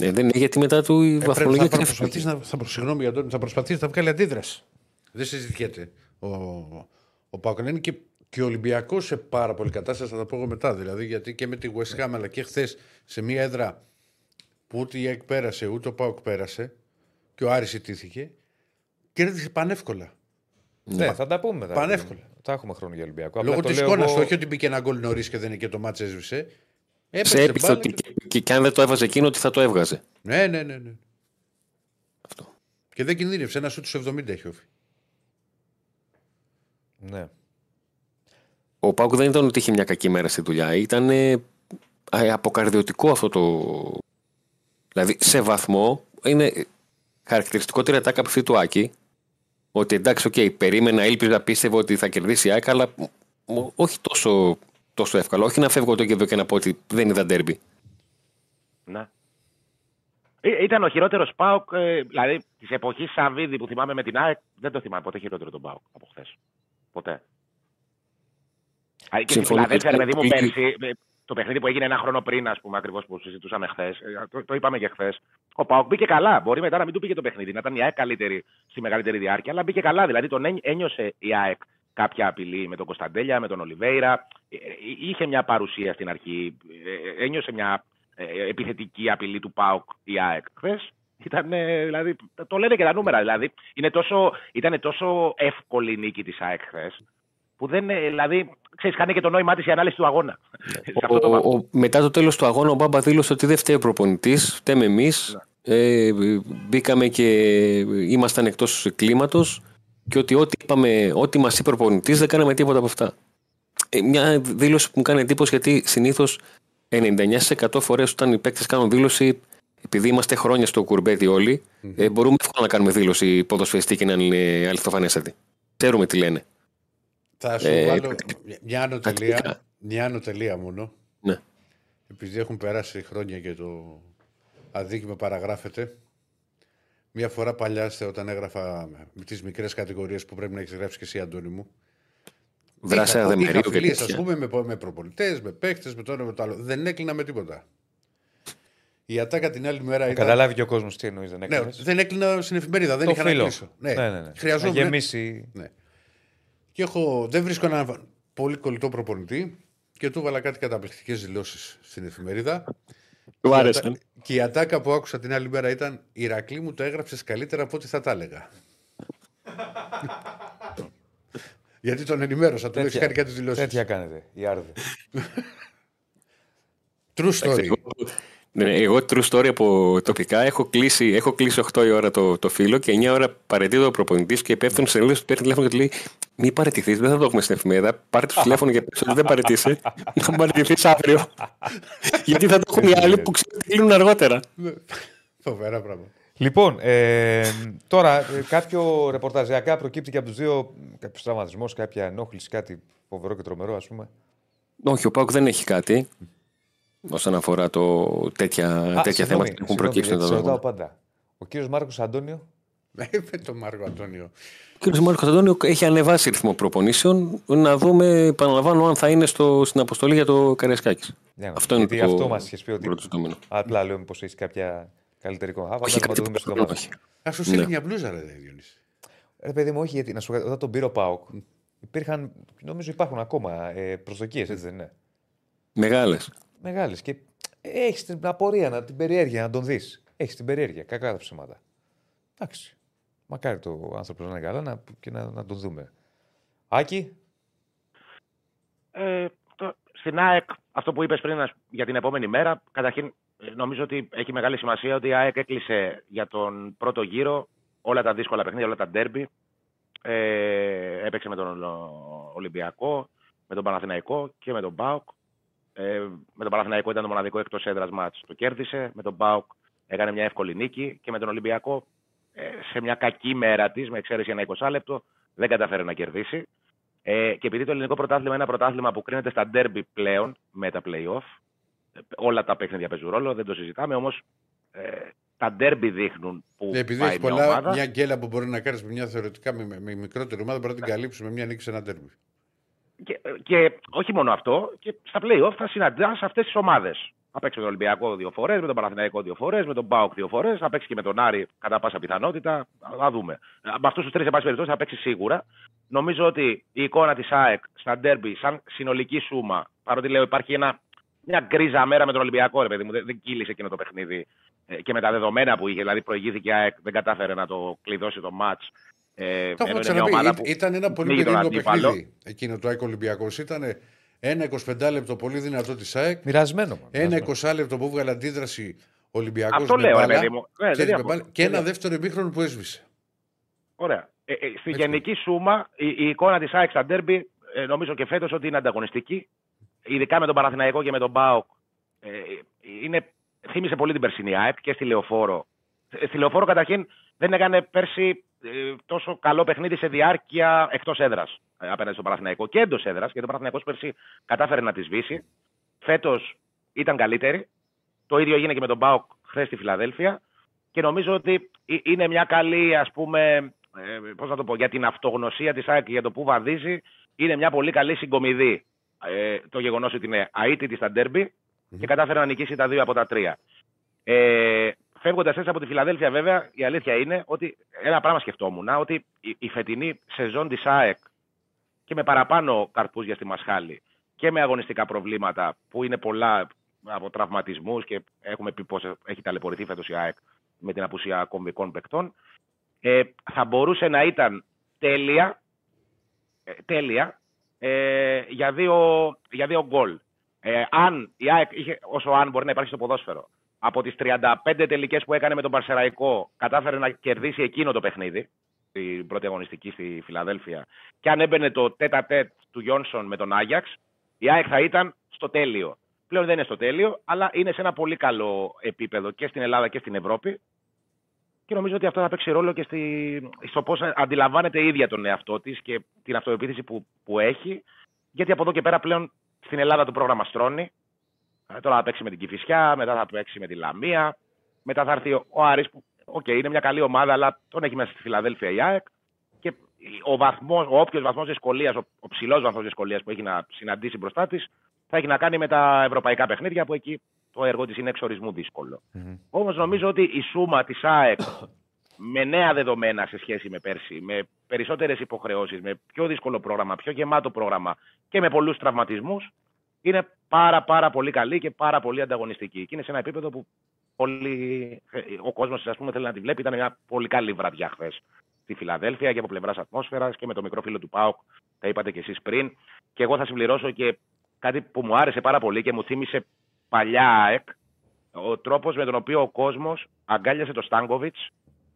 Ε, δεν είναι γιατί μετά του η Ε, πρέπει, βαθμολογία θα, κρύφτηκε. προσπαθήσει να, θα, προ- συγγνώμη, Αντώνη, θα προσπαθήσει να βγάλει αντίδραση. Δεν συζητιέται. Ο, ο Πάοκ είναι και, και ο Ολυμπιακός σε πάρα πολύ κατάσταση, θα τα πω εγώ μετά. Δηλαδή, γιατί και με τη West Ham αλλά και χθες σε μια έδρα που ούτε η ΑΕΚ πέρασε, ούτε ο Πάοκ πέρασε και ο Άρης ιτήθηκε, κέρδισε πανεύκολα. Ναι, θα τα πούμε μετά. Πανεύκολα. Θα έχουμε χρόνο για Ολυμπιακό. Λόγω Απλά το της λέω εικόνας εγώ- του, όχι ότι μπήκε ένα γκολ νωρίς και δεν είναι και το μάτσε έσβησε. Έπαιξε Σε έπειθε μπάλα ότι και- και, και, και αν δεν το έβαζε εκείνο, ότι θα το έβγαζε. Ναι, ναι, ναι. ναι. Αυτό. Και δεν κινδύνευσε. Ένα σου του 70 έχει όφη. Ναι. Ο Πάουκ δεν ήταν ότι είχε μια κακή μέρα στη δουλειά. Ήταν ε, αποκαρδιωτικό αυτό το. Δηλαδή, σε βαθμό είναι χαρακτηριστικότερη ατάκα από αυτή του Άκη. Ότι εντάξει, οκ, περίμενα, ήλπιζα, πίστευα ότι θα κερδίσει η ΑΕΚ, αλλά μ, όχι τόσο, τόσο εύκολα. Όχι να φεύγω το και εδώ και να πω ότι δεν είδα ντέρμπι. Ναι. Ή- Ήταν ο χειρότερος ΠΑΟΚ, ε, δηλαδή της εποχής Σαββίδη που θυμάμαι με την ΑΕΚ, δεν το θυμάμαι ποτέ χειρότερο τον ΠΑΟΚ από χθες. Ποτέ. Α, Και Συμφωνώ. δηλαδή, ρε παιδί μου, Πολύ- πέρσι, ε, το παιχνίδι που έγινε ένα χρόνο πριν, ας πούμε, ακριβώς που συζητούσαμε χθες, το, το είπαμε και χθες. Ο Πάοκ μπήκε καλά. Μπορεί μετά να μην του πήγε το παιχνίδι, να ήταν η ΑΕΚ καλύτερη στη μεγαλύτερη διάρκεια, αλλά μπήκε καλά. Δηλαδή τον ένι- ένιωσε η ΑΕΚ κάποια απειλή με τον Κωνσταντέλια, με τον Ολιβέηρα. Ε, ε, Είχε μια παρουσία στην αρχή. ε, Ένιωσε μια ε, επιθετική απειλή του ΠΑΟΚ η ΑΕΚ. Χθες ήταν, ε, δηλαδή, το λένε και τα νούμερα. Δηλαδή, είναι τόσο, ήταν τόσο εύκολη η νίκη της ΑΕΚ χθες, που δεν, ε, δηλαδή, ξέρεις, κάνει και το νόημά της η ανάλυση του αγώνα. [LAUGHS] Σε αυτό το Ο- βαθμό. ο- μετά το τέλος του αγώνα, ο Μπάμπα δήλωσε ότι δεν φταίει ο προπονητής, φταίμε εμείς. Ε, μπήκαμε και ήμασταν εκτός κλίματος και ότι ό,τι, είπαμε, ό,τι μας είπε ο προπονητής δεν κάναμε τίποτα από αυτά. Ε, μια δήλωση που μου κάνει εντύπωση γιατί συνήθως 99% φορές όταν οι παίκτες κάνουν δήλωση, επειδή είμαστε χρόνια στο κουρμπέτι όλοι, ε, μπορούμε εύκολα να κάνουμε δήλωση ποδοσφαιριστή και να είναι αληθοφανέστατη. Ξέρουμε τι λένε. Θα σου Ε, βάλω μια άνω τελεία, τακτικά. μια άνω τελεία μόνο. Ναι. Επειδή έχουν περάσει χρόνια και το αδίκημα παραγράφεται. Μια φορά παλιά, στε, όταν έγραφα με τις μικρές κατηγορίες που πρέπει να έχεις γράψει και εσύ, Αντώνη μου. Δράση είχα- αδεμερίου είχα και φιλίες, τέτοια. ας πούμε, με, με προπολιτέ, με παίχτε, με το ένα με το άλλο. Δεν έκλεινα με τίποτα. Η ατάκα την άλλη μέρα Να ήταν. καταλάβει και ο κόσμος τι εννοείς. Δεν Ναι, έκανες. δεν έκλεινα στην εφημερίδα, δεν Το είχα να φίλο. κλείσω. Ναι, Ναι, ναι, ναι. Χρειαζόμουν. Να γεμίσει. Ναι. Και έχω, δεν βρίσκω έναν πολύ κολλητό προπονητή και του έβαλα κάτι καταπληκτικές δηλώσεις στην εφημερίδα. Του Και η άρεσαν. ατα- Και η ατάκα που άκουσα την άλλη μέρα ήταν Η Ρακλή μου το έγραψες καλύτερα από ό,τι θα τα έλεγα. [LAUGHS] Γιατί τον ενημέρωσα, του έχει κάνει κάτι δηλώσεις. Τέτοια κάνετε. Η Άρδη. True story. Εγώ, ναι, ναι, εγώ true story από τοπικά έχω κλείσει, έχω κλείσει 8 η ώρα το, το φύλλο και 9 ώρα παρετείται ο προπονητής και υπεύθυνο σε λίγο παίρνει τηλέφωνο και του λέει Μην παραιτηθεί, δεν θα το έχουμε στην εφημερίδα. Πάρε το τηλέφωνο και πες ότι δεν παραιτήσει. να παραιτηθεί αύριο. [LAUGHS] Γιατί θα το έχουν οι άλλοι που ξέρουν ότι κλείνουν αργότερα. Φοβερά πράγμα. Λοιπόν, ε, τώρα ε, κάποιο ρεπορταζιακά προκύπτει και από τους δύο κάποιος τραυματισμός, κάποια ενόχληση, κάτι φοβερό και τρομερό, ας πούμε. Όχι, ο Πάουκ δεν έχει κάτι. Όσον αφορά το, τέτοια, Α, τέτοια συγγνώμη, θέματα που έχουν συγγνώμη, προκύψει γιατί τον σε ρωτάω αγώνα. πάντα. Ο κύριος Μάρκος Αντώνιο; Με τον Μάρκο Αντώνιο. Ο κ. Μάρκος Αντώνιο έχει ανεβάσει ρυθμό προπονήσεων. Να δούμε, επαναλαμβάνω, αν θα είναι στο, στην αποστολή για το Καριασκάκη. Ναι, αυτό είναι γιατί το αυτό μας είχες πει ότι. πρώτο ζητούμενο. Απλά λέω μήπω έχεις κάποια καλύτερη εικόνα. Α, Όχι, φαντάζομαι να κάτι το δούμε στο παραπάνω, μάτι. όχι. Α σου Ναι. στείλει μια μπλούζα, ρε Διονύση. Ρε παιδί μου, όχι γιατί να σου πω κάτι, όταν τον πήρε ο Πάοκ, υπήρχαν, νομίζω υπάρχουν ακόμα ε, προσδοκίες, έτσι δεν είναι; Μεγάλες. Μεγάλες. Και έχεις την απορία, να, την περιέργεια να τον δεις. Έχεις την περιέργεια, κακά τα ψέματα. Εντάξει. Μακάρι το άνθρωπος να είναι καλά να, και να, να τον δούμε. Άκη, Ε, το, στην ΑΕΚ, αυτό που είπες πριν ας- για την επόμενη μέρα, καταρχήν ε, νομίζω ότι έχει μεγάλη σημασία ότι η ΑΕΚ έκλεισε για τον πρώτο γύρο όλα τα δύσκολα παιχνίδια, όλα τα ντέρμπι. Ε, έπαιξε με τον Ολο- Ολυμπιακό, με τον Παναθηναϊκό και με τον ΠΑΟΚ. Ε, με τον Παναθηναϊκό ήταν το μοναδικό εκτός έδρας μάτς. Το κέρδισε. Με τον ΠΑΟΚ έκανε μια εύκολη νίκη και με τον Ολυμπιακό ε, σε μια κακή μέρα της, με εξαίρεση ένα 20 λεπτό, δεν καταφέρει να κερδίσει. Ε, και επειδή το ελληνικό πρωτάθλημα είναι ένα πρωτάθλημα που κρίνεται στα ντέρμπι πλέον με τα play-off, ε, όλα τα παιχνίδια παίζουν ρόλο, δεν το συζητάμε, όμως ε, τα ντέρμπι δείχνουν που Επειδή πάει έχει μια πολλά, ομάδα. μια γκέλα που μπορεί να κάνεις με μια θεωρητικά με, με μικρότερη ομάδα, μπορεί να την καλύψει με μια νίκη σε ένα τέρμι. Και, και όχι μόνο αυτό, και στα play-off θα συναντά αυτές τις ομάδες. Θα παίξει με τον Ολυμπιακό δύο φορές, με τον Παναθηναϊκό δύο φορές, με τον Μπάουκ δύο φορές, θα παίξει και με τον Άρη κατά πάσα πιθανότητα. Θα δούμε. Ε, Με αυτούς τους τρεις, εν πάση περιπτώσει, θα παίξει σίγουρα. Νομίζω ότι η εικόνα της ΑΕΚ στα ντέρμπι, σαν συνολική σούμα, παρότι λέω υπάρχει ένα, μια γκρίζα μέρα με τον Ολυμπιακό, ρε παιδί μου, δεν, δεν κύλησε εκείνο το παιχνίδι. Ε, και με τα δεδομένα που είχε, δηλαδή προηγήθηκε η ΑΕΚ, δεν κατάφερε να το κλειδώσει το ματ. Ε, Το ενώ έχουμε είναι μια ξαναπεί. ομάδα Ή- που Ήταν ένα πολύ πνίγει τον περίεργο αντίπαλο. παιχνίδι εκείνο το ΑΕΚ Ολυμπιακός. Ήταν ένα 25 λεπτό πολύ δυνατό της ΑΕΚ. μοιρασμένο. μάλλον, Ένα μοιρασμένο. 20 λεπτό που έβγαλε αντίδραση Ολυμπιακός Αυτό με λέω, ρε μπάλα, παιδί μου. Ναι, και, δεν με διαφωνώ. μπάλα, και Δεν ένα διαφωνώ. δεύτερο ημίχρονο που έσβησε. Ωραία. Ε, ε, στη γενική σούμα, η, η εικόνα της ΑΕΚ στα ντέρμπι, ε, νομίζω και φέτος ότι είναι ανταγωνιστική. Ειδικά με τον Παναθηναϊκό και με τον Μπάοκ. Ε, είναι, θύμισε πολύ την περσινή ΑΕΚ και στη Λεωφόρο. Ε, Στη Λεωφόρο, καταρχήν, δεν έκανε πέρσι ε, τόσο καλό παιχνίδι σε διάρκεια εκτός έδρας ε, απέναντι στον Παναθηναϊκό και εντός έδρας. Γιατί ο Παναθηναϊκός πέρσι κατάφερε να τη σβήσει. Φέτος ήταν καλύτερη. Το ίδιο έγινε και με τον Μπάοκ χθες στη Φιλαδέλφια. Και νομίζω ότι ε- είναι μια καλή, ας πούμε, ε, πώς να το πω, για την αυτογνωσία της ΑΕΚ και για το που βαδίζει, είναι μια πολύ καλή συγκομιδή. Ε, το γεγονός ότι είναι αίτητη στα ντέρμπι και κατάφερε να νικήσει τα δύο από τα τρία. Ε, Φεύγοντας έτσι από τη Φιλαδέλφια, βέβαια, η αλήθεια είναι ότι ένα πράγμα σκεφτόμουν, ότι η, η φετινή σεζόν της ΑΕΚ και με παραπάνω καρπούς για στη Μασχάλη και με αγωνιστικά προβλήματα που είναι πολλά από τραυματισμούς και έχουμε πει πώς έχει ταλαιπωρηθεί φέτος η ΑΕΚ με την απουσία κομβικών παικτών. Ε, θα μπορούσε να ήταν τέλεια, ε, τέλεια ε, για, δύο, για δύο γκολ. Ε, αν η ΑΕΚ είχε, όσο αν μπορεί να υπάρχει στο ποδόσφαιρο, από τις 35 τελικές που έκανε με τον Παρσεραϊκό, κατάφερε να κερδίσει εκείνο το παιχνίδι, την πρώτη αγωνιστική στη Φιλαδέλφια, και αν έμπαινε το τέτα τέτ του Γιόνσον με τον Άγιαξ, η ΑΕΚ θα ήταν στο τέλειο. Πλέον δεν είναι στο τέλειο, αλλά είναι σε ένα πολύ καλό επίπεδο και στην Ελλάδα και στην Ευρώπη. Και νομίζω ότι αυτό θα παίξει ρόλο και στη, στο πώς αντιλαμβάνεται η ίδια τον εαυτό της και την αυτοεπίθεση που, που έχει. Γιατί από εδώ και πέρα πλέον στην Ελλάδα το πρόγραμμα στρώνει. Ε, Τώρα θα παίξει με την Κηφισιά, μετά θα παίξει με τη Λαμία, μετά θα έρθει ο Άρης που οκ, είναι μια καλή ομάδα, αλλά τον έχει μέσα στη Φιλαδέλφεια η ΑΕΚ. Και ο, βαθμός, ο όποιος βαθμός δυσκολίας, ο, ο ψηλός βαθμός δυσκολίας που έχει να συναντήσει μπροστά της, θα έχει να κάνει με τα ευρωπαϊκά παιχνίδια που εκεί το έργο της είναι εξ ορισμού δύσκολο. Όμως νομίζω ότι η σούμα της ΑΕΚ με νέα δεδομένα σε σχέση με πέρσι, με περισσότερες υποχρεώσεις, με πιο δύσκολο πρόγραμμα, πιο γεμάτο πρόγραμμα και με πολλούς τραυματισμούς, είναι πάρα πάρα πολύ καλή και πάρα πολύ ανταγωνιστική. Και είναι σε ένα επίπεδο που πολύ, ε, ο κόσμος θέλει να τη βλέπει. Ήταν μια πολύ καλή βραδιά χθες στη Φιλαδέλφια και από πλευράς ατμόσφαιρας και με το μικρό φίλο του Πάοκ. Τα είπατε κι εσείς πριν. Και εγώ θα συμπληρώσω και κάτι που μου άρεσε πάρα πολύ και μου θύμισε παλιά ΑΕΚ. Ο τρόπος με τον οποίο ο κόσμος αγκάλιασε το Στάνκοβιτ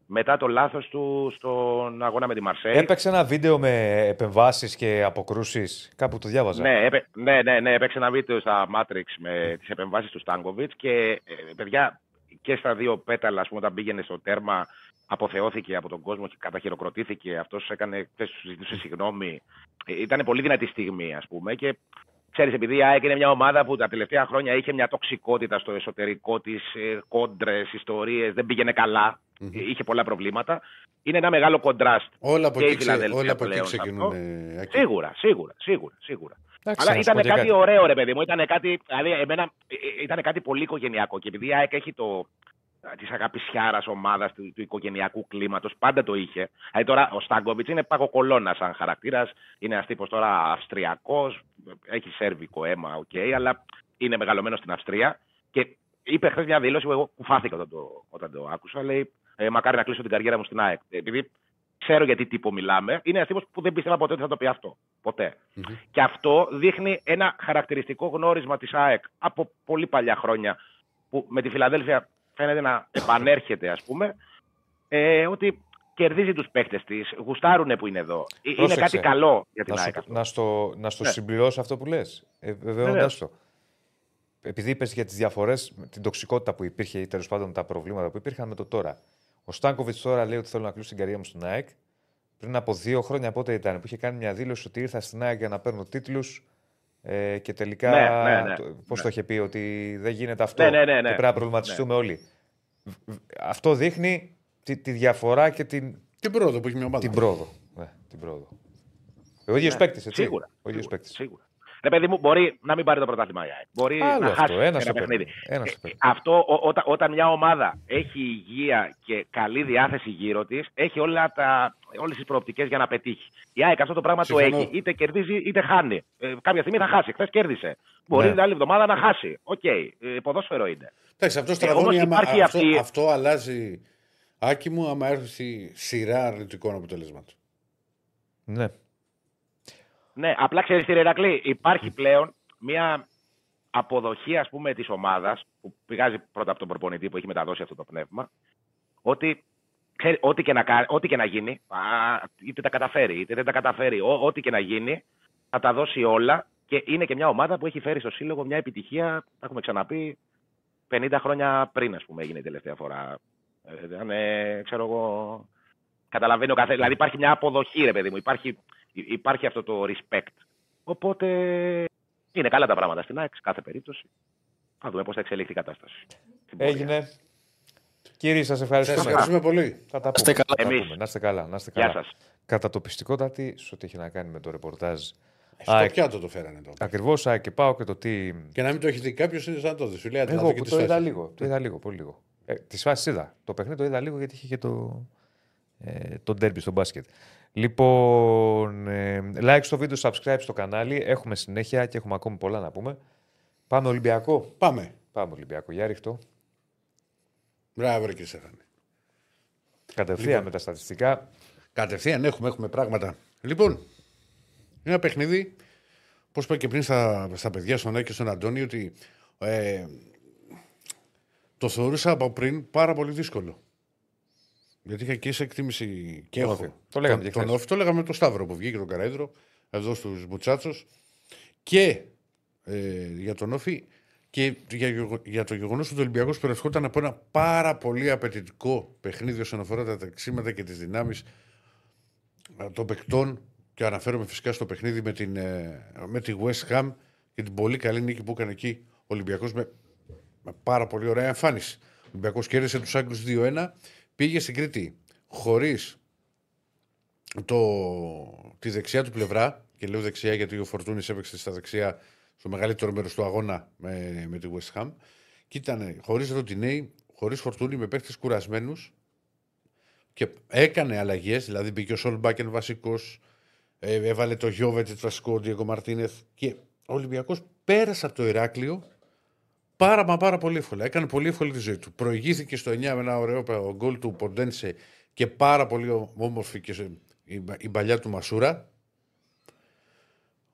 μετά το λάθος του στον αγώνα με τη Μαρσέη. Έπαιξε ένα βίντεο με επεμβάσεις και αποκρούσεις. Κάπου το διάβαζα. Ναι, έπαι, ναι, ναι, ναι, έπαιξε ένα βίντεο στα Matrix με τις επεμβάσεις του Στάνκοβιτς και ε, παιδιά και στα δύο πέταλα, ας πούμε, όταν πήγαινε στο τέρμα, αποθεώθηκε από τον κόσμο και καταχειροκροτήθηκε. Αυτός έκανε, χθες του ζητούσε συγγνώμη. Ε, Ήταν πολύ δυνατή στιγμή, ας πούμε. Και ξέρεις, επειδή η ΑΕΚ είναι μια ομάδα που τα τελευταία χρόνια είχε μια τοξικότητα στο εσωτερικό της, κόντρες, ιστορίες, δεν πήγαινε καλά, είχε πολλά προβλήματα. Είναι ένα μεγάλο κοντράστ. Όλα από και η εκεί, ξε- Φιλαδέλφεια όλα από εκεί πλέον σε ξεκινούν. αυτό. ε, Άκη. Σίγουρα, σίγουρα, σίγουρα, σίγουρα. Εντάξει, Αλλά να σου ήταν πω και κάτι, κάτι. ωραίο, ρε παιδί μου. Ήταν κάτι. Δηλαδή, εμένα ε, ε, ήταν κάτι πολύ οικογενειακό. Και επειδή η ΑΕΚ έχει το. Της αγαπησιάρας ομάδας του, του οικογενειακού κλίματος, πάντα το είχε. Δηλαδή τώρα ο Στάνκοβιτς είναι παγοκολόνα σαν χαρακτήρας. Είναι ένας τύπος τώρα Αυστριακός, έχει σερβικό αίμα, οκ, αλλά είναι μεγαλωμένος στην Αυστρία. Και είπε χθες μια δήλωση που εγώ κουφάθηκα όταν το, όταν το άκουσα. Λέει, ε, Μακάρι να κλείσω την καριέρα μου στην ΑΕΚ. Επειδή ξέρω για τι τύπο μιλάμε, είναι ένας τύπος που δεν πίστευα ποτέ ότι θα το πει αυτό. Ποτέ. Και αυτό δείχνει ένα χαρακτηριστικό γνώρισμα της ΑΕΚ από πολύ παλιά χρόνια που με τη Φιλαδέλφια φαίνεται να επανέρχεται, ας πούμε, ε, ότι κερδίζει τους παίκτες της, γουστάρουνε που είναι εδώ. Ε, Είναι Πρόσεξε. κάτι καλό για την να, ΑΕΚ σου, αυτό. να στο, να στο Ναι. συμπληρώσω αυτό που λες, ε, βεβαιώνοντας Βεβαίως. το. Επειδή είπες για τις διαφορές, την τοξικότητα που υπήρχε ή τέλος πάντων τα προβλήματα που υπήρχαν με το τώρα. Ο Στάνκοβιτς τώρα λέει ότι θέλω να κλείσω την καριέρα μου στην ΑΕΚ. Πριν από δύο χρόνια πότε ήταν, που είχε κάνει μια δήλωση ότι ήρθα στην ΑΕΚ για να παίρνω τίτλους ε, και τελικά. Ναι, ναι, ναι. Πώ Ναι. το είχε πει, ότι δεν γίνεται αυτό. Ναι, ναι, ναι, Και ναι. πρέπει να προβληματιστούμε όλοι. Β- β- Αυτό δείχνει τη, τη διαφορά και την. Την πρόοδο που έχει μια ομάδα. Την πρόοδο. Ναι, την πρόοδο. Ο ίδιος Ναι, παίκτης, έτσι. Σίγουρα. Ο ίδιος σίγουρα, παίκτης. σίγουρα. Ρε παιδί μου, μπορεί να μην πάρει το πρωτάθλημα η ΑΕΚ. Μπορεί Άλλο να αυτό, χάσει ένας ένα το παίρνει. παιχνίδι. Ένας το Ε, παίρνει. Αυτό ό, όταν, όταν μια ομάδα έχει υγεία και καλή διάθεση γύρω της, έχει όλα τα, όλες τις προοπτικές για να πετύχει. Η ΑΕΚ αυτό το πράγμα Συμφωνώ. το έχει. Είτε κερδίζει είτε χάνει. Ε, κάποια στιγμή θα χάσει. Χθες κέρδισε. Μπορεί Ναι. την άλλη εβδομάδα να χάσει. Οκ. Ε, ποδόσφαιρο είναι. Εντάξει, αυτό Ε, στραβώνει. όμως άμα- υπάρχει αυτό, αυτή- αυτό αλλάζει. Άκη μου, άμα έρθει σειρά αρνητικών αποτελέσματων. Ναι. Ναι, απλά ξέρει τι Ρερακλή, υπάρχει πλέον μια αποδοχή ας πούμε της ομάδας που πηγάζει πρώτα από τον προπονητή που έχει μεταδώσει αυτό το πνεύμα ότι ξέρει, ό,τι, και να, κα- ό,τι και να γίνει, α, είτε τα καταφέρει είτε δεν τα καταφέρει, ό, ό,τι και να γίνει θα τα δώσει όλα και είναι και μια ομάδα που έχει φέρει στο σύλλογο μια επιτυχία, τα έχουμε ξαναπεί, 50 χρόνια πριν ας πούμε έγινε η τελευταία φορά. Ε, ήταν, ε, ξέρω εγώ, καταλαβαίνει ο καθένα. Δηλαδή υπάρχει μια αποδοχή, ρε παιδί μου. Υπάρχει, υπάρχει αυτό το respect. Οπότε είναι καλά τα πράγματα στην ΑΕΚ, σε κάθε περίπτωση. Θα δούμε πώς θα εξελιχθεί η κατάσταση. Έγινε. Κύριοι, σας ευχαριστούμε. Σας ευχαριστούμε πολύ. Θα τα Είστε πούμε. καλά. Θα τα Εμείς. πούμε. Να είστε καλά. Να είστε Γεια καλά. σας. Κατά το πιστικότατη, σε ό,τι έχει να κάνει με το ρεπορτάζ. Στο πιάτο το φέρανε τώρα. Ακριβώς, ΑΕΚ και πάω και το τι. Και να μην το έχεις δει κάποιος είναι σαν να το δεις. Σου λέει «Άντε, να Εγώ δω και που τις το είδα φάσεις». λίγο. Το είδα λίγο, πολύ λίγο. Ε, Τη φάση είδα. Το παιχνίδι το είδα λίγο γιατί είχε και το, ε, το derby στο μπάσκετ. Λοιπόν, ε, like στο βίντεο, subscribe στο κανάλι. Έχουμε συνέχεια και έχουμε ακόμη πολλά να πούμε. Πάμε Ολυμπιακό. Πάμε. Πάμε Ολυμπιακό. Για ρίχτω. Μπράβο, ρε κύριε Στέφανε. Κατευθείαν Λοιπόν. με τα στατιστικά. Κατευθείαν έχουμε, έχουμε πράγματα. Λοιπόν, ένα παιχνίδι, πώς είπα και πριν στα, στα παιδιά, στον Άκη και στον Αντώνη, ότι ε, το θεωρούσα από πριν πάρα πολύ δύσκολο. Γιατί είχα και σε εκτίμηση και Τον έχω. Όφη. Το λέγαμε και τον, τον χθες. Όφη, το λέγαμε με τον Σταύρο που βγήκε τον Καραίδρο, εδώ στους Μπουτσάτσου. Και ε, για τον Όφη και για, γεγο- για το γεγονός ότι ο Ολυμπιακός προερχόταν από ένα πάρα πολύ απαιτητικό παιχνίδι όσον αφορά τα ταξίματα και τις δυνάμεις των παικτών. Και αναφέρομαι φυσικά στο παιχνίδι με, την, ε, με τη West Ham και την πολύ καλή νίκη που έκανε εκεί ο Ολυμπιακός με, με πάρα πολύ ωραία εμφάνιση. Ο Ολυμπιακός κέρδισε τους Άγγλους 2-1, πήγε στην Κρήτη χωρίς τη δεξιά του πλευρά. Και λέω δεξιά γιατί ο Φορτούνης έπαιξε στα δεξιά στο μεγαλύτερο μέρος του αγώνα με, με τη West Ham. Και ήταν χωρίς Ροντινέη, χωρίς Φορτούνη, με παίχτες κουρασμένους. Και έκανε αλλαγές, δηλαδή μπήκε ο Σολμπάκεν βασικός, ε, έβαλε το Γιώβετ βασικό, ο Ντιέγκο Μαρτίνεθ. Και ο Ολυμπιακός πέρασε από το Ηράκλειο πάρα μα πάρα πολύ εύκολα. Έκανε πολύ εύκολη τη ζωή του. Προηγήθηκε στο 9 με ένα ωραίο πα- γκολ του Ποντένσε και πάρα πολύ όμορφη και σε- η, μπα- η παλιά του Μασούρα.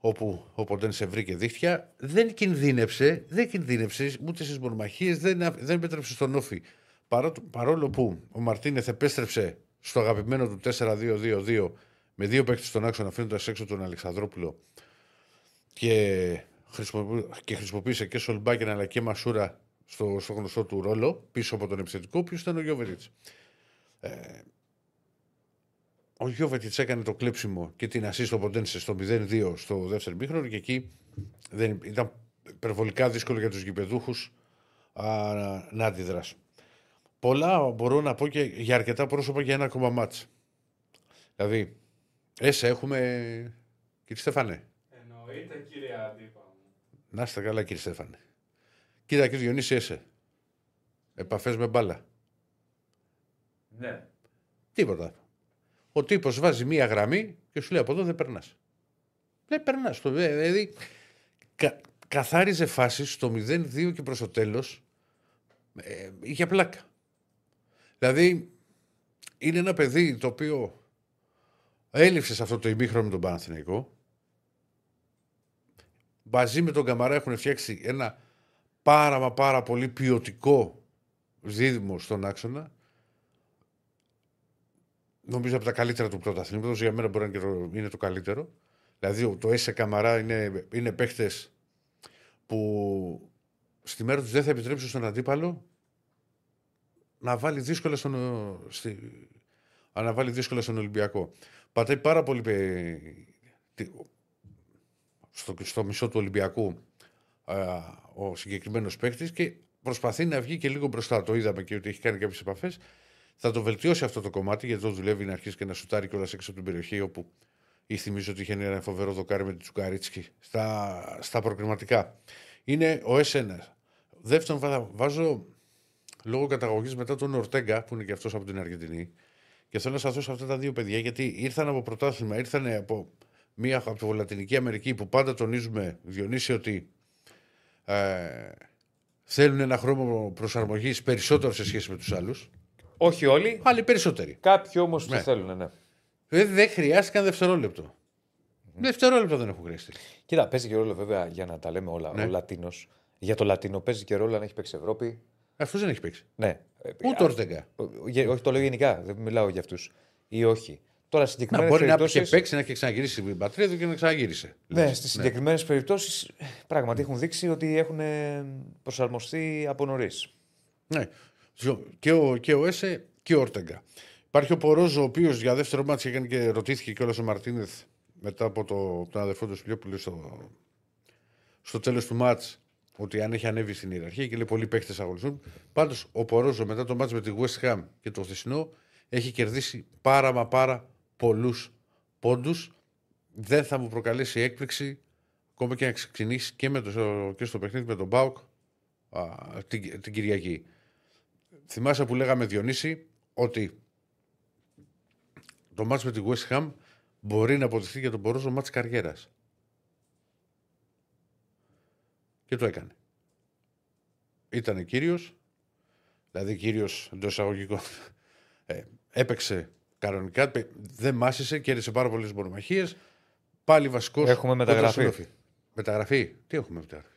Όπου ο Ποντένσε βρήκε δίχτυα. Δεν κινδύνεψε, δεν κινδύνεψε ούτε στις μονομαχίες, δεν, α- δεν επέτρεψε στον όφη. Παρό- παρόλο που ο Μαρτίνεθ επέστρεψε στο αγαπημένο του 4-2-2-2 με δύο παίκτες στον άξονα αφήνοντας έξω τον Αλεξανδρόπουλο και, χρησιμοποιού- και χρησιμοποίησε και Σολμπάκεν αλλά και Μασούρα στο, στο γνωστό του ρόλο πίσω από τον επιθετικό, ποιο ήταν ο Γιώβεριτ. Ε, ο ο Γιώβετιτς έκανε το κλέψιμο και την ασύ στο Ποντένσε στο 0-2 στο δεύτερο μήχρονο και εκεί δεν, ήταν υπερβολικά δύσκολο για τους γηπεδούχους να αντιδράσουν. Πολλά μπορώ να πω και για αρκετά πρόσωπα για ένα ακόμα μάτς. Δηλαδή, έσε έχουμε. Κύριε Στέφανε. Εννοείται κύριε Αντίπα μου. Να είστε καλά, κύριε Στέφανε. Κοίτα, κύριε Διονύση, έσε. Επαφές με μπάλα. Ναι. Τίποτα. Ο τύπος βάζει μία γραμμή και σου λέει από εδώ δεν περνάς. Δεν περνάς. Δηλαδή, κα, καθάριζε φάσεις στο 0-2 και προς το τέλος. Ε, είχε πλάκα. Δηλαδή, είναι ένα παιδί το οποίο έλειψε σε αυτό το ημίχρονο με τον Παναθηναϊκό. Μαζί με τον Καμαρά έχουν φτιάξει ένα πάρα μα πάρα πολύ ποιοτικό δίδυμο στον άξονα. Νομίζω από τα καλύτερα του πρωταθλήματος. Για μένα μπορεί να είναι το καλύτερο. Δηλαδή το Έσε Καμαρά είναι, είναι παίχτε που στη μέρα τους δεν θα επιτρέψουν στον αντίπαλο να βάλει δύσκολα στον, στη, να βάλει δύσκολα στον Ολυμπιακό. Πατάει πάρα πολύ στο, στο μισό του Ολυμπιακού α, ο συγκεκριμένος παίκτης και προσπαθεί να βγει και λίγο μπροστά. Το είδαμε και ότι έχει κάνει κάποιες επαφές. Θα το βελτιώσει αυτό το κομμάτι γιατί εδώ δουλεύει να αρχίσει και να σουτάρει κιόλας έξω από την περιοχή όπου ή θυμίζω ότι είχε ένα φοβερό δοκάρι με την Τσουκαρίτσκι στα, στα προκριματικά. Είναι ο S1. Δεύτερον, βάζω λόγω καταγωγής μετά τον Ορτέγκα, που είναι και αυτός από την Αργεντινή. Και θέλω να σταθώ σε αυτά τα δύο παιδιά, γιατί ήρθαν από πρωτάθλημα, ήρθαν από μία από τη Λατινική Αμερική που πάντα τονίζουμε, Διονύση, ότι ε, θέλουν ένα χρόνο προσαρμογής περισσότερο σε σχέση με τους άλλους. Όχι όλοι. Άλλοι περισσότεροι. Κάποιοι όμως ναι. το θέλουν, ναι. Δεν, δεν χρειάστηκαν δευτερόλεπτο. Mm. Δευτερόλεπτο δεν έχουν χρειαστεί. Κοίτα, παίζει και ρόλο βέβαια για να τα λέμε όλα. Ναι. Ο Λατίνος. Για το Λατίνο παίζει και ρόλο αν έχει παίξει Ευρώπη. Αυτός δεν έχει παίξει. Ναι. Ούτε Ορτέγκα. Όχι, το λέω γενικά. Δεν μιλάω για αυτούς. Ή όχι. Τώρα συγκεκριμένες μπορεί περιπτώσεις... να είχε παίξει, να έχει ξαναγυρίσει στην πατρίδα του και να ξαναγύρισε. Ναι, στις ναι. συγκεκριμένες περιπτώσεις πράγματι έχουν δείξει ότι έχουν προσαρμοστεί από νωρίς. Ναι. Και ο, και ο Έσε και ο Ορτέγκα. Υπάρχει ο Πορόζο, ο οποίος για δεύτερο μάτι έκανε και ρωτήθηκε κιόλας ο Μαρτίνεθ μετά από το, τον αδερφό του Σπιλιόπουλου στο, στο τέλος του μάτς ότι αν έχει ανέβει στην ιεραρχία και λέει πολλοί παίχτε αγωνιστούν. Πάντως ο Πορόζο μετά το μάτς με τη West Ham και το χθεσινό έχει κερδίσει πάρα μα πάρα πολλούς πόντους. Δεν θα μου προκαλέσει έκπληξη ακόμα και να ξεκινήσει και, με το, και στο παιχνίδι με τον Μπάουκ την, την Κυριακή. Θυμάσαι που λέγαμε Διονύση ότι το μάτς με τη West Ham μπορεί να αποδειχθεί για τον Πορόζο μάτς καριέρας. Και το έκανε. Ήταν κύριος, δηλαδή κύριος εντός εισαγωγικών. Ε, έπαιξε κανονικά, δεν μάσησε, κέρδισε πάρα πολλές μονομαχίες. Πάλι βασικός. Έχουμε μεταγραφή. Μεταγραφή. Τι έχουμε μεταγραφή;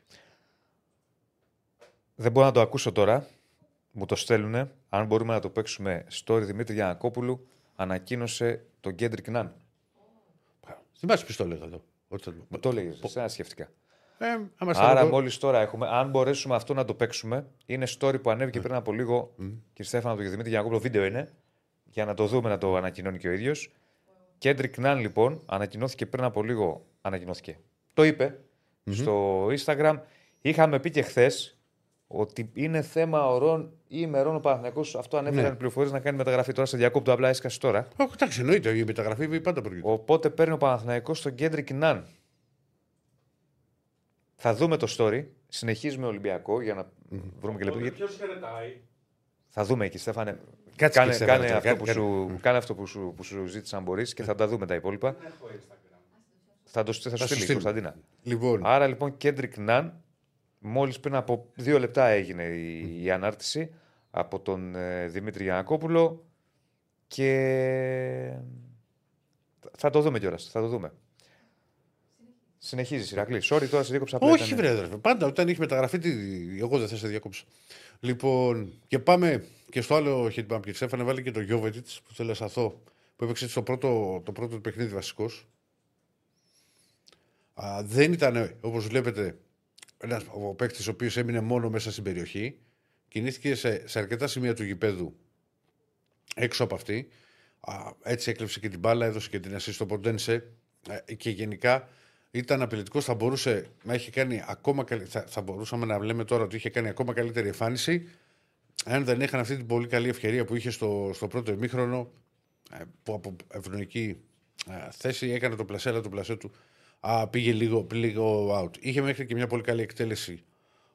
Δεν μπορώ να το ακούσω τώρα. Μου το στέλνουνε. Αν μπορούμε να το παίξουμε. Story Δημήτρη Γιανακόπουλου ανακοίνωσε τον Κέντρικ Ναν. Θυμάσαι ποιος το έλεγα εδώ. Μου το έλεγε. Εσένα σκεφτικά. Ε, Άρα, το... μόλις τώρα έχουμε, αν μπορέσουμε αυτό να το παίξουμε, είναι story που ανέβηκε πριν από λίγο. Mm. Κύριε Στέφανο, το Δημήτρη Γιανακόπουλο, βίντεο είναι. Για να το δούμε να το ανακοινώνει και ο ίδιος. Κέντρικ Ναν, λοιπόν, ανακοινώθηκε πριν από λίγο. Ανακοινώθηκε. Το είπε mm-hmm. στο Instagram. Είχαμε πει και χθες ότι είναι θέμα ωρών ή ημερών ο Παναθηναϊκός. Αυτό ανέφεραν ναι. πληροφορίες να κάνει μεταγραφή τώρα σε διακόπτω. Απλά έσκασε τώρα. Όχι, εντάξει, εννοείται. Η μεταγραφή πάντα προηγείται. Οπότε παίρνει ο Παναθηναϊκός τον Κέντρικ Ναν. Θα δούμε το story. Συνεχίζουμε Ολυμπιακό για να mm. βρούμε και λεπτό. Ποιος χαιρετάει; Θα δούμε εκεί, Στέφανε. Κάτσε κάνε, και κάνε, αυτό που σου, κάνε αυτό που σου, που σου ζήτησα αν μπορείς και θα τα δούμε τα υπόλοιπα. Δεν έχω Instagram. Θα το θα σου στείλει η Κωνσταντίνα. Λοιπόν. Άρα λοιπόν Κέντρικ Ναν, μόλις πριν από δύο λεπτά έγινε η, η ανάρτηση από τον ε, Δημήτρη Γιανακόπουλο και θα το δούμε κιόλας. Θα το δούμε. Συνεχίζεις, Ηρακλής. Sorry, τώρα σε διέκοψα απλά. Όχι, βρε, Πάντα όταν έχει μεταγραφεί, τι... εγώ δεν θα σε διακόψω. Λοιπόν, και πάμε και στο άλλο hitmap. Και Στέφανε βάλει και το Γιώβετιτς που θέλω να σταθώ, που έπαιξε στο πρώτο, το πρώτο παιχνίδι βασικός. Δεν ήταν, όπως βλέπετε, ένας ο παίκτης ο οποίος έμεινε μόνο μέσα στην περιοχή. Κινήθηκε σε, σε αρκετά σημεία του γηπέδου έξω από αυτή. Α, έτσι έκλεψε και την μπάλα, έδωσε και την assist στο Ποντένσε. Ε, και γενικά ήταν απειλητικός. Θα μπορούσε να έχει κάνει ακόμα καλύ... θα, θα μπορούσαμε να λέμε τώρα ότι είχε κάνει ακόμα καλύτερη εμφάνιση. Αν δεν είχαν αυτή την πολύ καλή ευκαιρία που είχε στο, στο πρώτο ημίχρονο, ε, που από ευνοϊκή ε, θέση έκανε το πλασέ, αλλά το πλασέ του α, πήγε λίγο, λίγο out. Είχε μέχρι και μια πολύ καλή εκτέλεση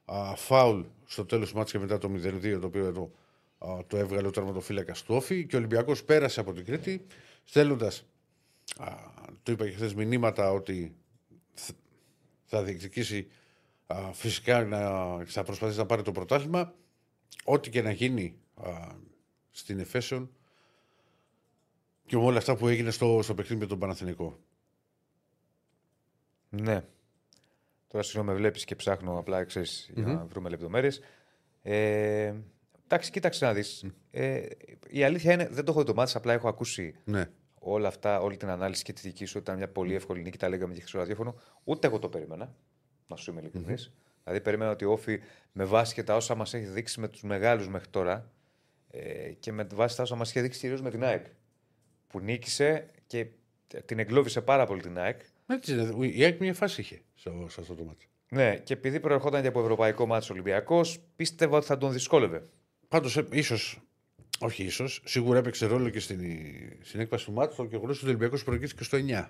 α, φάουλ στο τέλος του μάτια και μετά το 0-2, το οποίο εδώ α, το έβγαλε ο τερματοφύλακας του Όφη. Και ο Ολυμπιακός πέρασε από την Κρήτη, στέλνοντας, το είπα και χθες, μηνύματα ότι θ- θα διεκδικήσει α, φυσικά να, θα προσπαθήσει να πάρει το πρωτάθλημα. Ό,τι και να γίνει α, στην Εφέσεων και με όλα αυτά που έγινε στο, στο παιχνίδι με τον Παναθηνικό. Ναι. Τώρα συγγνώμη, με βλέπεις και ψάχνω απλά ξέρεις, για να Μμμ. βρούμε λεπτομέρειες. Ε, εντάξει, κοίταξε να δεις. Ε, η αλήθεια είναι, δεν το έχω δει το μάτι, απλά έχω ακούσει Ναι. Όλα αυτά, όλη την ανάλυση και τη δική σου. Ήταν μια πολύ εύκολη νίκη, τα λέγαμε και στο ραδιόφωνο. Ούτε εγώ το περίμενα, να σου είμαι ειλικρινής. Δηλαδή, περίμενα ότι ο Όφη με βάση και τα όσα μας έχει δείξει με τους μεγάλους μέχρι τώρα ε, και με βάση τα όσα μας είχε δείξει κυρίως με την ΑΕΚ. Που νίκησε και την εγκλώβησε πάρα πολύ την ΑΕΚ. Έτσι είναι. Η ΑΕΚ μια φάση είχε στο, σε αυτό το μάτι. Ναι, και επειδή προερχόταν και από ευρωπαϊκό μάτσο Ολυμπιακός, πίστευα ότι θα τον δυσκόλευε. Πάντως, ίσως, όχι ίσως, σίγουρα έπαιξε ρόλο και στην, στην έκβαση του μάτου το γεγονό ότι ο Ολυμπιακός προηγήθηκε στο 9.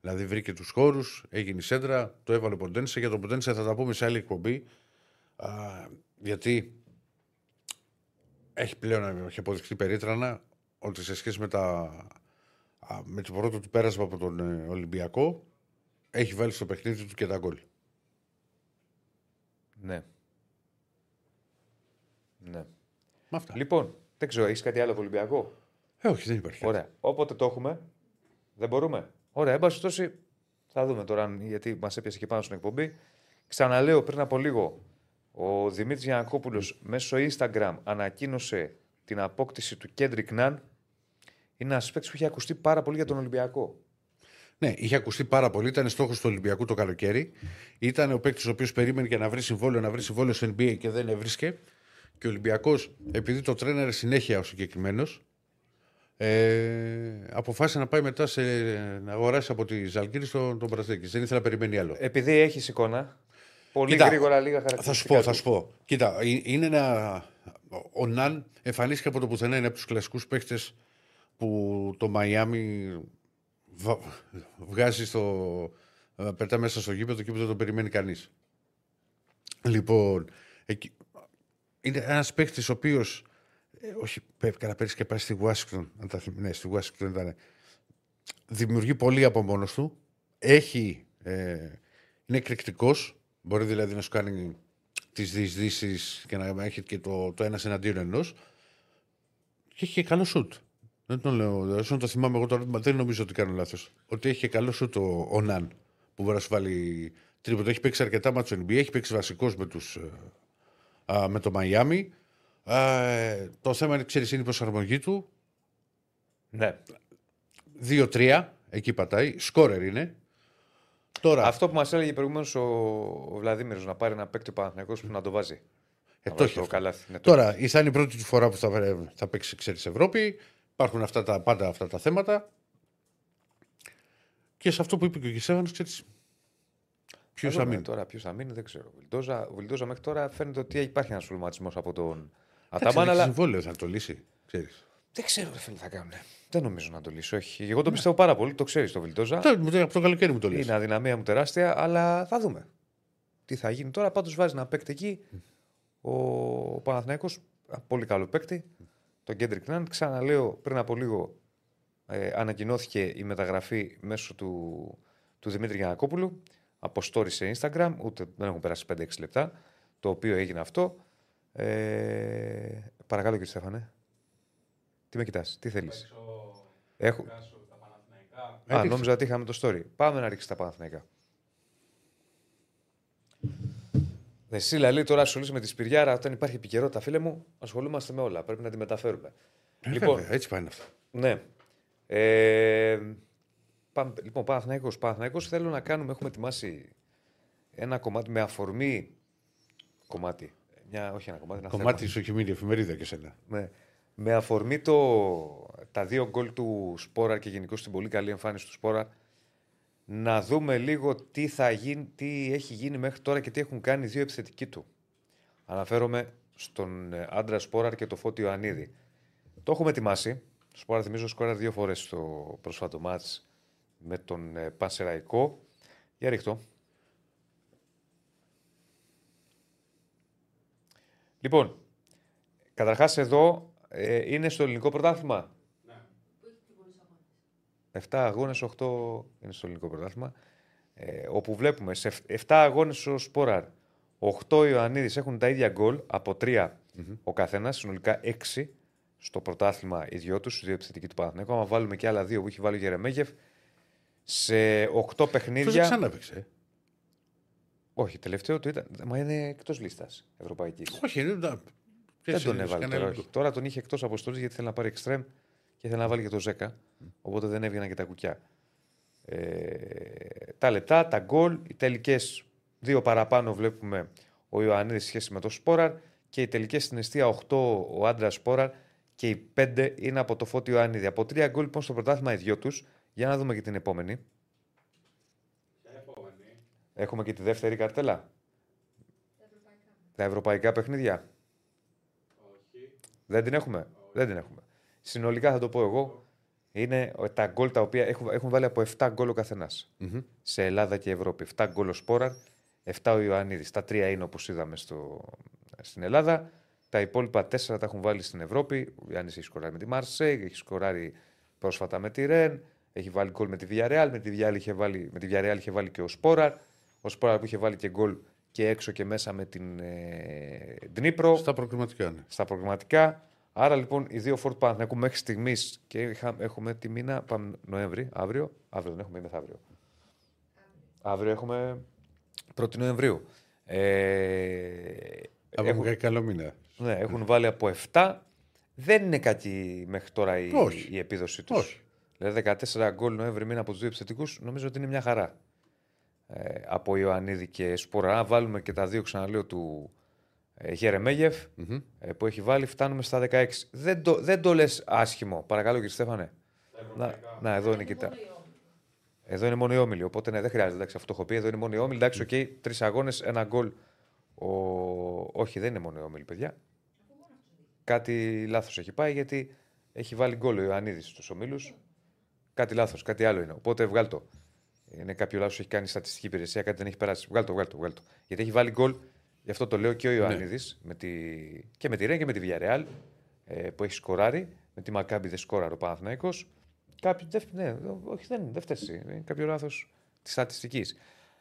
Δηλαδή βρήκε τους χώρους, έγινε η σέντρα, το έβαλε ο Ποντένσε. Για τον Ποντένσε θα τα πούμε σε άλλη εκπομπή. Α, γιατί έχει πλέον έχει αποδειχθεί περίτρανα ότι σε σχέση με, τα, α, με το πρώτο του πέρασμα από τον ε, Ολυμπιακό έχει βάλει στο παιχνίδι του και τα γκολ. Ναι. Ναι. Με αυτά. Λοιπόν, δεν ξέρω, έχεις κάτι άλλο από Ολυμπιακό; Ε, όχι, δεν υπάρχει. Ωραία. Όποτε το έχουμε, δεν μπορούμε. Ωραία, εν πάση περιπτώσει, θα δούμε τώρα, αν- γιατί μας έπιασε και πάνω στην εκπομπή. Ξαναλέω πριν από λίγο, ο Δημήτρης Γιανακόπουλος μέσω Instagram ανακοίνωσε την απόκτηση του Κέντρικ Ναν. Είναι ένας παίκτης που έχει ακουστεί πάρα πολύ για τον Ολυμπιακό. Ναι, είχε ακουστεί πάρα πολύ. Ήταν στόχος του Ολυμπιακού το καλοκαίρι. Ήταν ο παίκτης ο οποίος περίμενε για να βρει συμβόλαιο, να βρει συμβόλαιο στο NBA και δεν έβρισκε. Και ο Ολυμπιακός, επειδή το τρέναρε συνέχεια ο συγκεκριμένος, ε, αποφάσισε να πάει μετά σε, να αγοράσει από τη Ζαλγκύρη τον, τον Μπραζδέκη. Δεν ήθελα να περιμένει άλλο. Επειδή έχει εικόνα, πολύ Κοίτα, γρήγορα λίγα Θα σου χαρακτηριστικά. πω, θα του. σου πω. Κοίτα, ε- είναι ένα. Ο Ναν εμφανίστηκε από το πουθενά. Είναι από τους κλασικούς παίχτες που το Μαϊάμι βα- βγάζει στο. ε, πετά μέσα στο γήπεδο και που δεν το περιμένει κανείς. Λοιπόν, εκεί, είναι ένας παίχτη ο οποίος. Ε, όχι, πέ- καλά, πέρυσι και πάει στη Washington. Αν τα θυμ- ναι, στη Washington ήταν. Δημιουργεί πολύ από μόνος του. Έχει. Ε, είναι εκρηκτικός. Μπορεί δηλαδή να σου κάνει τις διεισδύσεις και να έχει και το, το ένας εναντίον ενός. Και έχει και καλό σουτ. Δεν το λέω. Όσο το θυμάμαι εγώ τώρα, δεν νομίζω ότι κάνω λάθος. Ότι έχει και καλό σουτ ο, ο Ναν που μπορεί να σου βάλει τρίποντο. Έχει παίξει αρκετά μάτσο NBA, έχει παίξει βασικός με, τους, ε, α, με το Μαϊάμι. Ε, το θέμα είναι, ξέρεις, είναι η προσαρμογή του. Ναι. 2-3, εκεί πατάει. Σκόρερ είναι. Τώρα, Αυτό που μας έλεγε προηγουμένως ο, ο Βλαδίμηρος να πάρει ένα παίκτη Παναθηναϊκός που να το βάζει. Ε, Να το βάζει έχει το αυτό. καλάθι. Ναι, το Τώρα, η- θα είναι η πρώτη του φορά που θα, θα παίξει ξέρεις, Ευρώπη. Υπάρχουν αυτά τα, πάντα αυτά τα θέματα. Και σε αυτό που είπε και ο Κισέβανος, ξέρεις. Ποιος Θα θα δούμε μείνει; Τώρα, ποιος θα μείνει, δεν ξέρω. Ο Βιλντόζα, ο Βιλντόζα μέχρι τώρα φαίνεται ότι υπάρχει ένας προβληματισμό από τον Εντάξει, Αταμάν, έχει αλλά συμβόλαιος θα το λύσει. Ξέρεις. δεν ξέρω ρε φίλε, τι θα κάνουν. Δεν νομίζω να το λύσω. Όχι. Εγώ τον πιστεύω πάρα πολύ, το ξέρεις το Βιλντόζα. Τώρα, μου το- Από το καλοκαίρι μου το λες. Είναι αδυναμία μου τεράστια, αλλά θα δούμε. Τι θα γίνει τώρα. Πάντως βάζει ένα παίκτη εκεί. Ο Παναθηναϊκός, ένα πολύ καλό παίκτη. Τον Κέντρικ Ναν. Ξαναλέω πριν από λίγο ε, ανακοινώθηκε η μεταγραφή μέσω του, του Δημήτρη Γιανακόπουλου από story σε Instagram. Ούτε δεν έχουν περάσει 5-6 λεπτά. Το οποίο έγινε αυτό. Ε, παρακαλώ κύριε Στέφανε. Τι με κοιτάς, τι θέλεις; Έχω... Α, Έριξε. νόμιζα ότι είχαμε το story. Πάμε να ρίξει τα Παναθηναϊκά. Εσύ, Λαλή, τώρα ασχολείσαι με τη Σπυριάρα. Όταν υπάρχει επικαιρότητα, φίλε μου, ασχολούμαστε με όλα. Πρέπει να τη μεταφέρουμε. Ε, λοιπόν, βέβαια, έτσι πάνε αυτά. ναι. Ε, πάμε, λοιπόν, Παναθηναϊκός. Παναθηναϊκός θέλω να κάνουμε, έχουμε ετοιμάσει ένα κομμάτι με αφορμή. Κομμάτι. Μια, όχι ένα κομμάτι, ένα Κομμάτι θέμα. σου έχει μείνει η εφημερίδα και σένα. Ναι. Με αφορμή το, τα δύο γκολ του Σπόρα και γενικώ την πολύ καλή εμφάνιση του Σπόρα να δούμε λίγο τι, θα γίνει, τι έχει γίνει μέχρι τώρα και τι έχουν κάνει οι δύο επιθετικοί του. Αναφέρομαι στον ε, άντρα Σπόραρ και το Φώτιο Ανίδη. Το έχουμε ετοιμάσει. Το Σπόραρ θυμίζω σκόρα δύο φορές στο πρόσφατο μάτς με τον ε, Πανσεραϊκό. Για ρίχτω. Λοιπόν, καταρχάς εδώ ε, είναι στο ελληνικό πρωτάθλημα; 7 αγώνες, 8 είναι στο ελληνικό πρωτάθλημα. Ε, όπου βλέπουμε σε 7 αγώνες ο Σπόραρ, 8 Ιωαννίδης έχουν τα ίδια γκολ από 3 ο καθένας, συνολικά 6 στο πρωτάθλημα οι δυο τους, οι δύο επιθετικοί του Παναθηναϊκού. Άμα βάλουμε και άλλα δύο που έχει βάλει ο Γερεμέγεφ, σε 8 παιχνίδια. Αυτό ξανά έπαιξε. Όχι, τελευταίο του ήταν. Μα είναι εκτός λίστας ευρωπαϊκής. Όχι, είναι. να- Δεν Ποιος τον είναι, έβαλε κανένα τώρα. άλλο. όχι. Τώρα τον είχε εκτός αποστολής γιατί θέλει να πάρει εξτρέμ και θέλει να βάλει και το Ζέκα. Οπότε δεν έβγαιναν και τα κουκιά. Ε, τα λεπτά, τα γκολ, οι τελικές δύο παραπάνω βλέπουμε ο Ιωαννίδης σε σχέση με το Σπόραρ και οι τελικές στην αιστεία 8 ο άντρας Σπόραρ και οι 5 είναι από το Φώτιο Ιωαννίδη. Από τρία γκολ λοιπόν στο πρωτάθλημα οι δυο τους. Για να δούμε και την επόμενη. Έχουμε και τη δεύτερη καρτέλα. Τα ευρωπαϊκά παιχνίδια. Δεν την έχουμε; Δεν την έχουμε. Συνολικά θα το πω εγώ. Είναι τα γκολ τα οποία έχουν, έχουν βάλει από 7 γκολ ο καθενα Σε Ελλάδα και Ευρώπη. 7 γκολ ο Σπόραρ, 7 ο Ιωαννίδης. Τα τρία είναι όπως είδαμε στο, στην Ελλάδα. Τα υπόλοιπα 4 τα έχουν βάλει στην Ευρώπη. Ο Ιωαννίδη έχει σκοράρει με τη Μαρσέη, έχει σκοράρει πρόσφατα με τη Ρεν, έχει βάλει γκολ με τη Villarreal. Με τη Villarreal είχε βάλει, με τη Villarreal είχε βάλει και ο Σπόραρ. Ο Σπόραρ που είχε βάλει και γκολ και έξω και μέσα με την ε, Ντνίπρο. Στα προκριματικά, ναι. Στα προγραμματικά. Άρα λοιπόν οι δύο φόρτ Παναθηναϊκού μέχρι στιγμής και είχα- έχουμε τη μήνα. Πάμε Νοέμβρη, αύριο. Αύριο δεν έχουμε ή μεθαύριο. Αύριο έχουμε 1η Νοεμβρίου. Ε, Από έχουν, έχουν... καλό μήνα. ναι, έχουν βάλει από 7. Δεν είναι κάτι μέχρι τώρα η, Όχι. η επίδοση τους. Όχι. Δηλαδή 14 γκολ Νοέμβρη μήνα από τους δύο επιθετικούς νομίζω ότι είναι μια χαρά. Ε, από Ιωαννίδη και Σπόραρ. Αν βάλουμε και τα δύο ξαναλέω του ε, Γερεμέγεφ ε, που έχει βάλει, φτάνουμε στα 16. Δεν το, δεν το λες άσχημο. Παρακαλώ κύριε Στέφανε. Να, να, εδώ είναι κοιτά. Εδώ είναι μόνο οι όμιλοι. Οπότε ναι, δεν χρειάζεται. Εντάξει, αυτό το έχω πει. Εδώ είναι μόνο οι όμιλοι. Εντάξει, οκ. Τρεις αγώνες, ένα γκολ. Ο... Όχι, δεν είναι μόνο οι όμιλοι, παιδιά. Κάτι λάθος έχει πάει γιατί έχει βάλει γκολ ο Ιωαννίδης στους ομίλους. Κάτι λάθος, κάτι άλλο είναι. Οπότε βγάλ το. Είναι κάποιο λάθος έχει κάνει η στατιστική υπηρεσία, κάτι δεν έχει περάσει. Βγάλ το, βγάλ το, βγάλ το. Γιατί έχει βάλει γκολ, γι' αυτό το λέω και ο Ιωαννίδη με τη... και με τη Ρεν και με τη Villarreal ε, που έχει σκοράρει. Με τη Μακάμπη δεν σκόραρε ο Παναθυναϊκό. Κάποιο, δεν, ναι, όχι, δεν, δεν φταίει. εσύ. Είναι κάποιο λάθος της στατιστικής.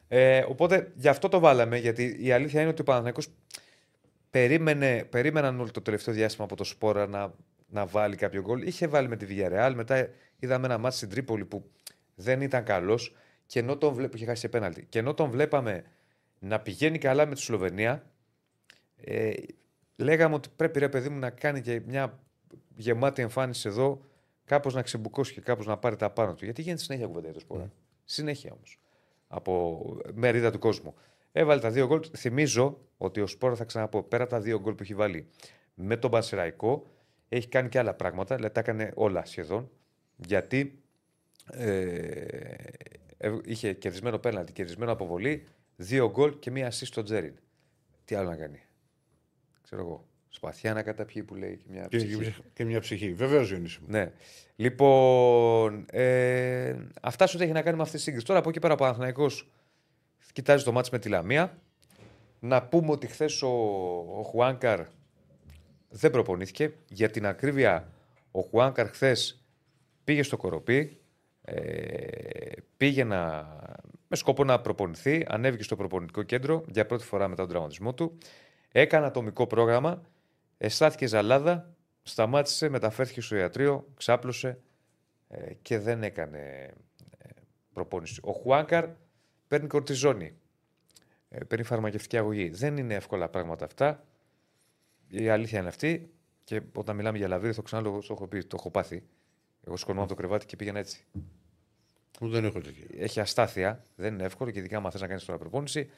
Ε, οπότε γι' αυτό το βάλαμε, γιατί η αλήθεια είναι ότι ο Παναθηναϊκός περίμενε, περίμεναν όλο το τελευταίο διάστημα από το Σπόρα να, να βάλει κάποιο γκολ. Είχε βάλει με τη Villarreal, μετά είδαμε ένα μάτι στην Τρίπολη που δεν ήταν καλός και ενώ τον βλέπ, είχε χάσει σε πέναλτι. Και ενώ τον βλέπαμε να πηγαίνει καλά με τη Σλοβενία, ε, λέγαμε ότι πρέπει ρε παιδί μου να κάνει και μια γεμάτη εμφάνιση εδώ, κάπως να ξεμπουκώσει και κάπως να πάρει τα πάνω του. Γιατί γίνεται συνέχεια κουβέντα για το Σπόρα. Συνέχεια όμως. Από μερίδα του κόσμου. Έβαλε τα δύο γκολ. Θυμίζω ότι ο Σπόρα θα ξαναπώ πέρα από τα δύο γκολ που έχει βάλει με τον Πανσεραϊκό, έχει κάνει και άλλα πράγματα. Δηλαδή τα έκανε όλα σχεδόν. Γιατί ε, ε, είχε κερδισμένο πέναλτι, κερδισμένο αποβολή, δύο γκολ και μία assist στο Τζέριν. Τι άλλο να κάνει; Ξέρω εγώ. Σπαθιά να καταπιεί που λέει και μια Και, ψυχή. και μια ψυχή. Βεβαίως, Διονύση μου. Ναι. Λοιπόν, ε, αυτά σου έχει να κάνει με αυτή τη σύγκριση. Τώρα από εκεί πέρα ο Παναθηναϊκός κοιτάζει το μάτς με τη Λαμία. Να πούμε ότι χθες ο, ο Χουάνκαρ δεν προπονήθηκε. Για την ακρίβεια, ο Χουάνκαρ χθες πήγε στο Κοροπή. Ε, πήγε να, με σκοπό να προπονηθεί. Ανέβηκε στο προπονητικό κέντρο για πρώτη φορά μετά τον τραυματισμό του. Έκανε ατομικό πρόγραμμα. Αισθάθηκε ζαλάδα. Σταμάτησε, μεταφέρθηκε στο ιατρείο, ξάπλωσε ε, και δεν έκανε ε, προπόνηση. Ο Χουάνκαρ παίρνει κορτιζόνη. Ε, παίρνει φαρμακευτική αγωγή. Δεν είναι εύκολα πράγματα αυτά. Η αλήθεια είναι αυτή. Και όταν μιλάμε για λαβύρι, το ξανά το έχω πει, το έχω πάθει. Εγώ σκορνώ από το κρεβάτι και πήγαινα έτσι. Δεν έχω τέτοια. Έχει αστάθεια. Δεν είναι εύκολο και ειδικά άμα θες να κάνεις τώρα προπόνηση.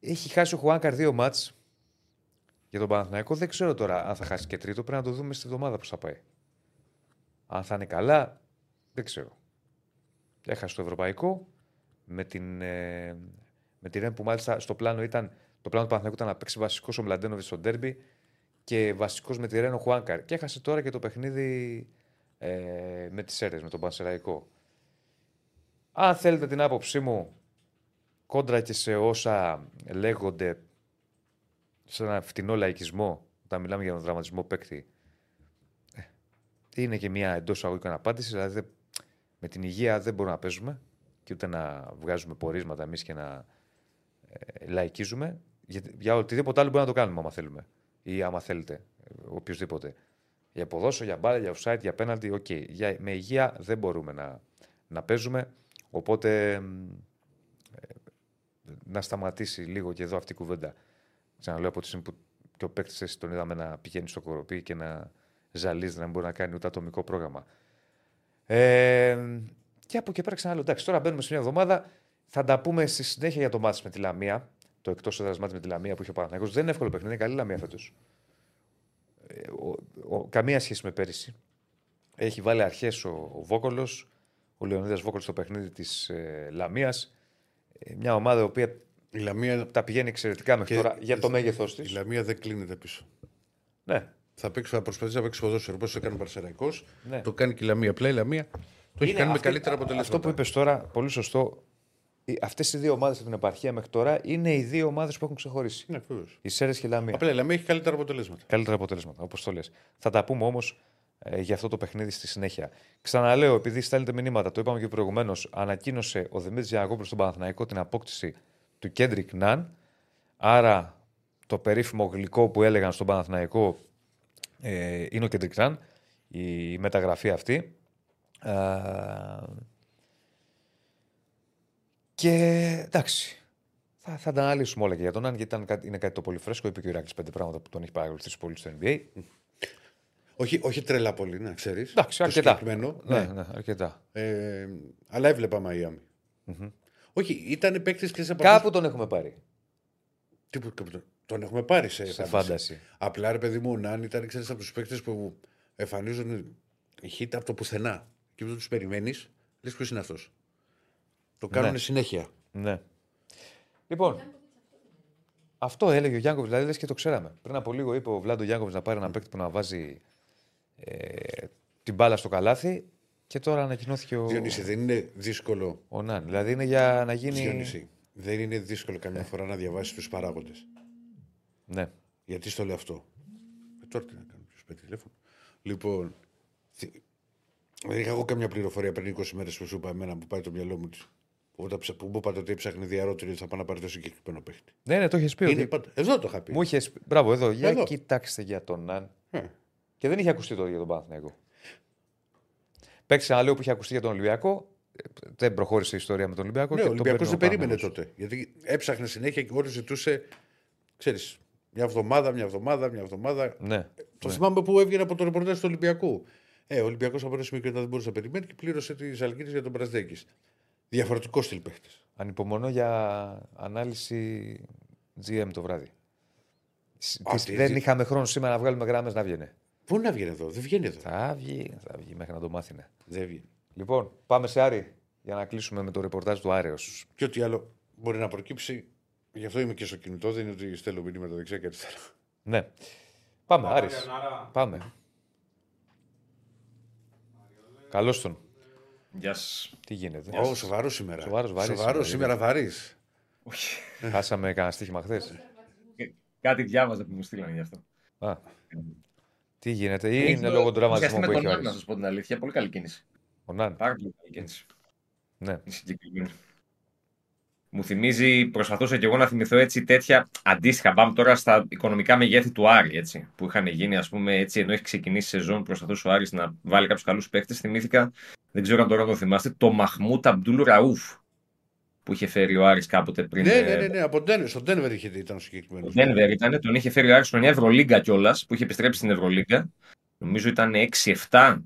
Έχει χάσει ο Χουάνκαρ δύο μάτς για τον Παναθηναϊκό. Δεν ξέρω τώρα αν θα χάσει και τρίτο. Πρέπει να το δούμε στη βδομάδα πώς θα πάει. Αν θα είναι καλά, δεν ξέρω. Έχασε το ευρωπαϊκό με την, ε, με την Ρεν που μάλιστα στο πλάνο ήταν. Το πλάνο του Παναθηναϊκού ήταν να παίξει βασικός ο Μλαντένοβιτς στο ντέρμπι και βασικός με τη Ρένο Χουάνκαρ. Και έχασε τώρα και το παιχνίδι ε, με τις αίρε, με τον Πανσεραϊκό. Αν θέλετε την άποψή μου, κόντρα και σε όσα λέγονται σε ένα φτηνό λαϊκισμό, όταν μιλάμε για τον δραματισμό παίκτη, ε, είναι και μια εντός εισαγωγικών απάντηση. Δηλαδή, δεν- με την υγεία δεν μπορούμε να παίζουμε και ούτε να βγάζουμε πορίσματα εμείς και να ε, λαϊκίζουμε. Για, για οτιδήποτε άλλο μπορούμε να το κάνουμε, άμα θέλουμε. Ή άμα θέλετε, ε, οποιοδήποτε. Για ποδόσο, για μπάλα, για offside, για πέναλτι, οκ. Για, με υγεία δεν μπορούμε να, να παίζουμε. Οπότε μ, ε, να σταματήσει λίγο και εδώ αυτή η κουβέντα. Ξαναλέω από τη στιγμή που και ο παίκτης εσύ τον είδαμε να πηγαίνει στο κοροπή και να ζαλίζει, να μην μπορεί να κάνει ούτε ατομικό πρόγραμμα. Ε, και από εκεί πέρα ξαναλέω. Εντάξει, τώρα μπαίνουμε σε μια εβδομάδα. Θα τα πούμε στη συνέχεια για το μάτι με τη Λαμία. Το εκτός έδρας μάτι με τη Λαμία που είχε ο Παναθηναϊκός. Δεν είναι εύκολο παιχνίδι, είναι καλή Λαμία φέτος. Ε, ο- ο- καμία σχέση με πέρυσι. Έχει βάλει αρχές ο, ο Βόκολος, ο Λεωνίδας Βόκολος στο παιχνίδι της ε, Λαμίας. Ε, μια ομάδα η οποία Η Λαμία τα πηγαίνει εξαιρετικά μέχρι Και- τώρα για το μέγεθός της. Η Λαμία δεν κλείνεται πίσω. Ναι. Θα, παίξει, θα προσπαθήσει να παίξει ποδόσφαιρο όπως το έκανε ο Παρσεραϊκό. Ναι. Το κάνει και η Λαμία. Απλά η Λαμία το έχει Είναι κάνει με αυτή- καλύτερα αποτελέσματα. Αυτό που είπες τώρα, πολύ σωστό. Αυτές οι δύο ομάδες από την επαρχία μέχρι τώρα είναι οι δύο ομάδες που έχουν ξεχωρίσει. Ναι, βεβαίως. Οι Σέρες και η Λαμία. Απλά η Λαμία έχει καλύτερα αποτελέσματα. Καλύτερα αποτελέσματα, όπως το λες. Θα τα πούμε όμως ε, για αυτό το παιχνίδι στη συνέχεια. Ξαναλέω, επειδή στέλνετε μηνύματα, το είπαμε και προηγουμένως, ανακοίνωσε ο Δημήτρης Γιαννακόπουλος στον Παναθηναϊκό την απόκτηση του Κέντρικ Ναν. Άρα το περίφημο γλυκό που έλεγαν στον Παναθηναϊκό ε, είναι ο Κέντρικ Ναν, η μεταγραφή αυτή. Α, και εντάξει, θα, θα τα αναλύσουμε όλα και για τον Ναν, γιατί ήταν, κάτι- είναι κάτι το πολύ φρέσκο. Είπε και ο Ηράκλης πέντε πράγματα που τον έχει παρακολουθήσει πολύ στο NBA. Όχι, όχι τρελά πολύ, να ξέρεις. Εντάξει, αρκετά. Συγκεκριμένο. Ναι, ναι, αρκετά. Ε, αλλά έβλεπα Μαϊάμι. Όχι, ήταν παίκτης και σε Κάπου τον έχουμε πάρει. Τι που- κάπου τον- Τον έχουμε πάρει σε, Σε φάνταση. φάνταση. Απλά ρε παιδί μου, ο Νάν ήταν ξέρεις, από τους παίκτες που εμφανίζουν χίτα από το πουθενά. Και όταν τους περιμένεις, λες ποιος είναι αυτός. Το κάνουν Ναι. συνέχεια. Ναι. Λοιπόν, αυτό έλεγε ο Γιάνκοβιτς, δηλαδή λες και το ξέραμε. Πριν από λίγο είπε ο Βλάντο Γιάνκοβιτς να πάρει ένα παίκτη που να βάζει ε, την μπάλα στο καλάθι και τώρα ανακοινώθηκε ο. Διονύση, δεν είναι δύσκολο. Ο Ναν. Δηλαδή είναι για να γίνει. Διονύση, δεν είναι δύσκολο καμιά φορά να διαβάσεις τους παράγοντες. Ναι. Γιατί στο λέω αυτό; Ε, τώρα τι να κάνω, ποιος παίρνει τηλέφωνο. Λοιπόν, θυ- δεν είχα εγώ καμιά πληροφορία πριν 20 μέρες που σου είπα εμένα που πάει το μυαλό μου. Της. Που, όταν ψα- που μου είπατε ότι έψαχνε διαρρότηρη ότι θα πάει να πάρει το συγκεκριμένο παίχτη. Ναι, ναι, το είχες πει. Είναι ότι- πάντα- Εδώ το είχα πει. Μου είχες πει. Μπράβο, εδώ. Για Εδώ. κοιτάξτε για τον Ναν. Ε. Και δεν είχε ακουστεί τότε για τον Παναθηναϊκό. Παίξει ένα λέω που είχε ακουστεί για τον Ολυμπιακό. Ε, Δεν προχώρησε η ιστορία με τον Ολυμπιακό. Ναι, και ο τον Ολυμπιακός παίρνει δεν ο περίμενε Παναθηναϊκός. τότε. Γιατί έψαχνε συνέχεια και όλος ζητούσε. Ξέρεις, μια εβδομάδα, μια εβδομάδα, μια εβδομάδα. Ναι. Το ναι. θυμάμαι που έβγαινε από το ρεπορτάζ του Ολυμπιακού. Ε, ο Ολυμπιακός από ένα σημείο και μετά δεν μπορούσε να περιμένει και πλήρωσε τη Ζαλγκύρη για τον Πρασδέκης. Διαφορετικός στυλ παίχτης. Ανυπομονώ για ανάλυση GM το βράδυ. Σ- Α, τις- τι- δεν τι- είχαμε χρόνο σήμερα να βγάλουμε γράμμες να βγαίνει. Πού να βγαίνει εδώ, δεν βγαίνει εδώ. Θα βγει, θα βγει μέχρι να το μάθει. Δεν βγαίνει. Λοιπόν, πάμε σε Άρη για να κλείσουμε με το ρεπορτάζ του Άρεος. Και ό,τι άλλο μπορεί να προκύψει. Γι' αυτό είμαι και στο κινητό, δεν είναι ότι στέλνω μηνύματα δεξιά και αριστερά. Ναι. Πάμε, Πάμε, Άρης. Γιαννάρα. Πάμε. Καλώς τον. Γεια σας. Τι γίνεται; Ω, σοβαρός σήμερα. Σοβαρός, βαρύς Σοβαρός σήμερα, σήμερα, βαρύς. Χάσαμε κανένα στοίχημα χθες; Κάτι διάβαζα που μου στείλανε γι' αυτό. Α. Τι γίνεται, ή Έχει είναι το- λόγω του τραυματισμού ουσιαστικά που με έχει ο τον Ναν, να Άρης. σας πω την αλήθεια. Πολύ καλή κίνηση. Ο Ναν. Πάρα πολύ καλή κίνηση. Ναι. Η συγκεκριμένη. Μου θυμίζει, προσπαθούσα και εγώ να θυμηθώ έτσι τέτοια αντίστοιχα. Πάμε τώρα στα οικονομικά μεγέθη του Άρη, έτσι, που είχαν γίνει, ας πούμε, έτσι, ενώ έχει ξεκινήσει η σεζόν, προσπαθούσε ο Άρης να βάλει κάποιους καλούς παίχτε. Θυμήθηκα, δεν ξέρω αν τώρα το θυμάστε, το Μαχμούτ Αμπτούλ Ραούφ που είχε φέρει ο Άρης κάποτε πριν. Ναι, ε, ναι, ναι, ναι. Από Ντένβερ, στον Ντένβερ είχε ήταν ο συγκεκριμένος. ο Denver ήταν, τον είχε φέρει ο Άρης χρονιά Ευρωλίγκα κιόλας, που είχε επιστρέψει στην Ευρωλίγκα. Νομίζω ήταν 6-7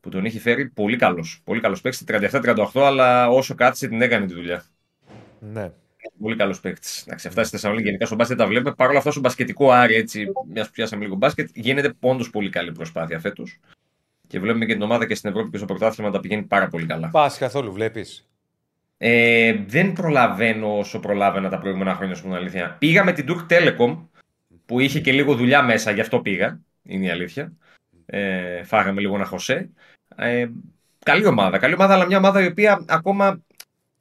που τον είχε φέρει. Πολύ καλός. Πολύ καλός παίκτης. 37-38, αλλά όσο κάτσε την έκανε τη δουλειά. Ναι. Πολύ καλός παίκτης. Εντάξει, αυτά στη Θεσσαλονίκη γενικά στο μπάσκετ τα βλέπουμε. Παρ' όλα αυτά, στο μπασκετικό Άρη, έτσι, μιας που πιάσαμε λίγο μπάσκετ, γίνεται πόντο πολύ καλή προσπάθεια φέτος. Και βλέπουμε και την ομάδα και στην Ευρώπη και στο πρωτάθλημα τα πηγαίνει πάρα πολύ καλά. Πα καθόλου, βλέπεις; Ε, δεν προλαβαίνω όσο προλάβαινα τα προηγούμενα χρόνια, στην αλήθεια. Πήγα με την Turk Telecom, που είχε και λίγο δουλειά μέσα, γι' αυτό πήγα. Είναι η αλήθεια. Ε, φάγαμε λίγο ένα χωσέ. Ε, καλή ομάδα. Καλή ομάδα, αλλά μια ομάδα η οποία ακόμα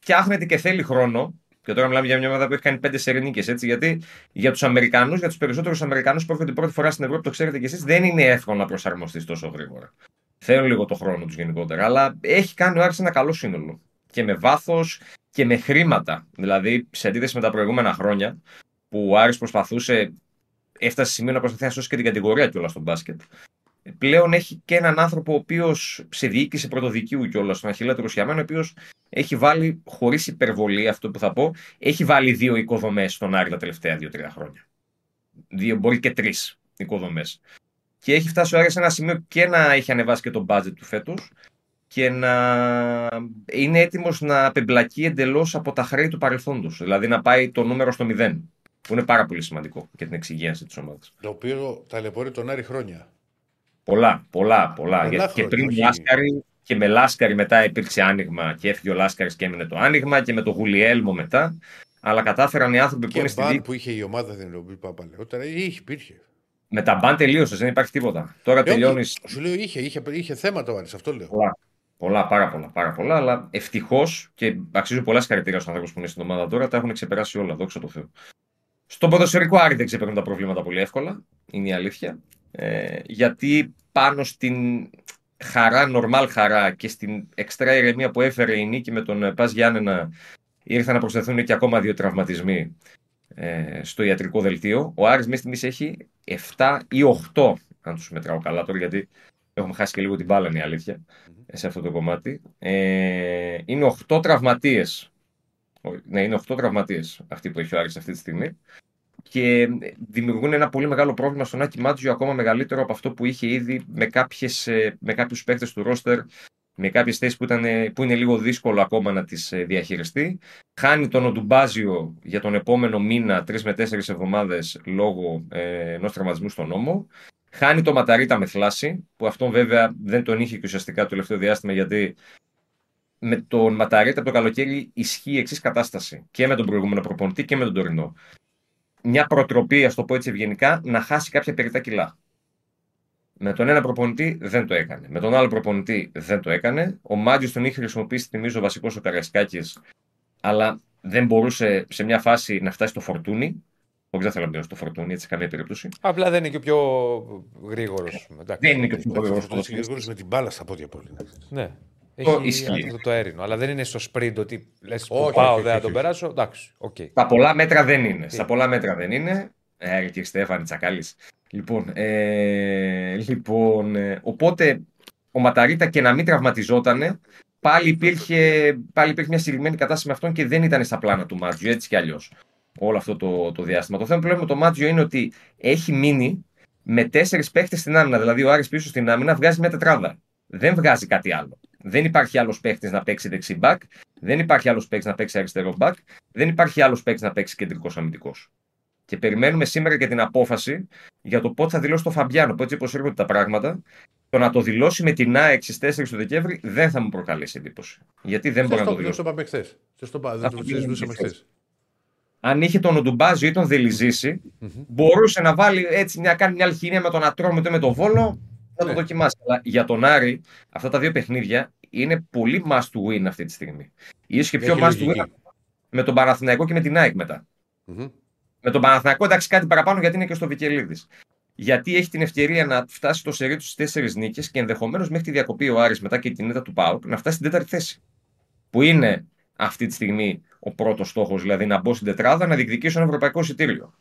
φτιάχνεται και θέλει χρόνο. Και τώρα μιλάμε για μια ομάδα που έχει κάνει πέντε σερνίκε. Έτσι, γιατί για τους Αμερικανούς, για τους περισσότερους Αμερικανούς που έρχονται πρώτη φορά στην Ευρώπη, το ξέρετε κι εσείς, δεν είναι εύκολο να προσαρμοστείς τόσο γρήγορα. Θέλουν λίγο το χρόνο τους γενικότερα. Αλλά έχει κάνει ο Άρης ένα καλό σύνολο. Και με βάθος και με χρήματα. Δηλαδή, σε αντίθεση με τα προηγούμενα χρόνια, που ο Άρης προσπαθούσε, έφτασε σε σημείο να προσπαθεί να σώσει και την κατηγορία κιόλας στο μπάσκετ. Πλέον έχει και έναν άνθρωπο ο οποίος σε διοίκηση πρωτοδικίου κιόλας, τον Αχιλέα Ρουσιαμένο, ο οποίος έχει βάλει, χωρίς υπερβολή αυτό που θα πω, έχει βάλει δύο οικοδομές στον Άρη τα τελευταία δύο-τρία χρόνια. Δύο, μπορεί και τρεις οικοδομές. Και έχει φτάσει ο Άρης σε ένα σημείο και να έχει ανεβάσει και το budget του φέτος και να είναι έτοιμος να απεμπλακεί εντελώς από τα χρέη του παρελθόντος. Δηλαδή να πάει το νούμερο στο μηδέν. Που είναι πάρα πολύ σημαντικό για την εξυγίανση της ομάδας. Το οποίο ταλαιπωρεί τον Άρη χρόνια. Πολλά, πολλά, πολλά. Πολλά Γιατί και χρόνια, πριν όχι. Λάσκαρη και με Λάσκαρη μετά υπήρξε άνοιγμα και έφυγε ο Λάσκαρης και έμεινε το άνοιγμα και με το Γουλιέλμο μετά. Αλλά κατάφεραν οι άνθρωποι που Και είναι στη μπαν δίκη. που είχε η ομάδα την οποία είπα παλαιότερα, είχε, υπήρχε. Με τα μπαν τελείωσες, δεν υπάρχει τίποτα. Τώρα Ε, όχι, τελειώνει. Σου λέω είχε, είχε, είχε θέματα ο Άρης, αυτό λέω. Πολλά. Πολλά, πάρα πολλά, πάρα πολλά. Αλλά ευτυχώς και αξίζουν πολλά συγχαρητήρια στους ανθρώπους που είναι στην ομάδα τώρα, τα έχουν ξεπεράσει όλα, δόξα τω Θεώ. Στον ποδοσφαιρικό Άρη δεν ξεπερνούν τα προβλήματα πολύ εύκολα, είναι η αλήθεια. Ε, γιατί πάνω στην χαρά, νορμάλ χαρά και στην εξτρά ηρεμία που έφερε η νίκη με τον ε, Πας Γιάννενα ήρθαν να προσθεθούν και ακόμα δύο τραυματισμοί ε, στο ιατρικό δελτίο. Ο Άρης μέχρι στιγμής έχει 7 ή 8, αν τους μετράω καλά τώρα, γιατί έχουμε χάσει και λίγο την μπάλα, είναι η αλήθεια, ε, σε αυτό το κομμάτι. Ε, είναι 8 τραυματίες. Ο- Ναι, είναι 8 τραυματίες αυτοί που έχει ο Άρης αυτή τη στιγμή και δημιουργούν ένα πολύ μεγάλο πρόβλημα στον Άκη Μάτζιο, ακόμα μεγαλύτερο από αυτό που είχε ήδη με, κάποιες, ε, με κάποιους παίκτες του ρόστερ, με κάποιες θέσεις που, ήταν, ε, που είναι λίγο δύσκολο ακόμα να τις ε, διαχειριστεί. Χάνει τον Οντουμπάζιο για τον επόμενο μήνα, τρεις με τέσσερις εβδομάδες, λόγω ε, ενός τραυματισμού στον νόμο. Χάνει το Ματαρίτα με θλάση, που αυτόν βέβαια δεν τον είχε και ουσιαστικά το τελευταίο διάστημα, γιατί με τον Ματαρίτα από το καλοκαίρι ισχύει η εξής κατάσταση. Και με τον προηγούμενο προπονητή και με τον τωρινό μια προτροπή, α το πω έτσι ευγενικά, να χάσει κάποια περιτά κιλά. Με τον ένα προπονητή δεν το έκανε. Με τον άλλο προπονητή δεν το έκανε. Ο Μάτζιο τον είχε χρησιμοποιήσει, θυμίζω, βασικό ο Καριασκάκη, αλλά δεν μπορούσε σε μια φάση να φτάσει στο φορτούνι. Όχι, δεν θέλω να μπαίνω στο φορτούνι, έτσι σε καμία περίπτωση. Απλά δεν είναι και ο πιο γρήγορο. Δεν είναι και ο πιο γρήγορος Αυτό συγκεκριμένος με την μπάλα στα πόδια πολύ. Ναι. Το Έχει ισχύει. αυτό το αέρινο. Αλλά δεν είναι στο sprint ότι λες που Όχι, πάω, όχι, δεν θα όχι, τον όχι. περάσω. Εντάξει, οκ. Στα πολλά μέτρα δεν είναι. Στα πολλά μέτρα δεν είναι. Ε, κύριε Στέφανη Τσακάλης. Λοιπόν, ε, λοιπόν ε, οπότε ο Ματαρίτα και να μην τραυματιζόταν, πάλι υπήρχε, πάλι υπήρχε μια συγκεκριμένη κατάσταση με αυτόν και δεν ήταν στα πλάνα του Μάντζιο, έτσι κι αλλιώς. Όλο αυτό το, το διάστημα. Το θέμα που λέμε με το Μάντζιο είναι ότι έχει μείνει με τέσσερις παίχτε στην άμυνα. Δηλαδή, ο Άρης πίσω στην άμυνα βγάζει μια τετράδα. Δεν βγάζει κάτι άλλο. Δεν υπάρχει άλλος παίχτη να παίξει δεξί back. Δεν υπάρχει άλλος παίχτη να παίξει αριστερό back. Δεν υπάρχει άλλος παίχτη να παίξει κεντρικός αμυντικός. Και περιμένουμε σήμερα και την απόφαση για το πότε θα δηλώσει το Φαμπιάνο. Που έτσι όπως έρχονται τα πράγματα, το να το δηλώσει με την ΑΕΚ στις 4 του Δεκέμβρη δεν θα μου προκαλέσει εντύπωση. Γιατί δεν μπορεί να το Σωστό, δηλώσει. το είπαμε χθες. Σωστό, πα- δεν Αυτό το είναι συζητούσαμε χθες. χθες. Αν είχε τον Οντουμπάζιο ή τον Δελιζήση, μπορούσε να βάλει έτσι μια, κάνει μια αλχημία με τον Ατρόμητο ή με τον Βόλο να το δοκιμάσει. Αλλά για τον Άρη, αυτά τα δύο παιχνίδια είναι πολύ must to win αυτή τη στιγμή. Ίσως και πιο Έχει must to λογική. win με τον Παναθηναϊκό και με την ΑΕΚ μετά. Με τον Παναθηναϊκό εντάξει κάτι παραπάνω γιατί είναι και στο Βικελίδη. Γιατί έχει την ευκαιρία να φτάσει στο σερί τους στι τέσσερις νίκες και ενδεχομένως μέχρι τη διακοπή ο Άρης μετά και την ήττα του ΠΑΟΚ να φτάσει στην τέταρτη θέση. Που είναι αυτή τη στιγμή ο πρώτος στόχος, δηλαδή να μπω στην τετράδα να διεκδικήσω ένα ευρωπαϊκό εισιτήριο.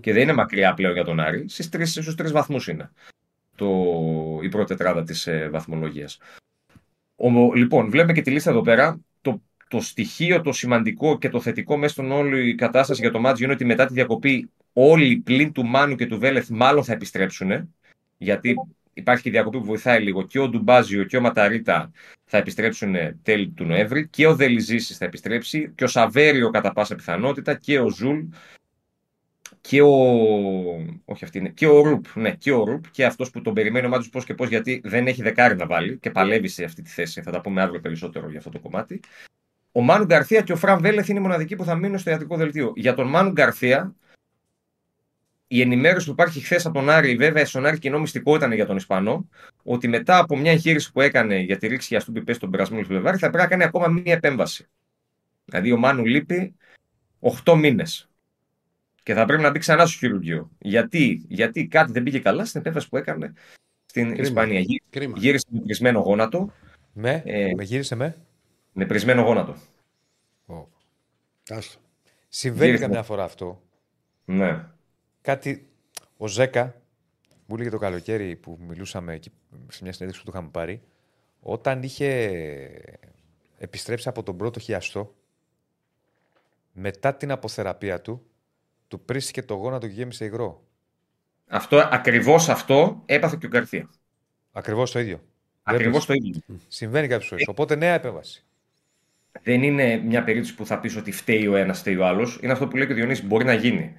Και δεν είναι μακριά πλέον για τον Άρη. Στους τρεις βαθμούς είναι το, η πρώτη τετράδα της ε, βαθμολογίας. Λοιπόν, βλέπουμε και τη λίστα εδώ πέρα. Το, το στοιχείο, το σημαντικό και το θετικό μέσα στον όλη η κατάσταση για το μάτζι είναι ότι μετά τη διακοπή όλοι πλην του Μάνου και του Βέλεθ μάλλον θα επιστρέψουν. Γιατί υπάρχει και διακοπή που βοηθάει λίγο. Και ο Ντουμπάζιο και ο Ματαρίτα θα επιστρέψουν τέλη του Νοέμβρη. Και ο Δελιζήση θα επιστρέψει. Και ο Σαβέριο κατά πάσα πιθανότητα. Και ο Ζουλ και ο. Όχι αυτή είναι. Και ο Ρουπ. Ναι, και ο Ρουπ και αυτός που τον περιμένει ο Μάντζιο πώς και πώς γιατί δεν έχει δεκάρι να βάλει και παλεύει σε αυτή τη θέση. Θα τα πούμε αύριο περισσότερο για αυτό το κομμάτι. Ο Μάνου Γκαρθία και ο Φραν Βέλεθ είναι οι μοναδικοί που θα μείνουν στο ιατρικό δελτίο. Για τον Μάνου Γκαρθία, η ενημέρωση που υπάρχει χθες από τον Άρη, βέβαια στον Άρη κοινό μυστικό ήταν για τον Ισπανό, ότι μετά από μια εγχείρηση που έκανε για τη ρήξη για στον πιπέ στον περασμένο Φλεβάρι, θα πρέπει να κάνει ακόμα μία επέμβαση. Δηλαδή ο Μάνου λείπει 8 μήνες. Και θα πρέπει να μπει ξανά στο χειρουργείο. Γιατί, γιατί κάτι δεν πήγε καλά στην επέμβαση που έκανε στην Κρίμα. Ισπανία. Γύ- Κρίμα. Γύρισε με πρισμένο γόνατο. Με, Ε, με γύρισε με. με πρισμένο γόνατο. Άστο. Συμβαίνει Γύρισε. καμιά φορά αυτό. Ναι. Κάτι. Ο Ζέκα, μου έλεγε το καλοκαίρι που μιλούσαμε εκεί σε μια συνέντευξη που του είχαμε πάρει, όταν είχε επιστρέψει από τον πρώτο χιαστό, μετά την αποθεραπεία του, του πρίστηκε το γόνατο και γέμισε υγρό. Αυτό, ακριβώς αυτό έπαθε και ο Γκαρθία. Ακριβώς το ίδιο. Ακριβώς Βλέπεις. το ίδιο. Συμβαίνει κάποιες φορές. Οπότε νέα επέμβαση. Δεν είναι μια περίπτωση που θα πεις ότι φταίει ο ένας, φταίει ο άλλος. Είναι αυτό που λέει και ο Διονύσης, μπορεί να γίνει.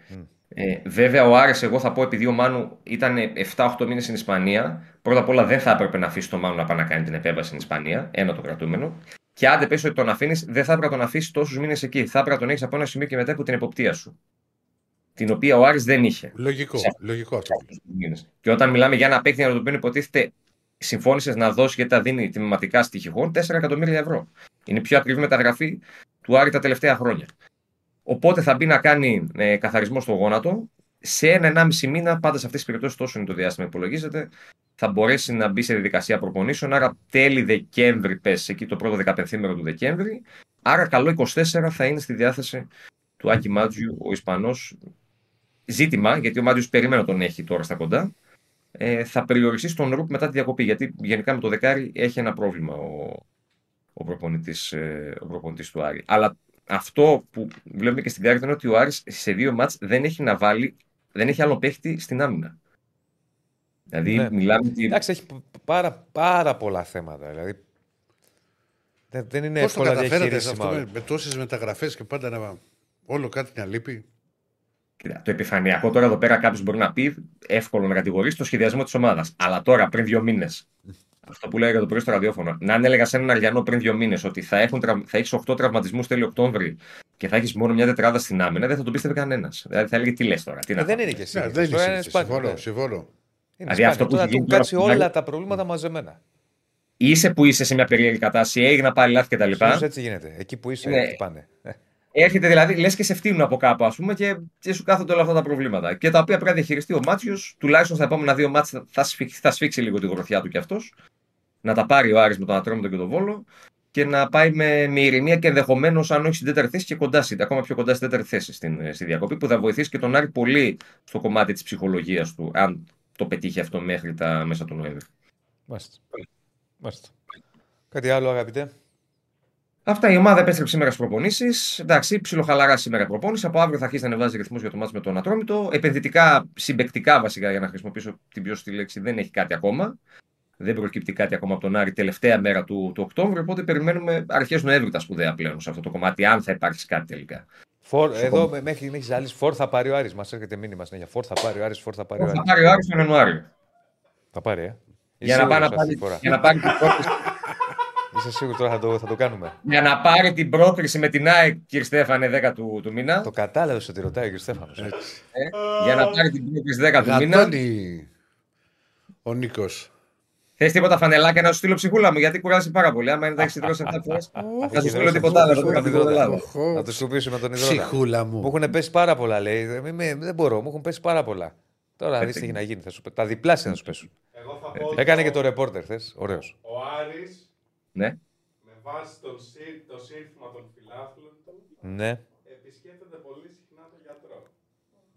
Ε, βέβαια, ο Άρης, εγώ θα πω, επειδή ο Μάνου ήταν 7-8 μήνες στην Ισπανία, πρώτα απ' όλα δεν θα έπρεπε να αφήσει τον Μάνου να πάει να κάνει την επέμβαση στην Ισπανία. Ένα το κρατούμενο. Και άντε πες ότι τον αφήνεις, δεν θα έπρεπε να τον αφήσεις τόσους μήνες εκεί. Θα έπρεπε να τον έχεις από ένα σημείο και μετά από την εποπτεία σου. Την οποία ο Άρης δεν είχε. Λογικό, Σε λογικό αυτό. μήνες. Και όταν μιλάμε για ένα παίκτη για το οποίο υποτίθεται συμφώνησες να δώσεις γιατί τα δίνει τιμηματικά στοιχηγών 4 εκατομμύρια ευρώ. Είναι η πιο ακριβή μεταγραφή του Άρη τα τελευταία χρόνια. Οπότε θα μπει να κάνει ε, καθαρισμό στο γόνατο. Σε ένα-ενάμιση μήνα, πάντα σε αυτές τις περιπτώσεις, τόσο είναι το διάστημα που υπολογίζεται, θα μπορέσει να μπει σε διαδικασία προπονήσεων. Άρα, τέλη Δεκέμβρη, πες εκεί το πρώτο 15 μέρο του Δεκέμβρη. Άρα, καλό 24 θα είναι στη διάθεση του Άκη Μάτζιου, ο Ισπανός. Ζήτημα, γιατί ο Μάτζιου περιμένω τον έχει τώρα στα κοντά. Ε, θα περιοριστεί στον Ρουπ μετά τη διακοπή. Γιατί γενικά με το δεκάρι έχει ένα πρόβλημα ο, ο προπονητής, ε, ο προπονητής του Άρη. Αλλά αυτό που βλέπουμε και στην κάρτα είναι ότι ο Άρης σε δύο μάτς δεν έχει να βάλει, δεν έχει άλλο παίχτη στην άμυνα. Δηλαδή Ναι. μιλάμε ότι... Εντάξει, έχει πάρα, πάρα πολλά θέματα. Δηλαδή, δεν, δεν είναι Πώς το εύκολα καταφέρατε σε διαχειρίσιμα. αυτό όλα. με, με τόσες μεταγραφές και πάντα να. Όλο κάτι να λείπει; Κοίτα, Το επιφανειακό τώρα εδώ πέρα κάποιος μπορεί να πει εύκολο να κατηγορήσει το σχεδιασμό της ομάδας. Αλλά τώρα, πριν δύο μήνες, αυτό που λέγα το πρωί στο ραδιόφωνο, να αν έλεγα σε έναν Αριανό πριν δύο μήνες ότι θα, έχουν, τραυ- θα έχεις 8 τραυματισμούς τέλειο Οκτώβρη και θα έχεις μόνο μια τετράδα στην άμυνα, δεν θα τον πίστευε κανένας. Δηλαδή θα έλεγε τι λες τώρα. Τι να Ε, δεν πω. είναι και εσύ. Ναι, δεν είναι Τώρα είναι συνήθις. σπάνιο, Συμφωνώ, ναι. συμφωνώ. Είναι Δηλαδή σπάνιο. αυτό που Τώρα έχει του γίνει τώρα κάτσει από την όλα άλλη- τα προβλήματα μαζεμένα. Είσαι που είσαι σε μια περίεργη κατάσταση, έγινα πάλι λάθη κτλ. Συνήθως έτσι γίνεται. Εκεί που είσαι, Ναι. εκεί πάνε. Ε, Έρχεται δηλαδή, λες και σε φτύνουν από κάπου, ας πούμε, και, και σου κάθονται όλα αυτά τα προβλήματα. Και τα οποία πρέπει να διαχειριστεί ο Μάτσιος, τουλάχιστον στα επόμενα δύο μάτια θα, σφίξει, θα σφίξει λίγο τη γροθιά του κι αυτός. Να τα πάρει ο Άρης με τον Ατρόμητο και τον Βόλο και να πάει με, με ηρεμία και ενδεχομένως, αν όχι στην τέταρτη θέση, και κοντά, στη- ακόμα πιο κοντά στην τέταρτη θέση στην, στη διακοπή, που θα βοηθήσει και τον Άρη πολύ στο κομμάτι της ψυχολογίας του, αν το πετύχει αυτό μέχρι τα μέσα του Νοέμβρη. Μάλιστα. Μάλιστα. Κάτι άλλο, αγαπητέ; Αυτά η ομάδα επέστρεψε σήμερα στις προπονήσεις. Εντάξει, ψιλοχαλαρά σήμερα η προπόνηση. Από αύριο θα αρχίσει να ανεβάζει ρυθμούς για το μάτι με τον Ατρόμητο. Επενδυτικά, συμπεκτικά βασικά, για να χρησιμοποιήσω την πιο σωστή λέξη, δεν έχει κάτι ακόμα. Δεν προκύπτει κάτι ακόμα από τον Άρη τελευταία μέρα του, του Οκτώβρου. Οπότε περιμένουμε αρχές Νοέμβρη τα σπουδαία πλέον σε αυτό το κομμάτι, αν θα υπάρξει κάτι τελικά. Φορ, Στο εδώ κομμάτι. με- μέχρι μέχρι άλλη Φορ θα πάρει ο Άρης. Μας έρχεται μήνυμα συνέχεια. Φορ θα πάρει ο Άρης, Φορ θα πάρει ο Θα Άρης. πάρει ο Άρης τον Ιανουάριο. Θα πάρει, ε. Για Είσαι να, πάει να, σίγουρος αυτή πάρει, τη φορά. για να πάρει την πρόκριση, Είσαι σίγουρο τώρα θα το, θα το κάνουμε; για να πάρει την πρόκριση με την ΑΕΚ, κύριε Στέφανε, 10 του, του μήνα. Το κατάλαβες ότι ρωτάει ο κ. Στέφανος. Ε, για να πάρει την πρόκριση 10 του μήνα. Γατώνει ο Νίκος. Θες τίποτα φανελάκια να σου στείλω ψυχούλα μου, γιατί κουράζει πάρα πολύ. Άμα είναι τα έχεις τρώσει 7 φορέ. Θα σου στείλω τίποτα άλλο. Δεν το καταλάβω. Να το σκουπίσουμε τον υδρότα. Ψυχούλα μου. Μου έχουν πέσει πάρα πολλά, λέει. Ε, μη- μη- δεν μπορώ, μου έχουν πέσει πάρα πολλά. Τώρα δεις τι έχει να γίνει. Θα σου, πέ- τα διπλάσια θα σου πέσουν. Εγώ θα πω ότι Έκανε ο- και το ρεπόρτερ, θε. Ωραίος. Ο Άρης, Ναι. με βάση τον σύ- το σύνθημα των φιλάθλων του, Ναι. επισκέπτεται πολύ συχνά τον γιατρό.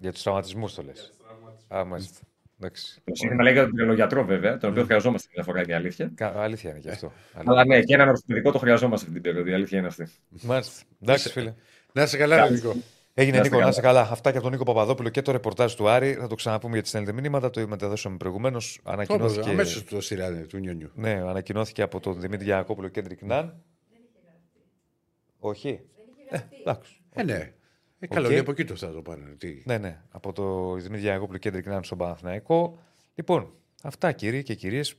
Για τους τραυματισμούς το λες. Για τους τραυματισμούς. Α, μάλιστα. Εντάξει. Το σύνθημα λέει για τον τρελογιατρό, βέβαια, τον οποίο χρειαζόμαστε μια φορά είναι η αλήθεια. Κα- Αλήθεια είναι και αυτό. Αλλά ναι, και έναν ορθοπαιδικό το χρειαζόμαστε αυτή την περίοδο. Η αλήθεια είναι αυτή. Μάλιστα. Εντάξει, φίλε. Να είσαι καλά, Νίκο. Έγινε Να είστε Νίκο, να καλά. είσαι καλά. Αυτά και από τον Νίκο Παπαδόπουλο και το ρεπορτάζ του Άρη. Θα το ξαναπούμε γιατί στέλνετε μήνυματα. Το μεταδώσαμε προηγουμένως. Ανακοινώθηκε. Αμέσως το σειρά του Νιονιού. Ναι, ανακοινώθηκε από τον Δημήτρη Γιακόπουλο Κέντρικ Ναν. Όχι. Ε, εντάξει. Ε, ναι. Ε, καλό, Οκ. είναι από εκεί το θα το πάνε. Τι. Ναι, ναι. Από το Δημήτρη Γιαννακόπουλο Κέντρικ Ναν είναι στον Παναθηναϊκό. Λοιπόν, αυτά κύριοι και κυρίες.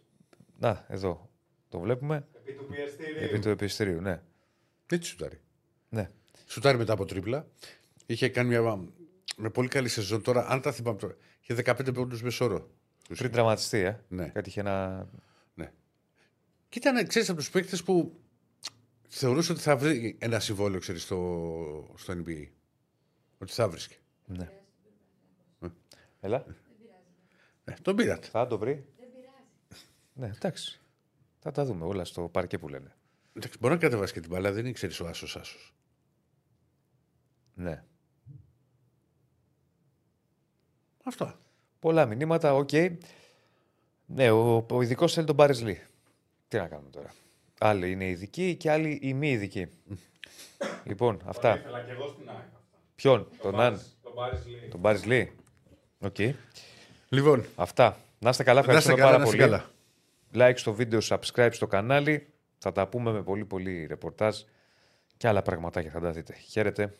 Να, εδώ το βλέπουμε. Επί του πιεστηρίου. Επί του πιεστηρίου, ναι. Έτσι σουτάρει. Ναι. Σουτάρει μετά από τρίπλα. Είχε κάνει μια με πολύ καλή σεζόν τώρα. Αν τα θυμάμαι τώρα. Είχε 15 πόντους μέσο όρο. Πριν τραυματιστεί, ε. Ναι. Κάτι είχε ένα. Και ήταν, ξέρεις, από τους παίκτες που θεωρούσε ότι θα βρει ένα συμβόλαιο, ξέρεις, στο, στο NBA. Ότι θα βρίσκει. Ναι. Έλα. Ε, τον πήρατε. Θα το βρει. Ναι, εντάξει. Θα τα δούμε όλα στο παρκέ που λένε. Εντάξει, μπορεί να κατεβάσει και την μπαλά, δεν ήξερε ο Άσος Άσος. Ναι. Αυτό. Πολλά μηνύματα, οκ. Ναι, ο, ο ειδικός θέλει τον Πάρις Λι. Τι να κάνουμε τώρα. Άλλοι είναι ειδικοί και άλλοι οι μη ειδικοί. λοιπόν, αυτά. Ήθελα και εγώ στην ΑΕΚ. Ποιον, τον Αν. Τον Πάρις Λι. Τον Πάρις Λι. Οκ. Λοιπόν. Αυτά. Να είστε καλά, Να είστε ευχαριστούμε καλά, πάρα να είστε πολύ. καλά. Like στο βίντεο, subscribe στο κανάλι. Θα τα πούμε με πολύ πολύ ρεπορτάζ και άλλα πραγματάκια θα τα δείτε. Χαίρετε.